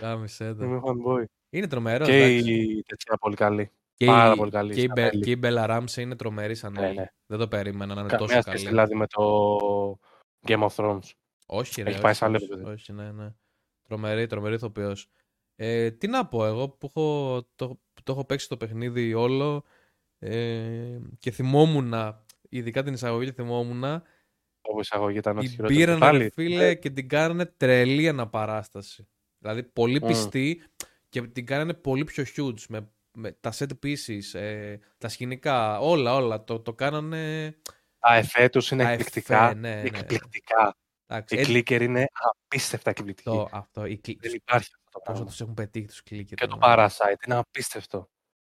Γάμισε το. Είμαι fanboy. Είναι τρομερός. Και εντάξει. η τέτοια πολύ καλή. Και πάρα η- πολύ καλή Και η, σαν Μπε- Έλλη. και η Μπέλα Ράμσε είναι τρομερή σαν Ναι, Έλλη. ναι. Δεν το περίμενα να είναι Καμία τόσο σχέση καλή. δηλαδή με το Game of Thrones. Όχι, ρε. Έχει πάει όχι, σε άλλο όχι, επίπεδο. όχι, ναι, ναι. Τρομερή, τρομερή ηθοποιός. Ε, τι να πω, εγώ που έχω, το, το έχω παίξει το παιχνίδι όλο ε, και θυμόμουν, ειδικά την εισαγωγή θυμόμουν, Όπου η εισαγωγή ήταν ό,τι την χειρότερο. πήραν Πάλι, ρε φίλε ε, και την κάνανε τρελή αναπαράσταση. Δηλαδή πολύ Μμ. πιστή και την κάνανε πολύ πιο huge με, με τα set pieces, ε, τα σκηνικά, όλα, όλα. Το, το κάνανε... Τα εφέ τους είναι Τα εκπληκτικά. εφέ, ναι, ναι. Εκπληκτικά. Εντάξει, Η ε, κλίκερ είναι απίστευτα εκπληκτική. το, αυτό, η, κλι- Δεν υπάρχει αυτό το πόσο πράγμα. τους έχουν πετύχει τους clickers. Και το ναι. Parasite είναι απίστευτο.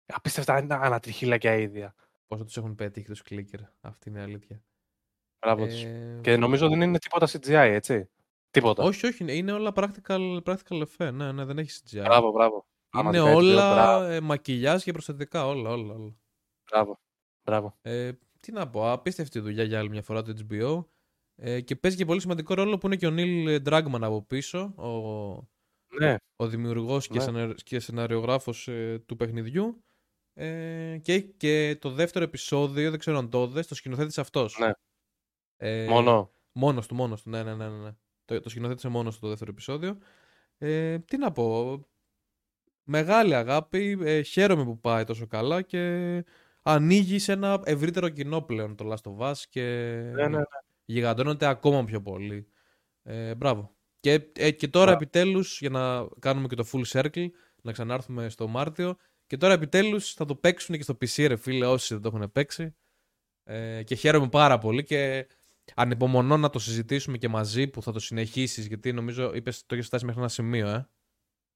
Απίστευτα είναι ανατριχίλακια ίδια. Πόσο τους έχουν πετύχει τους clicker. Αυτή είναι η αλήθεια. Μπράβο τους. Ε, Και νομίζω δεν είναι τίποτα CGI, έτσι. Τίποτα. όχι, όχι, είναι- είναι όλα practical, practical effect. Ναι, ναι, δεν έχει CGI. Μπράβο, μπράβο. Είναι Άμα δεν όλα μπράβο, ε, μακιγιάζ και προσθετικά. Όλα, όλα, όλα. Μπράβο. μπράβο. Ε, τι να πω, απίστευτη δουλειά για άλλη μια φορά το HBO. Ε, και παίζει και πολύ σημαντικό ρόλο που είναι και ο Neil Druckmann από πίσω, ο, Ναι, ο δημιουργός και, Ναι. σεναρι- και σεναριογράφος ε, του παιχνιδιού. Ε, και έχει και το δεύτερο επεισόδιο, δεν ξέρω αν το είδες, το σκηνοθέτησε αυτός. Ναι. Ε, μόνο. Μόνος του, μόνος του, ναι, ναι, ναι. ναι, ναι. Το, το σκηνοθέτησε μόνος του το δεύτερο επεισόδιο. Ε, τι να πω, μεγάλη αγάπη, ε, χαίρομαι που πάει τόσο καλά και ανοίγει σε ένα ευρύτερο κοινό πλέον το Last of Us και Ναι, ναι, ναι. Γιγαντώνεται ακόμα πιο πολύ. Ε, μπράβο. Και, ε, και τώρα Μπράβο. επιτέλους, για να κάνουμε και το full circle, να ξανάρθουμε στο Μάρτιο, και Και τώρα επιτέλους θα το παίξουν και στο PC, ρε φίλε, όσοι δεν το έχουν παίξει. Ε, και χαίρομαι πάρα πολύ και ανυπομονώ να το συζητήσουμε και μαζί που θα το συνεχίσεις. Γιατί νομίζω είπες το έχεις φτάσει μέχρι ένα σημείο, ε.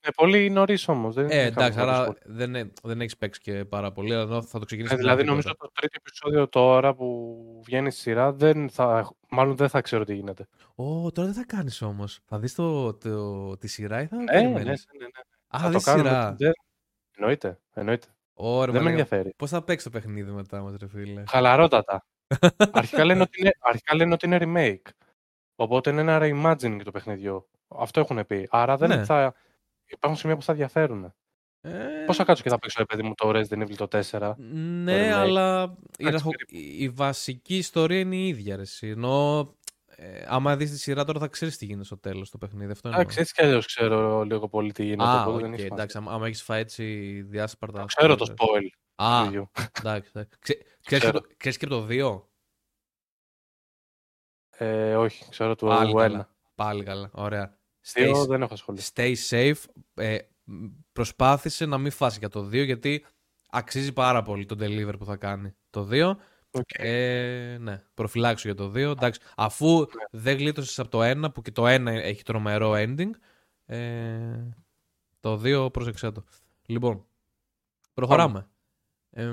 Ε, πολύ νωρίς όμως. Ε, εντάξει, άρα δεν, δεν έχεις παίξει και πάρα πολύ, αλλά θα το ξεκινήσεις. Ε, δηλαδή, νομίζω το τρίτο επεισόδιο τώρα που βγαίνει στη σειρά, δεν θα, μάλλον δεν θα ξέρω τι γίνεται. Ω, τώρα δεν θα κάνεις όμως. Θα δεις το, το, τη σειρά ή θα. Ε, ναι, ναι, ναι, ναι. Α, θα δεις σειρά. Δεν... Εννοείται. εννοείται. Ωραία, δεν με ενδιαφέρει. Πώς θα παίξει το παιχνίδι μετά, μα, ρε φίλε; Χαλαρότατα. *laughs* αρχικά, λένε ότι είναι, αρχικά λένε ότι είναι remake. Οπότε είναι ένα reimagining το παιχνιδιό. Αυτό έχουν πει. Άρα δεν ναι. θα υπάρχουν σημεία που θα διαφέρουν. Ε... Πώς θα κάτσω και θα παίξω, παιδί μου, το Resident Evil το 4. Ναι, αλλά η, η, βασική ιστορία είναι η ίδια. Ρε, ενώ ε, άμα δεις τη σειρά τώρα θα ξέρεις τι γίνεται στο τέλος το παιχνίδι. Αυτό εντάξει, έτσι κι αλλιώς ξέρω λίγο πολύ τι γίνεται. Α, okay, δεν εντάξει, άμα έχεις φάει έτσι διάσπαρτα. Ξέρω το spoil. Α, εντάξει. Ξέρεις και το 2. Ε, όχι, ξέρω το 1. Πάλι καλά, ωραία. Stay, δεν έχω ασχοληθεί. Stay safe. Ε, προσπάθησε να μην φάσει για το 2 γιατί αξίζει πάρα πολύ το deliver που θα κάνει το 2. Okay. Ε, ναι, προφυλάξω για το 2. Εντάξει, αφού yeah. δεν γλίτωσες από το 1 που και το 1 έχει τρομερό ending. Ε, το 2 πρόσεξέ το. Λοιπόν, προχωράμε. Ε,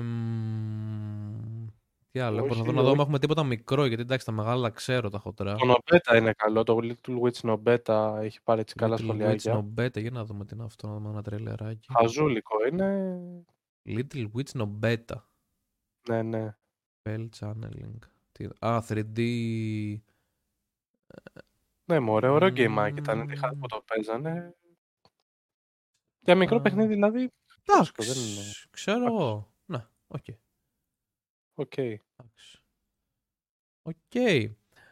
τι άλλο, Όχι, προσπαθώ να δω αν έχουμε τίποτα μικρό, γιατί εντάξει τα μεγάλα ξέρω τα χοντρά. Το Νομπέτα είναι καλό, το Little Witch Νομπέτα έχει πάρει έτσι καλά σχολιάκια. Little Witch Νομπέτα, για να δούμε τι είναι αυτό, να δούμε ένα τρελεράκι. Χαζούλικο είναι. Little Witch Νομπέτα. Ναι, ναι. Bell Channeling. Α, 3D... Ναι, μωρέ, ωραίο game ήταν. Τι που το παίζανε. Για μικρό παιχνίδι δηλαδή. Εντάξει, ξέρω. Ναι, οκ. Οκ. Οκ.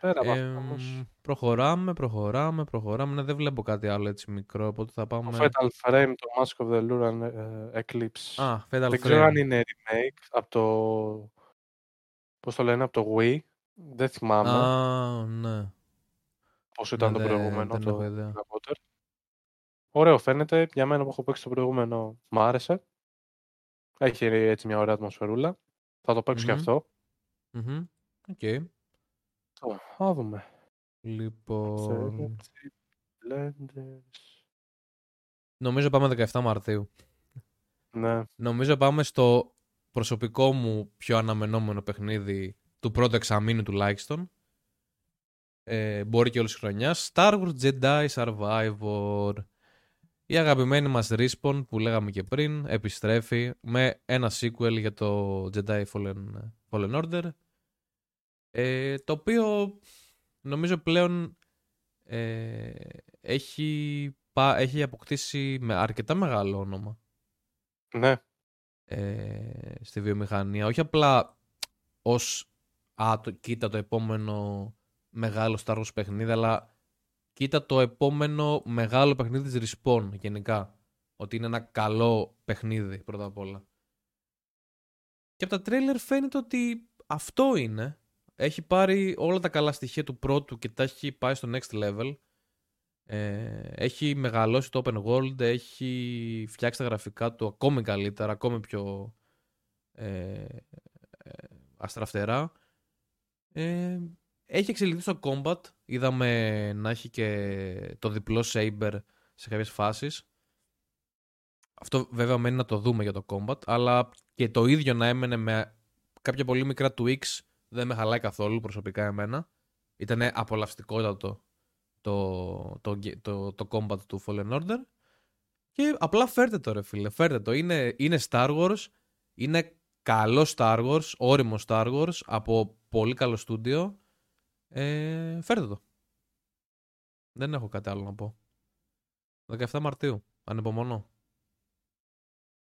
Πέρα ε, όμως. Προχωράμε, προχωράμε, προχωράμε. Ναι, δεν βλέπω κάτι άλλο έτσι μικρό, οπότε θα πάμε... Το Fatal Frame, το Mask of the Lunar uh, Eclipse. Α, Fatal δεν Frame. Δεν ξέρω αν είναι remake από το... Πώς το λένε, από το Wii. Δεν θυμάμαι. Α, ναι. Πώς ήταν ναι, το προηγούμενο, το Harry. Ωραίο φαίνεται. Για μένα που έχω παίξει το προηγούμενο, μου άρεσε. Έχει έτσι μια ωραία ατμοσφαιρούλα. Θα το παίξω mm-hmm. και αυτό. Οκ. Okay. Θα δούμε. Λοιπόν... Νομίζω πάμε 17 Μαρτίου. Ναι. Νομίζω πάμε στο προσωπικό μου πιο αναμενόμενο παιχνίδι του πρώτου εξαμήνου τουλάχιστον. Ε, μπορεί και όλης χρονιάς. Star Wars Jedi Survivor. Η αγαπημένη μας Respawn που λέγαμε και πριν επιστρέφει με ένα sequel για το Jedi Fallen, Fallen Order ε, το οποίο νομίζω πλέον ε, έχει, έχει αποκτήσει με αρκετά μεγάλο όνομα. Ναι. Ε, στη βιομηχανία. Όχι απλά ως α, το, κοίτα το επόμενο μεγάλο Star Wars παιχνίδι, αλλά κοίτα το επόμενο μεγάλο παιχνίδι της Respawn γενικά. Ότι είναι ένα καλό παιχνίδι πρώτα απ' όλα. Και από τα τρέιλερ φαίνεται ότι αυτό είναι. Έχει πάρει όλα τα καλά στοιχεία του πρώτου και τα έχει πάει στο next level. Ε, έχει μεγαλώσει το open world, έχει φτιάξει τα γραφικά του ακόμη καλύτερα, ακόμη πιο ε, ε αστραφτερά. Ε, έχει εξελιχθεί στο combat. Είδαμε να έχει και το διπλό saber σε κάποιες φάσεις. Αυτό βέβαια μένει να το δούμε για το combat, αλλά και το ίδιο να έμενε με κάποια πολύ μικρά tweaks δεν με χαλάει καθόλου προσωπικά εμένα. Ήταν απολαυστικότατο το, το, το, το, combat του Fallen Order. Και απλά φέρτε το ρε φίλε, φέρτε το. Είναι, είναι Star Wars, είναι καλό Star Wars, όριμο Star Wars, από πολύ καλό στούντιο. Ε, φέρτε το. Δεν έχω κάτι άλλο να πω. 17 Μαρτίου, ανεπομονώ.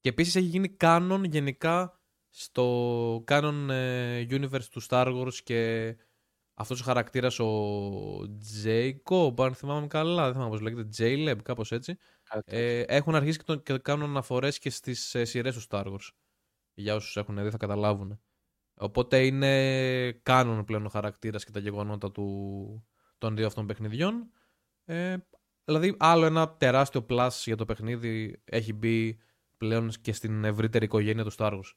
Και επίσης έχει γίνει κάνον γενικά στο canon ε, universe του Star Wars και αυτός ο χαρακτήρας ο Jacob, αν θυμάμαι καλά, δεν θυμάμαι πώς λέγεται, J-Lab, κάπως έτσι, ε, έχουν αρχίσει και, τον, και κάνουν αναφορές και στις ε, σειρές του Star Wars. Για όσους έχουν δει θα καταλάβουν. Οπότε είναι κάνον πλέον ο χαρακτήρας και τα γεγονότα του, των δύο αυτών παιχνιδιών. Ε, δηλαδή άλλο ένα τεράστιο plus για το παιχνίδι έχει μπει πλέον και στην ευρύτερη οικογένεια του Star Wars.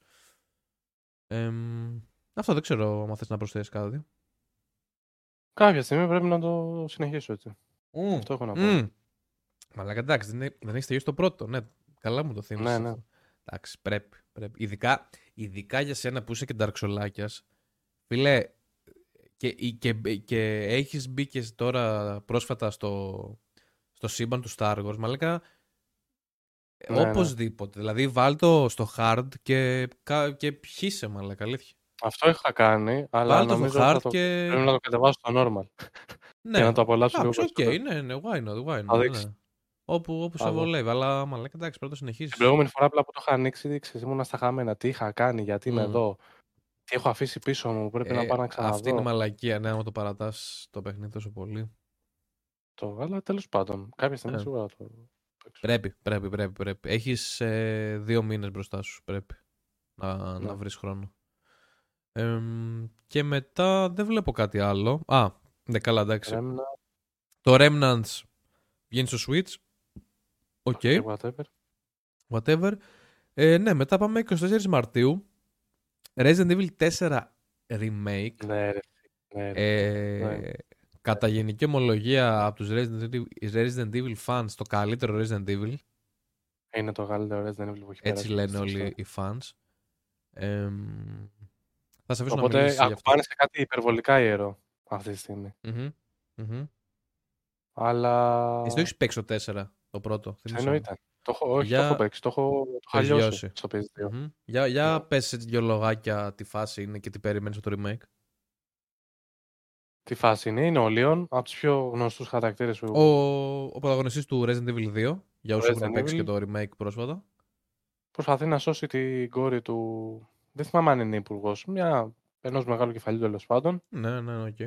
Εμ, αυτό δεν ξέρω αν θες να προσθέσεις κάτι. Κάποια στιγμή πρέπει να το συνεχίσω έτσι. Αυτό έχω να πω. Μμμ. Μαλάκα, εντάξει, δεν, είναι- δεν έχεις τελειώσει το πρώτο. Ναι, καλά μου το θύμισες. Ναι, ναι. αυτό. Εντάξει, πρέπει. πρέπει. Ειδικά, ειδικά για σένα που είσαι και νταρξολάκιας, φίλε, και, και, και έχεις μπει και τώρα πρόσφατα στο, στο σύμπαν του Star Wars, μαλάκα, Ναι, ναι. οπωσδήποτε. Δηλαδή, βάλ το στο hard και, κα- και παίξε, μαλάκα, αλήθεια. Αυτό είχα κάνει, αλλά Βάλ το νομίζω στο θα hard το... και... πρέπει να το κατεβάσω στο normal. Ναι, Για να το απολαύσω λίγο εντάξει, οκ, περισσότερο. ναι, ναι, why not, why Θα not, δείξει. ναι. Όπου, όπου σε Θα δω. βολεύει, αλλά μαλάκα, εντάξει, πρέπει να το συνεχίσεις. Την προηγούμενη φορά απλά που το είχα ανοίξει, ξέρεις, ήμουνα στα χαμένα. Τι είχα κάνει, γιατί είμαι Μμ. εδώ, τι έχω αφήσει πίσω μου, πρέπει να Ε, πάω να ξαναδώ. Αυτή είναι η μαλακία, ναι, άμα το παρατάς το παιχνίδι τόσο πολύ. Το, αλλά τέλος πάντων, κάποια στιγμή Ε. σίγουρα θα το παίξω. Πρέπει, πρέπει, πρέπει, πρέπει. Έχεις ε, δύο μήνες μπροστά σου, πρέπει να, Ναι. να βρεις χρόνο. Εμ, και μετά δεν βλέπω κάτι άλλο. Α, ναι, καλά, εντάξει. Remna- Το Remnant βγαίνει στο Switch. Οκ, και whatever. whatever. Ε, ναι, μετά πάμε 24 Μαρτίου. Resident Evil 4 Remake. Ναι, ρε. Ναι, ρε. Ε, Ναι. Κατά γενική ομολογία από τους Resident Evil, Resident Evil fans το καλύτερο Resident Evil. Είναι το καλύτερο Resident Evil που έχει Έτσι περάσει λένε στην ιστορία. όλοι οι fans. Εμ, θα σε αφήσω να Οπότε μιλήσεις για αυτό. ακουμπάνε σε κάτι υπερβολικά ιερό αυτή τη στιγμή. Μμμ, μμμ. Αλλά. Εσύ το έχεις παίξει το 4, το πρώτο. θύμισε μου; Εννοείται. Το έχω, όχι, Για- το έχω παίξει. Το έχω, το έχω έχεις βιώσει βιώσει. στο PS2. Μμμ. Για, για Ναι. πες έτσι δυο λογάκια τι φάση είναι και τι περιμένεις από το remake. Τι φάση είναι, είναι ο Leon, από τους πιο γνωστούς χαρακτήρες που. Ο, ο πρωταγωνιστής του Resident Evil 2, για όσους έχουν Resident παίξει Evil. και το remake πρόσφατα. Προσπαθεί να σώσει την κόρη του. Δεν θυμάμαι αν είναι υπουργός. Μια ενός μεγάλου κεφαλιού τέλος πάντων. Ναι, ναι, οκ.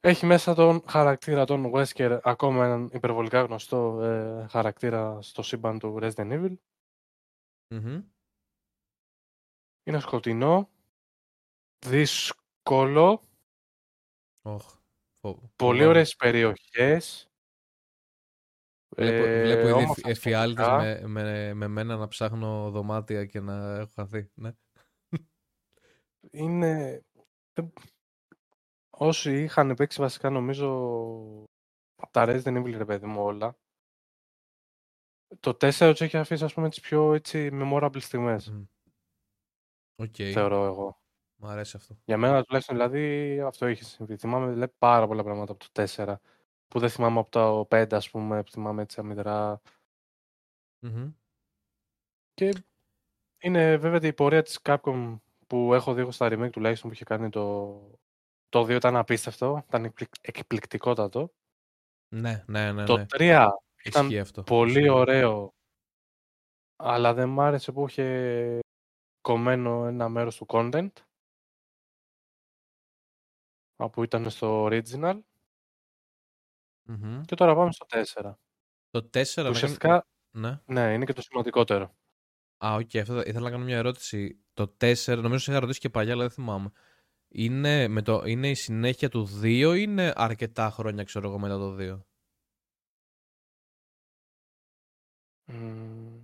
Έχει μέσα τον χαρακτήρα τον Wesker, ακόμα έναν υπερβολικά γνωστό ε, χαρακτήρα στο σύμπαν του Resident Evil. Μμμ. Είναι σκοτεινό, δύσκολο, Οχ, φο- πολύ φοβάμαι. ωραίες περιοχές. Βλέπω, ε, βλέπω ήδη όμορφα εφ- εφιάλτες σκηνικά. με, με, με μένα να ψάχνω δωμάτια και να έχω χαθεί. Ναι. Είναι... δεν- Όσοι είχαν παίξει βασικά νομίζω από τα Resident Evil ρε παιδί μου όλα, το 4 τους έχει αφήσει ας πούμε τις πιο έτσι memorable στιγμές, Μμ. Οκ, θεωρώ εγώ. Μου αρέσει αυτό. Για μένα τουλάχιστον δηλαδή αυτό είχε συμβεί. Θυμάμαι δηλαδή, πάρα πολλά πράγματα από το 4 που δεν θυμάμαι από το 5 ας πούμε, που θυμάμαι έτσι αμυδρά. Μμμ. Και είναι βέβαια η πορεία της Capcom που έχω δει εγώ στα remake τουλάχιστον που είχε κάνει το... Το 2 ήταν απίστευτο, ήταν εκπληκ- εκπληκτικότατο. Ναι, ναι, ναι. Το ναι. 3 ήταν Ισχύει αυτό. πολύ Ισχύει. ωραίο, αλλά δεν μ' άρεσε που είχε κομμένο ένα μέρος του content που ήταν στο original Μμμ. και τώρα πάμε στο 4. Το 4 να κάνω- Ουσιαστικά, Ναι. ναι, είναι και το σημαντικότερο. Α, οκ, αυτό θα- ήθελα να κάνω μια ερώτηση. Το 4, νομίζω σε είχα ρωτήσει και παλιά, αλλά δεν θυμάμαι. Είναι, με το, είναι η συνέχεια του 2 ή είναι αρκετά χρόνια, ξέρω εγώ, μετά το 2. Μμμ,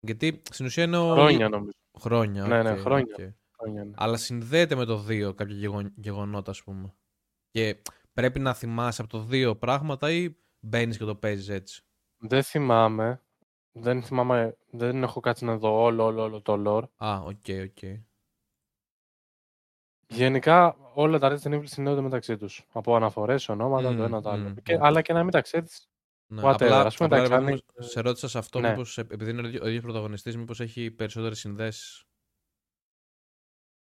Γιατί στην ουσία είναι ο... Χρόνια νομίζω. Χρόνια, Ναι, ναι, οκ, χρόνια. οκ. Χρόνια, ναι. Αλλά συνδέεται με το 2 κάποια γεγον- γεγονότα, ας πούμε. Και πρέπει να θυμάσαι από το 2 πράγματα ή μπαίνεις και το παίζεις έτσι; Δεν θυμάμαι. Δεν θυμάμαι, δεν έχω κάτσει να δω όλο, όλο, όλο το lore. Α, οκ, οκ. Γενικά όλα τα Resident Evil συνδέονται μεταξύ τους. Από αναφορές, ονόματα, το Μμμ, ένα το άλλο. μμμ, Και, μμμ. αλλά και να μην τα ξέρεις. Ναι, Whatever, απλά, ας πούμε, απλά, εντάξει, ρε παιδί αν μου, είναι- σε ρώτησα σε αυτό, Ναι. μήπως, ε, επειδή είναι ο ίδιο- ο ίδιος πρωταγωνιστής, μήπως έχει περισσότερες συνδέσεις.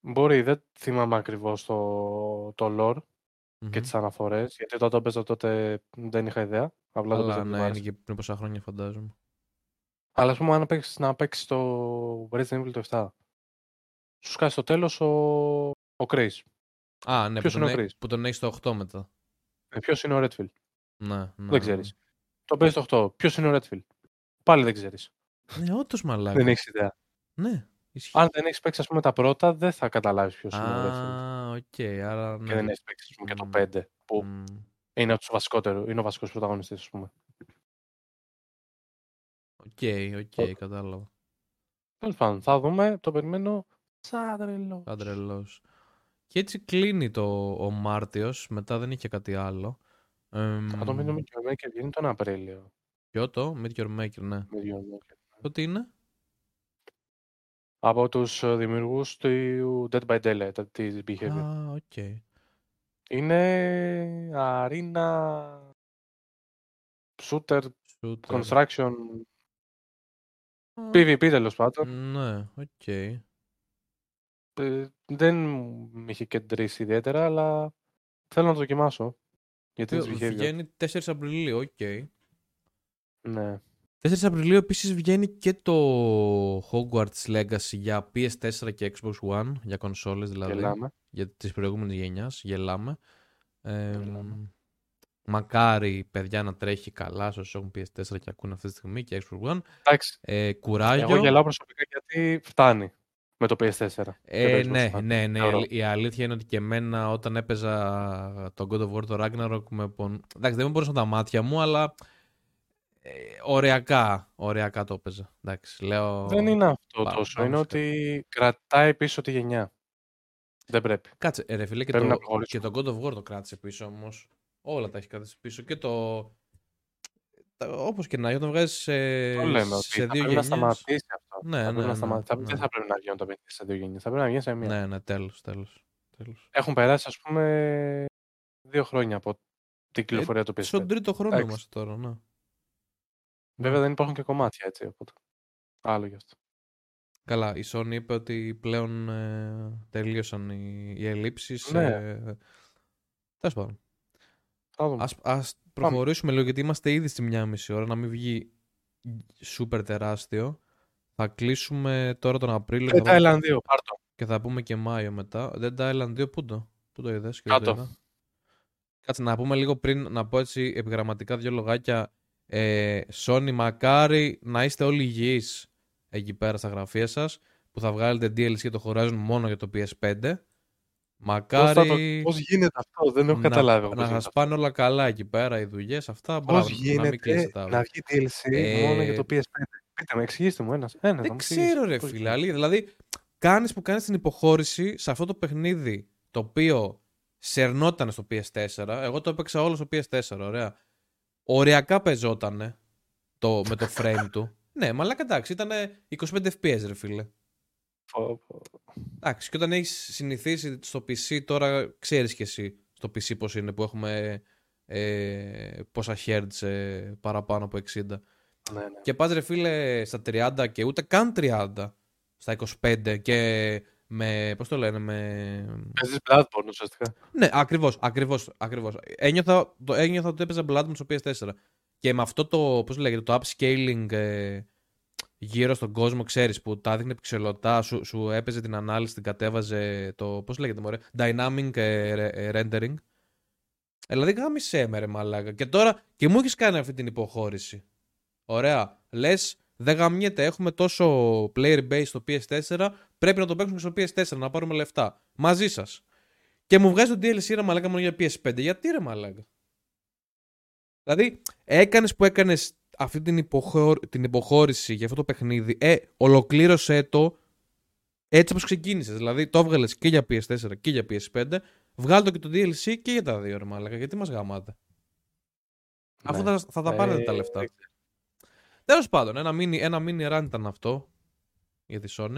Μπορεί, δεν θυμάμαι ακριβώς το, το lore και Μμμ. τις αναφορές. Γιατί όταν το έπαιζα τότε δεν είχα ιδέα. Απλά το Αλλά έπαιζα ναι, επειδή μ' είναι άρεσε. και πριν πόσα χρόνια φαντάζομαι. Αλλά ας πούμε αν παίξεις, να παίξεις το Resident Evil το 7. Σου σκάσει στο τέλος ο, ο Chris. Α, ναι, που Ποιος τον, είναι ο έ- Chris? που τον έχεις στο 8 μετά. Ε, ποιος είναι ο Redfield; Ναι, ναι, Δεν ναι. ξέρεις. Το παίζεις το 8. Ποιος είναι ο Redfield; Πάλι δεν ξέρεις. Ναι, όντως μαλάκα. Δεν έχεις ιδέα. Ναι, ισχύει. Αν δεν έχεις παίξει ας πούμε τα πρώτα, δεν θα καταλάβεις ποιος είναι ο Redfield. Α, οκ, άρα ναι. Και δεν έχεις παίξει ας πούμε, και το Μμ. 5 που Μμ. είναι από τους βασικότερους, είναι ο βασικός πρωταγωνιστής ας πούμε. Οκ, οκ, κατάλαβα. Τέλος πάντων, θα δούμε. Το περιμένω σαν τρελό. Σαν τρελός. Και έτσι κλείνει το, ο Μάρτιος, μετά δεν είχε κάτι άλλο. Εμ, Θα το μείνουμε και ο και βγαίνει τον Απρίλιο. Ποιο το, Meet Your Maker, ναι. Meet Your Maker. Το τι είναι; Από τους ε, δημιουργούς του Dead by Daylight, της Behavior. Α, οκ. Είναι arena shooter, Shooter. construction, Α, PvP τέλος πάντων. Ναι, οκ. Ε, δεν με είχε κεντρήσει ιδιαίτερα, αλλά θέλω να το δοκιμάσω. Γιατί Ποιο- της Behavior. Βγαίνει 4 Απριλίου, οκ. Ναι. 4 Απριλίου επίσης βγαίνει και το Hogwarts Legacy για PS4 και Xbox One, για κονσόλες δηλαδή, Γελάμε. για τις προηγούμενες γενιάς, γελάμε. Ε, μακάρι παιδιά να τρέχει καλά σε όσους έχουν PS4 και ακούνε αυτή τη στιγμή και Xbox One. Εντάξει, Ε, κουράγιο. εγώ γελάω προσωπικά γιατί φτάνει με το PS4. Ε, και το Xbox ναι, One. ναι, ναι. Η Θεωρώ. αλη- Η αλήθεια είναι ότι και εμένα όταν έπαιζα το God of War, το Ragnarok με πον... Εντάξει, δεν μου μπορούσαν τα μάτια μου, αλλά ε, ωριακά, ωριακά το έπαιζα. Εντάξει, λέω... Δεν είναι αυτό Πάμε- τόσο. πάμε είναι σε ότι κρατάει πίσω τη γενιά. Δεν πρέπει. Κάτσε, ε, ρε φίλε, και Πρέπει το, να και προχωρήσουμε. το God of War το κράτησε πίσω όμως. Όλα τα έχει κρατήσει πίσω. Και το. Όπως και να έχει, όταν βγάζεις σε, Το λέμε ότι σε θα δύο πρέπει να γενιές... σταματήσει αυτό. Ναι, θα ναι, πρέπει να ναι, σταματήσει. Θα- ναι. Δεν θα πρέπει να βγαίνουν τα παιχνίδια σε δύο γενιές. Θα πρέπει να βγαίνει σε μία. Ναι, ναι, τέλος, τέλος. τέλος. Έχουν περάσει, ας πούμε, δύο χρόνια από την κυκλοφορία του PS5. Στον τρίτο χρόνο Εντάξει. είμαστε τώρα, ναι. Βέβαια δεν υπάρχουν και κομμάτια έτσι. Οπότε. Άλλο γι' αυτό. Καλά, η Sony είπε ότι πλέον ε, τελείωσαν οι, οι ελλείψεις. Ναι. Ε, Τέλος πάντων. Θα δούμε. Ας, ας προχωρήσουμε λίγο γιατί είμαστε ήδη στη μία μισή ώρα να μην βγει σούπερ τεράστιο. Θα κλείσουμε τώρα τον Απρίλιο Dead θα δούμε- Island 2, πάρτο. και θα πούμε και Μάιο μετά. Dead Island 2 πού το, πού το είδες και δεν το Κάτω. είδα. Κάτσε να πούμε λίγο πριν, να πω έτσι επιγραμματικά δύο λογάκια. Ε, Sony, μακάρι να είστε όλοι υγιείς εκεί πέρα στα γραφεία σας που θα βγάλετε DLC για το Horizon μόνο για το PS5. Πώς, Μακάρι θα το... πώς γίνεται αυτό, δεν έχω να, καταλάβει. εγώ να πώς σας γίνεται πάνε όλα καλά εκεί πέρα, οι δουλειές, αυτά. αυτό. Μπράβο, Πώς να μην γίνεται κλείσετε τα να βγει DLC μόνο για το Ε, PS5. Πείτε με, εξηγήστε μου ένας. Ένας, θα Δεν μου εξηγήσεις. ξέρω ρε Πώς φίλε, γίνεται; αλήθεια. Δηλαδή, κάνεις που κάνεις την υποχώρηση σε αυτό το παιχνίδι το οποίο σερνόταν στο PS4. Εγώ το έπαιξα όλο στο PS4, ωραία. Οριακά παίζότανε το, με το frame του. Ναι, αλλά εντάξει, ήταν 25 FPS ρε φίλε. Πω, πω. Εντάξει, και όταν έχεις συνηθίσει στο PC, τώρα ξέρεις και εσύ στο PC πώς είναι που έχουμε ε, πόσα hertz ε, παραπάνω από 60. Ναι, ναι. Και πας ρε φίλε στα 30 και ούτε καν 30 στα 25 και με, πώς το λένε, με... Παίζεις Bloodborne ουσιαστικά. Ναι, ακριβώς, ακριβώς, ακριβώς. Ένιωθα, το, ένιωθα ότι έπαιζα Bloodborne στο PS4. Και με αυτό το, πώς λέγεται, το upscaling ε, γύρω στον κόσμο, ξέρεις, που τα έδειχνε πιξελωτά, σου, σου έπαιζε την ανάλυση, την κατέβαζε το, πώς λέγεται, μωρέ, dynamic ε, ρε- ε, rendering. Ε, δηλαδή γάμισέ με ρε μαλάκα. Και τώρα και μου έχεις κάνει αυτή την υποχώρηση. Ωραία. Λες, δεν γαμιέται, έχουμε τόσο player base στο PS4, πρέπει να το παίξουμε στο PS4, να πάρουμε λεφτά. Μαζί σας. Και μου βγάζει το DLC ρε μαλάκα μόνο για PS5. Γιατί ρε μαλάκα; Δηλαδή, έκανες που έκανες αυτή την, υποχω... την υποχώρηση για αυτό το παιχνίδι. Ε, ολοκλήρωσέ το έτσι όπως ξεκίνησες. Δηλαδή, το έβγαλες και για PS4 και για PS5. Βγάλω το και το DLC και για τα δύο ρε μαλάκα. Γιατί μας γαμάτε; Αφού Ναι. θα, θα τα πάρετε τα Ε, λεφτά. δεν ξέρω. Τέλος πάντων, ένα mini, ένα mini run ήταν αυτό για τη Sony.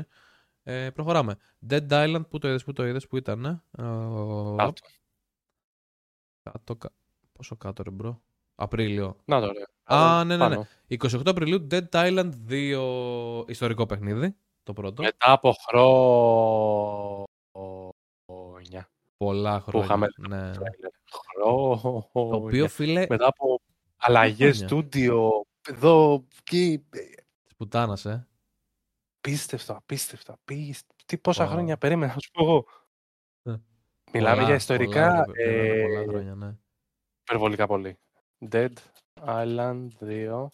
Ε, προχωράμε. Dead Island, πού το είδες, πού το είδες, πού ήταν. Ε; Κάτω. Κάτω, κα- πόσο κάτω ρε bro; Απρίλιο. Να το ρε. Α, ναι, ναι, ναι. Πάνω. 28 Απριλίου, Dead Island 2 ιστορικό παιχνίδι. Το πρώτο. Μετά από χρόνια. Πολλά χρόνια. είχαμε ναι. Χρόνια. Το οποίο φίλε. Μετά από αλλαγές χρόνια; στούντιο, εδώ, εκεί. Της πουτάνας, ε. Απίστευτο, απίστευτο, απίστευτο. Τι πόσα Wow. χρόνια περίμενα, να σου πω εγώ. Ε. Μιλάμε Πολλά, για ιστορικά πολλά, βέβαια, ε, πολλά χρόνια, ναι. υπερβολικά πολύ. Dead Island 2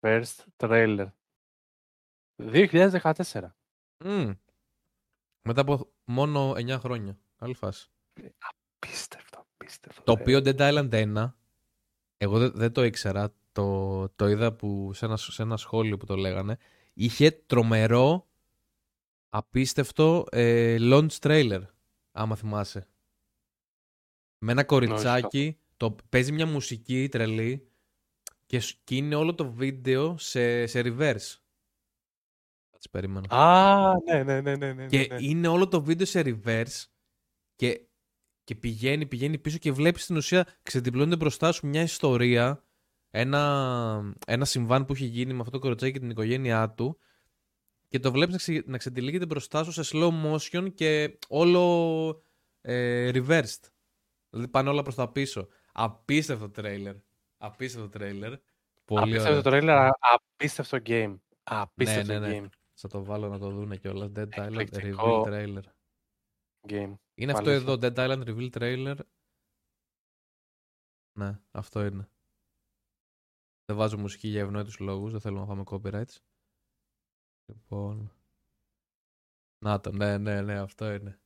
First Trailer 2014. Μμ. Μετά από μόνο 9 χρόνια. Καλή φάση. Απίστευτο, απίστευτο. Το ρε. οποίο Dead Island 1, εγώ δεν, δεν το ήξερα. το, το είδα που σε ένα, σε ένα σχόλιο που το λέγανε. Είχε τρομερό, απίστευτο ε, launch trailer, άμα θυμάσαι. Με ένα κοριτσάκι, το, παίζει μια μουσική τρελή και, και είναι όλο το βίντεο σε, σε reverse. Τις περίμενα. Α, ναι, ναι, ναι, ναι, ναι. Και ναι. είναι όλο το βίντεο σε reverse και, και πηγαίνει, πηγαίνει πίσω και βλέπεις στην ουσία ξεδιπλώνεται μπροστά σου μια ιστορία, ένα, ένα συμβάν που έχει γίνει με αυτό το κοροτσάκι και την οικογένειά του και το βλέπεις να, ξε, να ξετυλίγεται μπροστά σου σε slow motion και όλο ε, reversed. Δηλαδή πάνε όλα προς τα πίσω. Απίστευτο τρέιλερ. Απίστευτο τρέιλερ. Πολύ απίστευτο τρέιλερ, απίστευτο game. Απίστευτο ναι, ναι, ναι. game. Θα το βάλω να το δούνε κιόλας. Dead Island Reveal Trailer. Game. Είναι αυτό εδώ, Dead Island Reveal Trailer. Ναι, αυτό είναι. Δεν βάζω μουσική για ευνόητους λόγους, δεν θέλω να φάμε copyrights. Λοιπόν... Να το, ναι, ναι, ναι, αυτό είναι.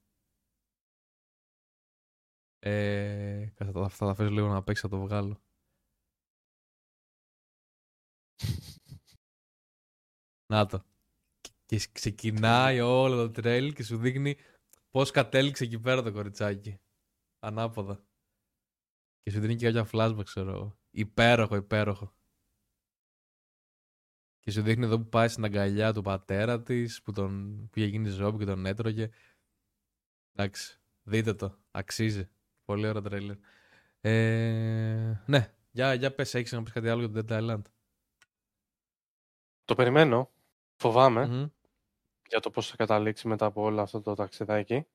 Ε, θα, θα, θα αφήσω λίγο να παίξει, θα το βγάλω. να το. Και ξεκινάει όλο το τρέλ και σου δείχνει πώς κατέληξε εκεί πέρα το κοριτσάκι. Ανάποδα. Και σου δίνει και κάποια flashback, ξέρω εγώ. Υπέροχο, υπέροχο. Και σου δείχνει εδώ που πάει στην αγκαλιά του πατέρα της, που τον πήγε γίνει ζόμπι και τον έτρωγε. Εντάξει, δείτε το. Αξίζει. Πολύ ωραίο τρέλερ. Ε, ναι, για, για πες, έχεις να πεις κάτι άλλο για το Dead Island; Το περιμένω. για το πώς θα καταλήξει μετά από όλο αυτό το ταξιδάκι.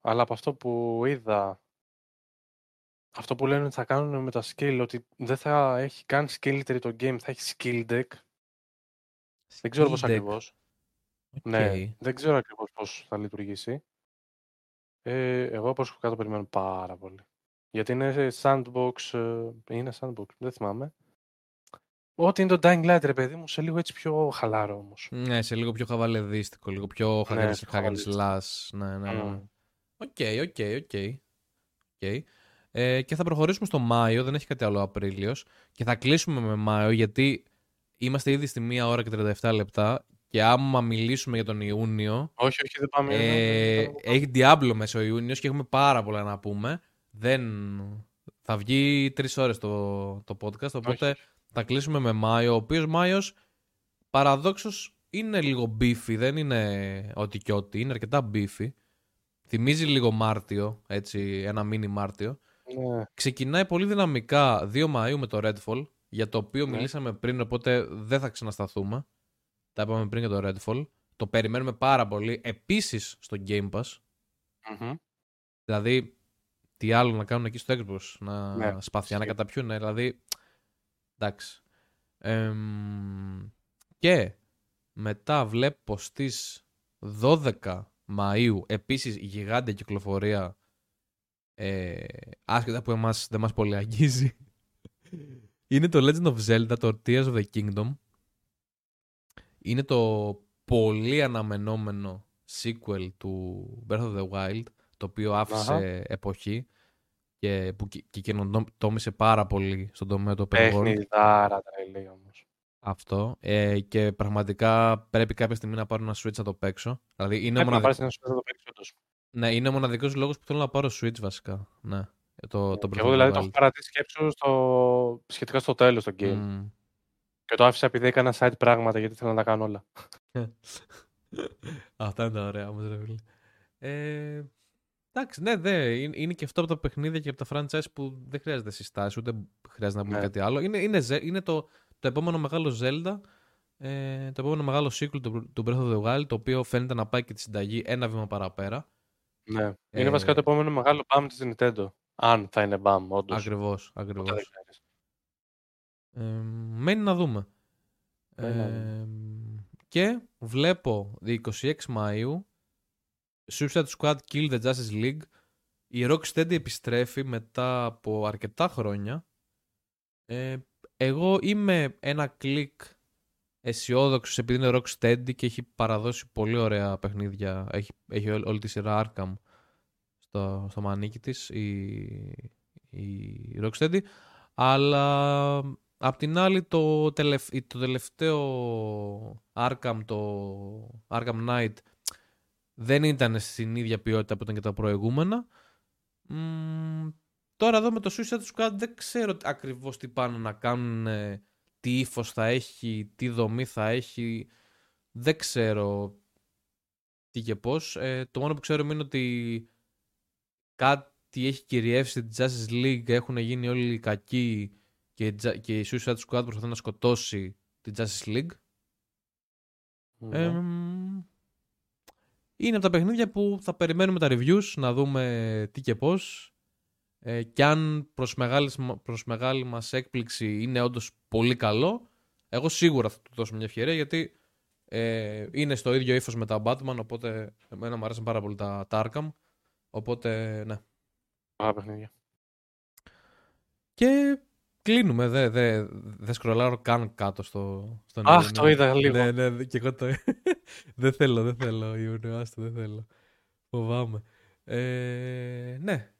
Αλλά από αυτό που είδα, αυτό που λένε ότι θα κάνουν με τα skill, ότι δεν θα έχει καν skill το game, θα έχει skill deck. Δεν ξέρω πώς ακριβώς. Ναι, δεν ξέρω ακριβώς πώς θα λειτουργήσει. Ε, εγώ προσωπικά το περιμένω πάρα πολύ. Γιατί είναι sandbox, ε, είναι sandbox, δεν θυμάμαι. Ό,τι είναι το Dying Light, ρε παιδί μου, σε λίγο έτσι πιο χαλάρο όμως. Ναι, σε λίγο πιο χαβαλεδίστικο, λίγο πιο ναι, hack slash. Ναι, ναι, ναι. Οκ, οκ, οκ. Και θα προχωρήσουμε στο Μάιο, δεν έχει κάτι άλλο Απρίλιος. Και θα κλείσουμε με Μάιο, γιατί είμαστε ήδη στη 1 ώρα και 37 λεπτά. Και άμα μιλήσουμε για τον Ιούνιο. Όχι, όχι, δεν πάμε. Ε, έχει Diablo μέσα ο Ιούνιος και έχουμε πάρα πολλά να πούμε. Δεν. Θα βγει τρεις ώρες το, το podcast. Οπότε θα κλείσουμε με Μάιο, ο οποίος Μάιος παραδόξως είναι λίγο beefy, δεν είναι ό,τι και ό,τι, είναι αρκετά beefy. Θυμίζει λίγο Μάρτιο, έτσι, ένα μίνι Μάρτιο. Ναι. Ξεκινάει πολύ δυναμικά 2 Μαΐου με το Redfall, για το οποίο ναι. μιλήσαμε πριν, οπότε δεν θα ξανασταθούμε. Τα είπαμε πριν για το Redfall. Το περιμένουμε πάρα πολύ. Επίσης στο Game Pass. mm Δηλαδή, τι άλλο να κάνουν εκεί στο Xbox, να ναι. σπαθιά να καταπιούν. Δηλαδή, Εντάξει. και μετά βλέπω στις 12 Μαΐου επίσης γιγάντια κυκλοφορία ε, άσχετα που εμάς δεν μας πολύ αγγίζει. Είναι το Legend of Zelda, το Tears of the Kingdom. Είναι το πολύ αναμενόμενο sequel του Breath of the Wild, το οποίο άφησε εποχή και που και καινοτόμησε πάρα πολύ στον τομέα του open world. Παιχνιδάρα τρελή όμως. Αυτό. Ε, και πραγματικά πρέπει κάποια στιγμή να πάρω ένα Switch να το παίξω. Δηλαδή είναι πρέπει μοναδικό... να πάρεις ένα Switch να το παίξω. Ναι, είναι ο μοναδικός λόγος που θέλω να πάρω Switch βασικά. Ναι. Το, το και εγώ δηλαδή το έχω παρατήσει σκέψου στο... σχετικά στο τέλος το game. Mm. Και το άφησα επειδή έκανα side πράγματα γιατί θέλω να τα κάνω όλα. *laughs* Αυτά είναι τα ωραία όμως ρε φίλε. Ε, Εντάξει, ναι, ναι, είναι και αυτό από τα παιχνίδια και από τα franchise που δεν χρειάζεται συστάσεις, ούτε χρειάζεται να πούμε ναι. κάτι άλλο. Είναι, είναι, είναι το, το επόμενο μεγάλο Zelda, ε, το επόμενο μεγάλο sequel του, του Breath of the Wild, το οποίο φαίνεται να πάει και τη συνταγή ένα βήμα παραπέρα. Ναι. Ε, είναι βασικά το επόμενο μεγάλο BAM της Nintendo. Αν θα είναι BAM, όντως. Ακριβώς, ακριβώς. Ε, μένει να δούμε. Ε, και βλέπω 26 Μαΐου Suicide Squad Kill the Justice League. Η Rocksteady επιστρέφει μετά από αρκετά χρόνια. Ε, εγώ είμαι ένα κλικ αισιόδοξος επειδή είναι Rocksteady και έχει παραδώσει πολύ ωραία παιχνίδια. Έχει, έχει όλη τη σειρά Arkham στο, στο μανίκι της η, η Rocksteady. Αλλά Απ' την άλλη το, τελευ... το τελευταίο Arkham, το Arkham Knight δεν ήταν στην ίδια ποιότητα που ήταν και τα προηγούμενα. τώρα εδώ με το Suicide Squad δεν ξέρω ακριβώς τι πάνε να κάνουν, τι ύφος θα έχει, τι δομή θα έχει. Δεν ξέρω τι και πώς. Ε, το μόνο που ξέρουμε είναι ότι κάτι έχει κυριεύσει την Justice League, έχουν γίνει όλοι οι κακοί και, και η Suicide Squad προσπαθεί να σκοτώσει την Justice League. Ναι. είναι από τα παιχνίδια που θα περιμένουμε τα reviews, να δούμε τι και πώς. Ε, και αν προς μεγάλης, προς μεγάλη μας έκπληξη είναι όντως πολύ καλό, εγώ σίγουρα θα του δώσω μια ευκαιρία γιατί ε, είναι στο ίδιο ύφος με τα Batman, οπότε εμένα μου αρέσουν πάρα πολύ τα, τα Arkham. Οπότε, ναι. Πάρα παιχνίδια. Και κλείνουμε. Δεν δε, δε σκρολάρω καν κάτω στο, στο Αχ, το είδα λίγο. Ναι, ναι, και εγώ το... *laughs* δεν θέλω, δεν θέλω, Ιούνιο, άστο, δεν θέλω. Φοβάμαι. Ε, ναι.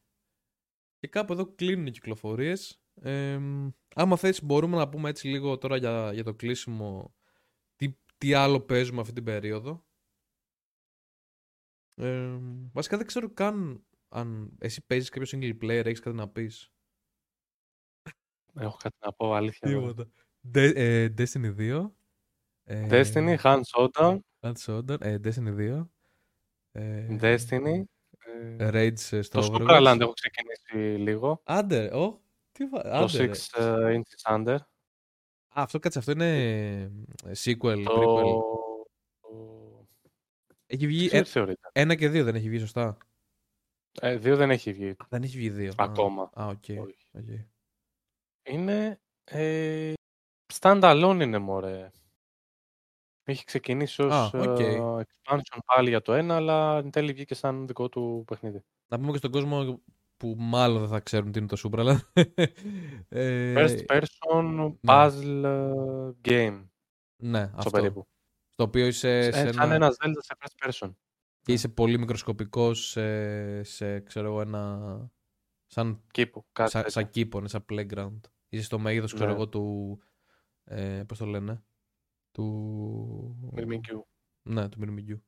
Και κάπου εδώ κλείνουν οι κυκλοφορίες. Ε, άμα θες μπορούμε να πούμε έτσι λίγο τώρα για, για το κλείσιμο τι, τι άλλο παίζουμε αυτή την περίοδο. Ε, βασικά δεν ξέρω καν αν εσύ παίζεις κάποιο single player, έχεις κάτι να πεις. Έχω κάτι να πω, αλήθεια. Τίποτα. Ε, Destiny 2. Ε, Destiny, Hans Showdown. Hans Showdown, ε, Destiny 2. Destiny. Rage στο Το Superland έχω ξεκινήσει λίγο. Άντε, oh, τι Το 6 Inches Under. Α, αυτό κάτσε, αυτό είναι sequel, το... prequel. Έχει βγει ένα και δύο δεν έχει βγει σωστά; Ε, δύο δεν έχει βγει. Δεν έχει βγει δύο. Ακόμα. Α, ok. Okay. okay. Είναι ε, standalone είναι μωρέ. Έχει ξεκινήσει ως okay. uh, expansion πάλι για το ένα, αλλά εν τέλει βγήκε σαν δικό του παιχνίδι. Να πούμε και στον κόσμο που μάλλον δεν θα ξέρουν τι είναι το Supraland... Ε, First person ναι. puzzle game. Ναι, αυτό. Περίπου. Στο οποίο είσαι σε, σε σαν ένα... Zelda σε first person. Και είσαι πολύ μικροσκοπικός σε, σε ξέρω εγώ, ένα... Σαν, κήπο, κάτι σαν, σαν κήπο, ναι, σαν playground. Είσαι στο μέγεθος, ξέρω ναι. εγώ, του. Ε, Πώς το λένε. Του. Μυρμηγκιού. Ναι, του Μυρμηγκιού.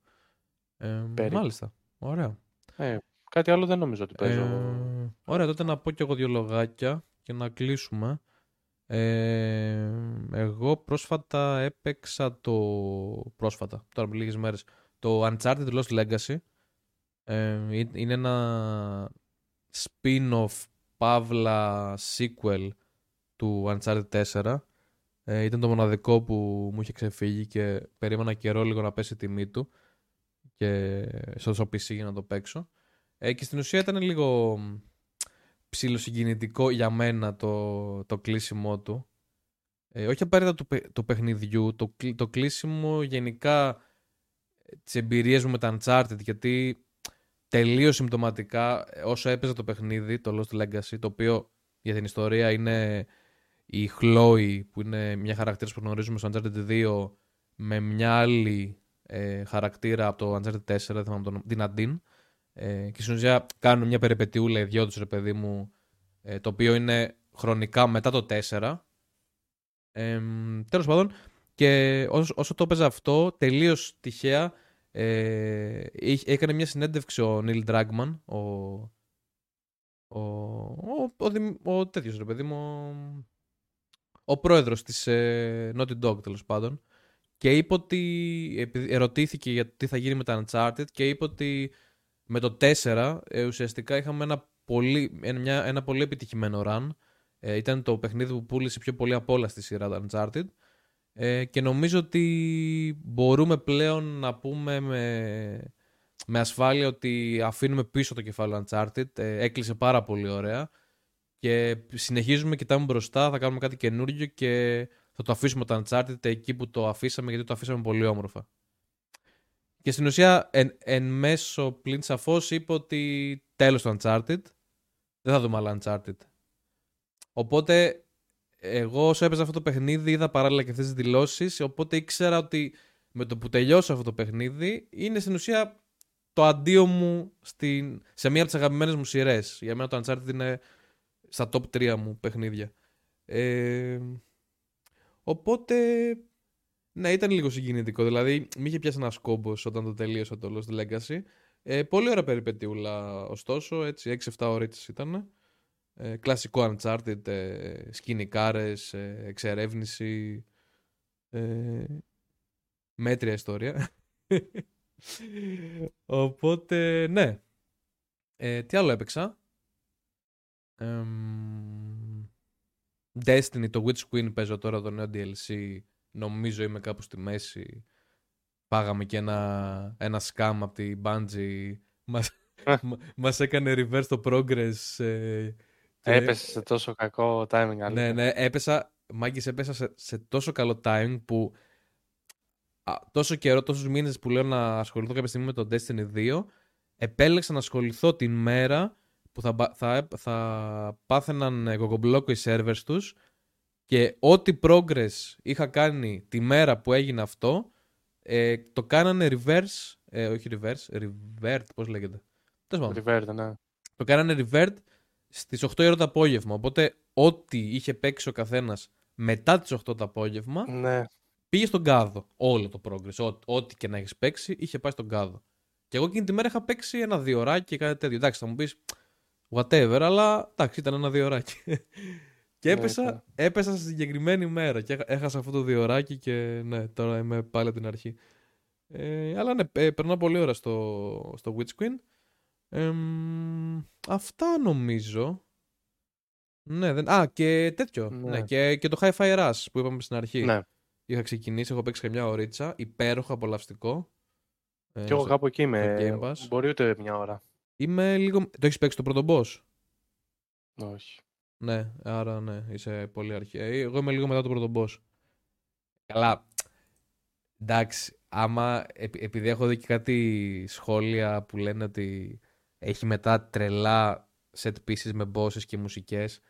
Ε, μάλιστα. Ωραία. Ε, κάτι άλλο δεν νομίζω ότι παίζω. Ε, ωραία, τότε να πω κι εγώ δύο λογάκια και να κλείσουμε. Ε, εγώ πρόσφατα έπαιξα το... Πρόσφατα, τώρα με λίγες μέρες, το Uncharted Lost Legacy. Ε, είναι ένα spin-off, παύλα, sequel του Uncharted 4. Ε, ήταν το μοναδικό που μου είχε ξεφύγει και περίμενα καιρό λίγο να πέσει η τιμή του και στο PC για να το παίξω. Ε, και στην ουσία ήταν λίγο ψηλοσυγκινητικό για μένα το, το κλείσιμό του. Ε, όχι απαραίτητα του, του παιχνιδιού, το, το κλείσιμο γενικά τις εμπειρίες μου με τα Uncharted γιατί τελείως συμπτωματικά όσο έπαιζε το παιχνίδι, το Lost Legacy, το οποίο για την ιστορία είναι η Chloe που είναι μια χαρακτήρα που γνωρίζουμε στο Uncharted 2 με μια άλλη ε, χαρακτήρα από το Uncharted 4, δεν θυμάμαι τον, την Αντίν. Ε, και στην ουσία κάνουν μια περιπετειούλα οι δυο τους ρε παιδί μου ε, το οποίο είναι χρονικά μετά το 4. Ε, τέλος πάντων και όσο, όσο το έπαιζα αυτό τελείως τυχαία ε, έκανε μια συνέντευξη ο Νίλ Ντράγκμαν ο, ο, ο, ο, ο τέτοιος ρε παιδί μου ο πρόεδρος της ε, Naughty Dog τέλος πάντων και είπε ότι ερωτήθηκε για τι θα γίνει με τα Uncharted και είπε ότι με το 4 ε, ουσιαστικά είχαμε ένα πολύ, μια, ένα πολύ επιτυχημένο run. Ε, ήταν το παιχνίδι που πούλησε πιο πολύ από όλα στη σειρά τα Uncharted. Ε, και νομίζω ότι μπορούμε πλέον να πούμε με, με ασφάλεια ότι αφήνουμε πίσω το κεφάλαιο Uncharted. Ε, έκλεισε πάρα πολύ ωραία. Και συνεχίζουμε, κοιτάμε μπροστά, θα κάνουμε κάτι καινούργιο και θα το αφήσουμε το Uncharted εκεί που το αφήσαμε γιατί το αφήσαμε πολύ όμορφα. Και στην ουσία εν, εν μέσω πλην σαφώς είπε ότι τέλος το Uncharted. Δεν θα δούμε άλλα Uncharted. Οπότε εγώ όσο έπαιζα αυτό το παιχνίδι είδα παράλληλα και αυτές τις δηλώσεις οπότε ήξερα ότι με το που τελειώσω αυτό το παιχνίδι είναι στην ουσία το αντίο μου στην, σε μία από τις αγαπημένες μου σειρές. Για μένα το Uncharted είναι στα top 3 μου παιχνίδια. Ε, Οπότε, ναι, ήταν λίγο συγκινητικό. Δηλαδή, μη είχε πιάσει ένας κόμπος όταν το τελείωσα το Lost Legacy. Ε, πολύ ωραία περιπετιούλα, ωστόσο, έτσι, 6-7 ώρες ήταν. Ε, κλασικό Uncharted, ε, σκηνικάρες, ε, εξερεύνηση, ε, μέτρια ιστορία. *laughs* Οπότε, ναι. Ε, τι άλλο έπαιξα; Destiny, το Witch Queen παίζω τώρα το νέο DLC. Νομίζω είμαι κάπου στη μέση. Πάγαμε και ένα, ένα scam από την Bungie. Μας, μας έκανε reverse το progress. Ε, Έπεσε σε τόσο κακό timing. Ναι, ναι, έπεσα, μάγκης έπεσα σε, σε τόσο καλό timing που α, τόσο καιρό, τόσους μήνες που λέω να ασχοληθώ κάποια στιγμή με το Destiny 2, επέλεξα να ασχοληθώ την μέρα που θα, θα, θα πάθαιναν κοκομπλόκο οι servers τους και ό,τι progress είχα κάνει τη μέρα που έγινε αυτό, ε, το κάνανε reverse, ε, όχι reverse, revert, πώς λέγεται. Revert, ναι. Το κάνανε revert στις 8 ώρα το απόγευμα, οπότε ό,τι είχε παίξει ο καθένας μετά τις 8 το απόγευμα, ναι. πήγε στον κάδο. Όλο το progress, ό,τι και να έχεις παίξει, είχε πάει στον κάδο. Και εγώ εκείνη τη μέρα είχα παίξει ένα διωράκι και κάτι τέτοιο. Εντάξει, θα μου πεις whatever, αλλά εντάξει, ήταν ένα διωράκι. Και ναι, έπεσα, έπεσα στη συγκεκριμένη μέρα και έχασα αυτό το διωράκι και ναι, τώρα είμαι πάλι από την αρχή. Ε, αλλά ναι, ε, περνάω πολύ ώρα στο, στο Witch Queen. Ε, αυτά νομίζω. Ναι, δεν... Α, και τέτοιο. Ναι. ναι και, και το Hi-Fi Rush που είπαμε στην αρχή. Ναι. Είχα ξεκινήσει, έχω παίξει και μια ωρίτσα. Υπέροχο, απολαυστικό. Ε, και εγώ κάπου εκεί είμαι. Μπορεί ούτε μια ώρα. Είμαι λίγο. Το έχεις παίξει το πρώτο boss; Όχι. Ναι, άρα ναι, είσαι πολύ αρχαία. Ε, εγώ είμαι λίγο μετά το πρώτο boss. Καλά. Εντάξει, άμα επειδή έχω δει και κάτι σχόλια που λένε ότι έχει μετά τρελά set pieces με bosses και μουσικές.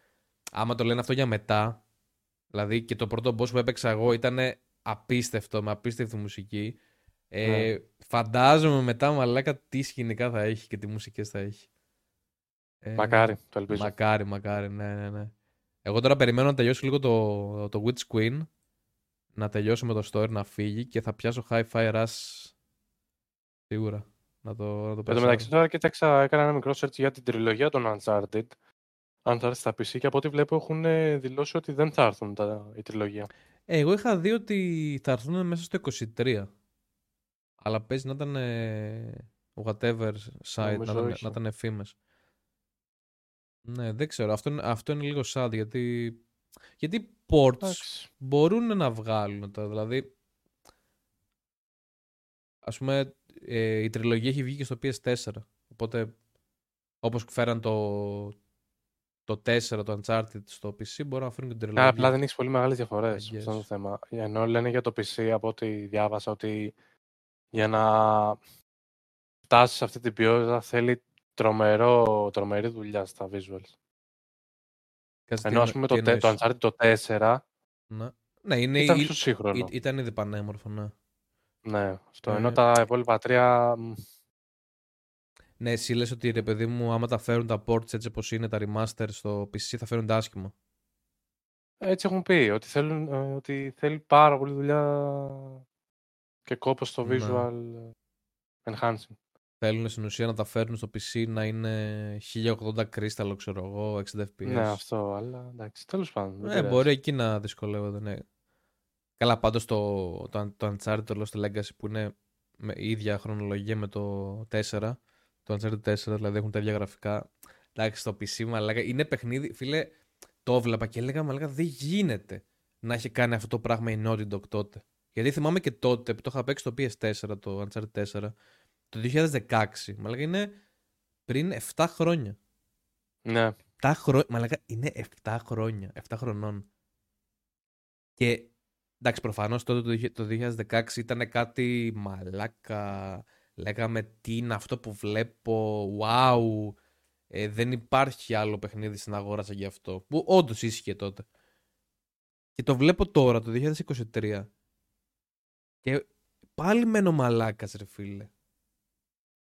Άμα το λένε αυτό για μετά, δηλαδή και το πρώτο boss που έπαιξα εγώ ήταν απίστευτο, με απίστευτη μουσική. Ε, ναι. Φαντάζομαι μετά μαλάκα τι σκηνικά θα έχει και τι μουσικές θα έχει. Ε, μακάρι, το ελπίζω. Μακάρι, μακάρι, ναι, ναι, ναι. Εγώ τώρα περιμένω να τελειώσει λίγο το, το Witch Queen, να τελειώσω με το story, να φύγει και θα πιάσω Hi-Fi Rush σίγουρα. Να το, να το Εν τω μεταξύ τώρα κοίταξα, έκανα ένα μικρό search για την τριλογία των Uncharted. Αν θα έρθει στα PC και από ό,τι βλέπω έχουν δηλώσει ότι δεν θα έρθουν τα, η τριλογία. Ε, εγώ είχα δει ότι θα έρθουν μέσα στο 23. Αλλά παίζει να ήταν whatever site, να, να, να ήταν εφήμες. Ναι, δεν ξέρω. Αυτό, είναι, αυτό είναι λίγο sad γιατί, γιατί ports μπορούν να βγάλουν τώρα. Δηλαδή, ας πούμε, ε, η τριλογία έχει βγει και στο PS4. Οπότε, όπως φέραν το, το 4, το Uncharted στο PC, μπορούν να φέρουν και την τριλογία. Απλά δεν έχεις πολύ μεγάλες διαφορές. Αυτό είναι το θέμα. Ενώ λένε για το PC, από ό,τι διάβασα, ότι για να φτάσεις σε αυτή την ποιότητα θέλει τρομερό, τρομερή δουλειά στα visuals. Κάτσε Ενώ ας πούμε το, το Uncharted το 4 ναι. ναι, είναι ήταν πιο σύγχρονο. Ήταν ήδη πανέμορφο, ναι. Ναι, στο ε... ενώ τα υπόλοιπα τρία... Ναι, εσύ λες ότι ρε παιδί μου, άμα τα φέρουν τα ports έτσι όπως είναι, τα remaster στο PC θα φέρουν τα άσχημα. Έτσι έχουν πει, ότι, θέλουν, ε, ότι θέλει πάρα πολύ δουλειά και κόπος στο ναι. visual enhancing. Θέλουν στην ουσία να τα φέρουν στο PC να είναι 1080 κρίσταλο, ξέρω εγώ, 60 FPS. Ναι, αυτό, αλλά εντάξει, τέλος πάντων. Ναι, μπορεί εκεί να δυσκολεύονται, ναι. Καλά, πάντως το, το, το Uncharted, το Lost Legacy που είναι με ίδια χρονολογία με το 4, το Uncharted 4, δηλαδή έχουν τα ίδια γραφικά. Εντάξει, στο PC, αλλά είναι παιχνίδι. Φίλε, το έβλεπα και έλεγα, μα δεν γίνεται να έχει κάνει αυτό το πράγμα η Naughty Dog τότε. Γιατί θυμάμαι και τότε που το είχα παίξει στο PS4, το Uncharted 4, το 2016. Μα λέγα είναι πριν 7 χρόνια. Ναι. 7 χρόνια. Μα λέγα είναι 7 χρόνια. 7 χρονών. Και εντάξει, προφανώς τότε το 2016 ήταν κάτι μαλάκα. Λέγαμε τι είναι αυτό που βλέπω. Wow. Ε, δεν υπάρχει άλλο παιχνίδι στην αγορά σαν γι' αυτό. Που όντως ίσχυε τότε. Και το βλέπω τώρα, το 2023. Και πάλι μένω μαλάκας, ρε φίλε.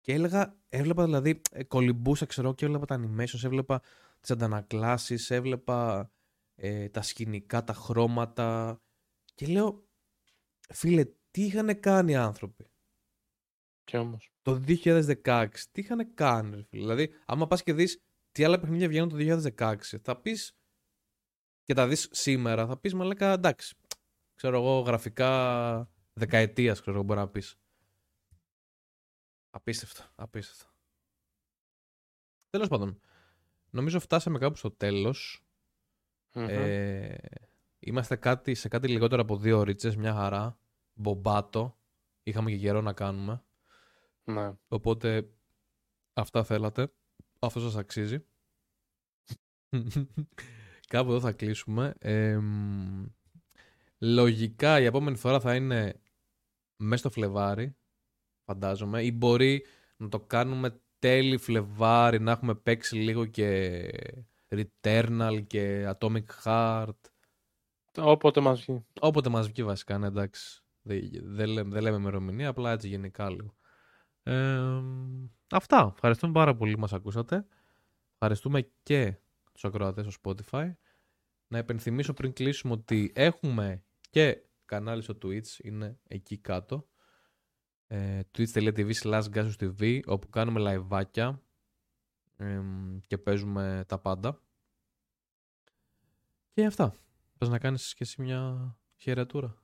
Και έλεγα, έβλεπα δηλαδή, ε, κολυμπούσα ξέρω και έβλεπα τα animations, έβλεπα τις αντανακλάσεις, έβλεπα ε, τα σκηνικά, τα χρώματα Και λέω, φίλε, τι είχαν κάνει οι άνθρωποι; Και όμως. Το 2016, τι είχαν κάνει, ρε φίλε; Δηλαδή, άμα πας και δεις τι άλλα παιχνίδια βγαίνουν το 2016, θα πεις και τα δεις σήμερα, θα πεις μαλάκα εντάξει. Ξέρω εγώ, γραφικά δεκαετίας, ξέρω εγώ, μπορεί να πεις. Απίστευτο, απίστευτο. Τέλος πάντων, νομίζω φτάσαμε κάπου στο τέλος. Μμμ. Ε, είμαστε κάτι, σε κάτι λιγότερο από δύο ώριτσες, μια χαρά. Μπομπάτο. Είχαμε και καιρό να κάνουμε. Ναι. Οπότε αυτά θέλατε. Αυτό σας αξίζει. *laughs* Κάπου εδώ θα κλείσουμε. Ε, μ, λογικά η επόμενη φορά θα είναι μέσα στο Φλεβάρι, φαντάζομαι. Ή μπορεί να το κάνουμε τέλη Φλεβάρι, να έχουμε παίξει λίγο και Returnal και Atomic Heart. Όποτε μας βγει. Όποτε μας βγει βασικά, ναι, εντάξει. Δεν, δεν, λέμε, δεν λέμε ημερομηνία, απλά έτσι γενικά λίγο. Ε, αυτά. Ευχαριστούμε πάρα πολύ που μας ακούσατε. Ευχαριστούμε και τους ακροατές στο Spotify. Να υπενθυμίσω πριν κλείσουμε ότι έχουμε και κανάλι στο Twitch, είναι εκεί κάτω. Ε, twitch.tv slash TV, όπου κάνουμε λαϊβάκια εμ, και παίζουμε τα πάντα. Και αυτά. Θες να κάνεις και εσύ μια χαιρετούρα.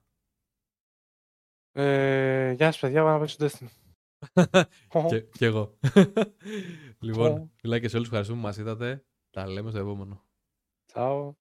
Ε, γεια σας παιδιά, πάμε να παίξω Destiny. *laughs* και, και εγώ. *laughs* λοιπόν, φιλάκια σε όλους. Ευχαριστούμε που μας είδατε. Τα λέμε στο επόμενο. Ciao.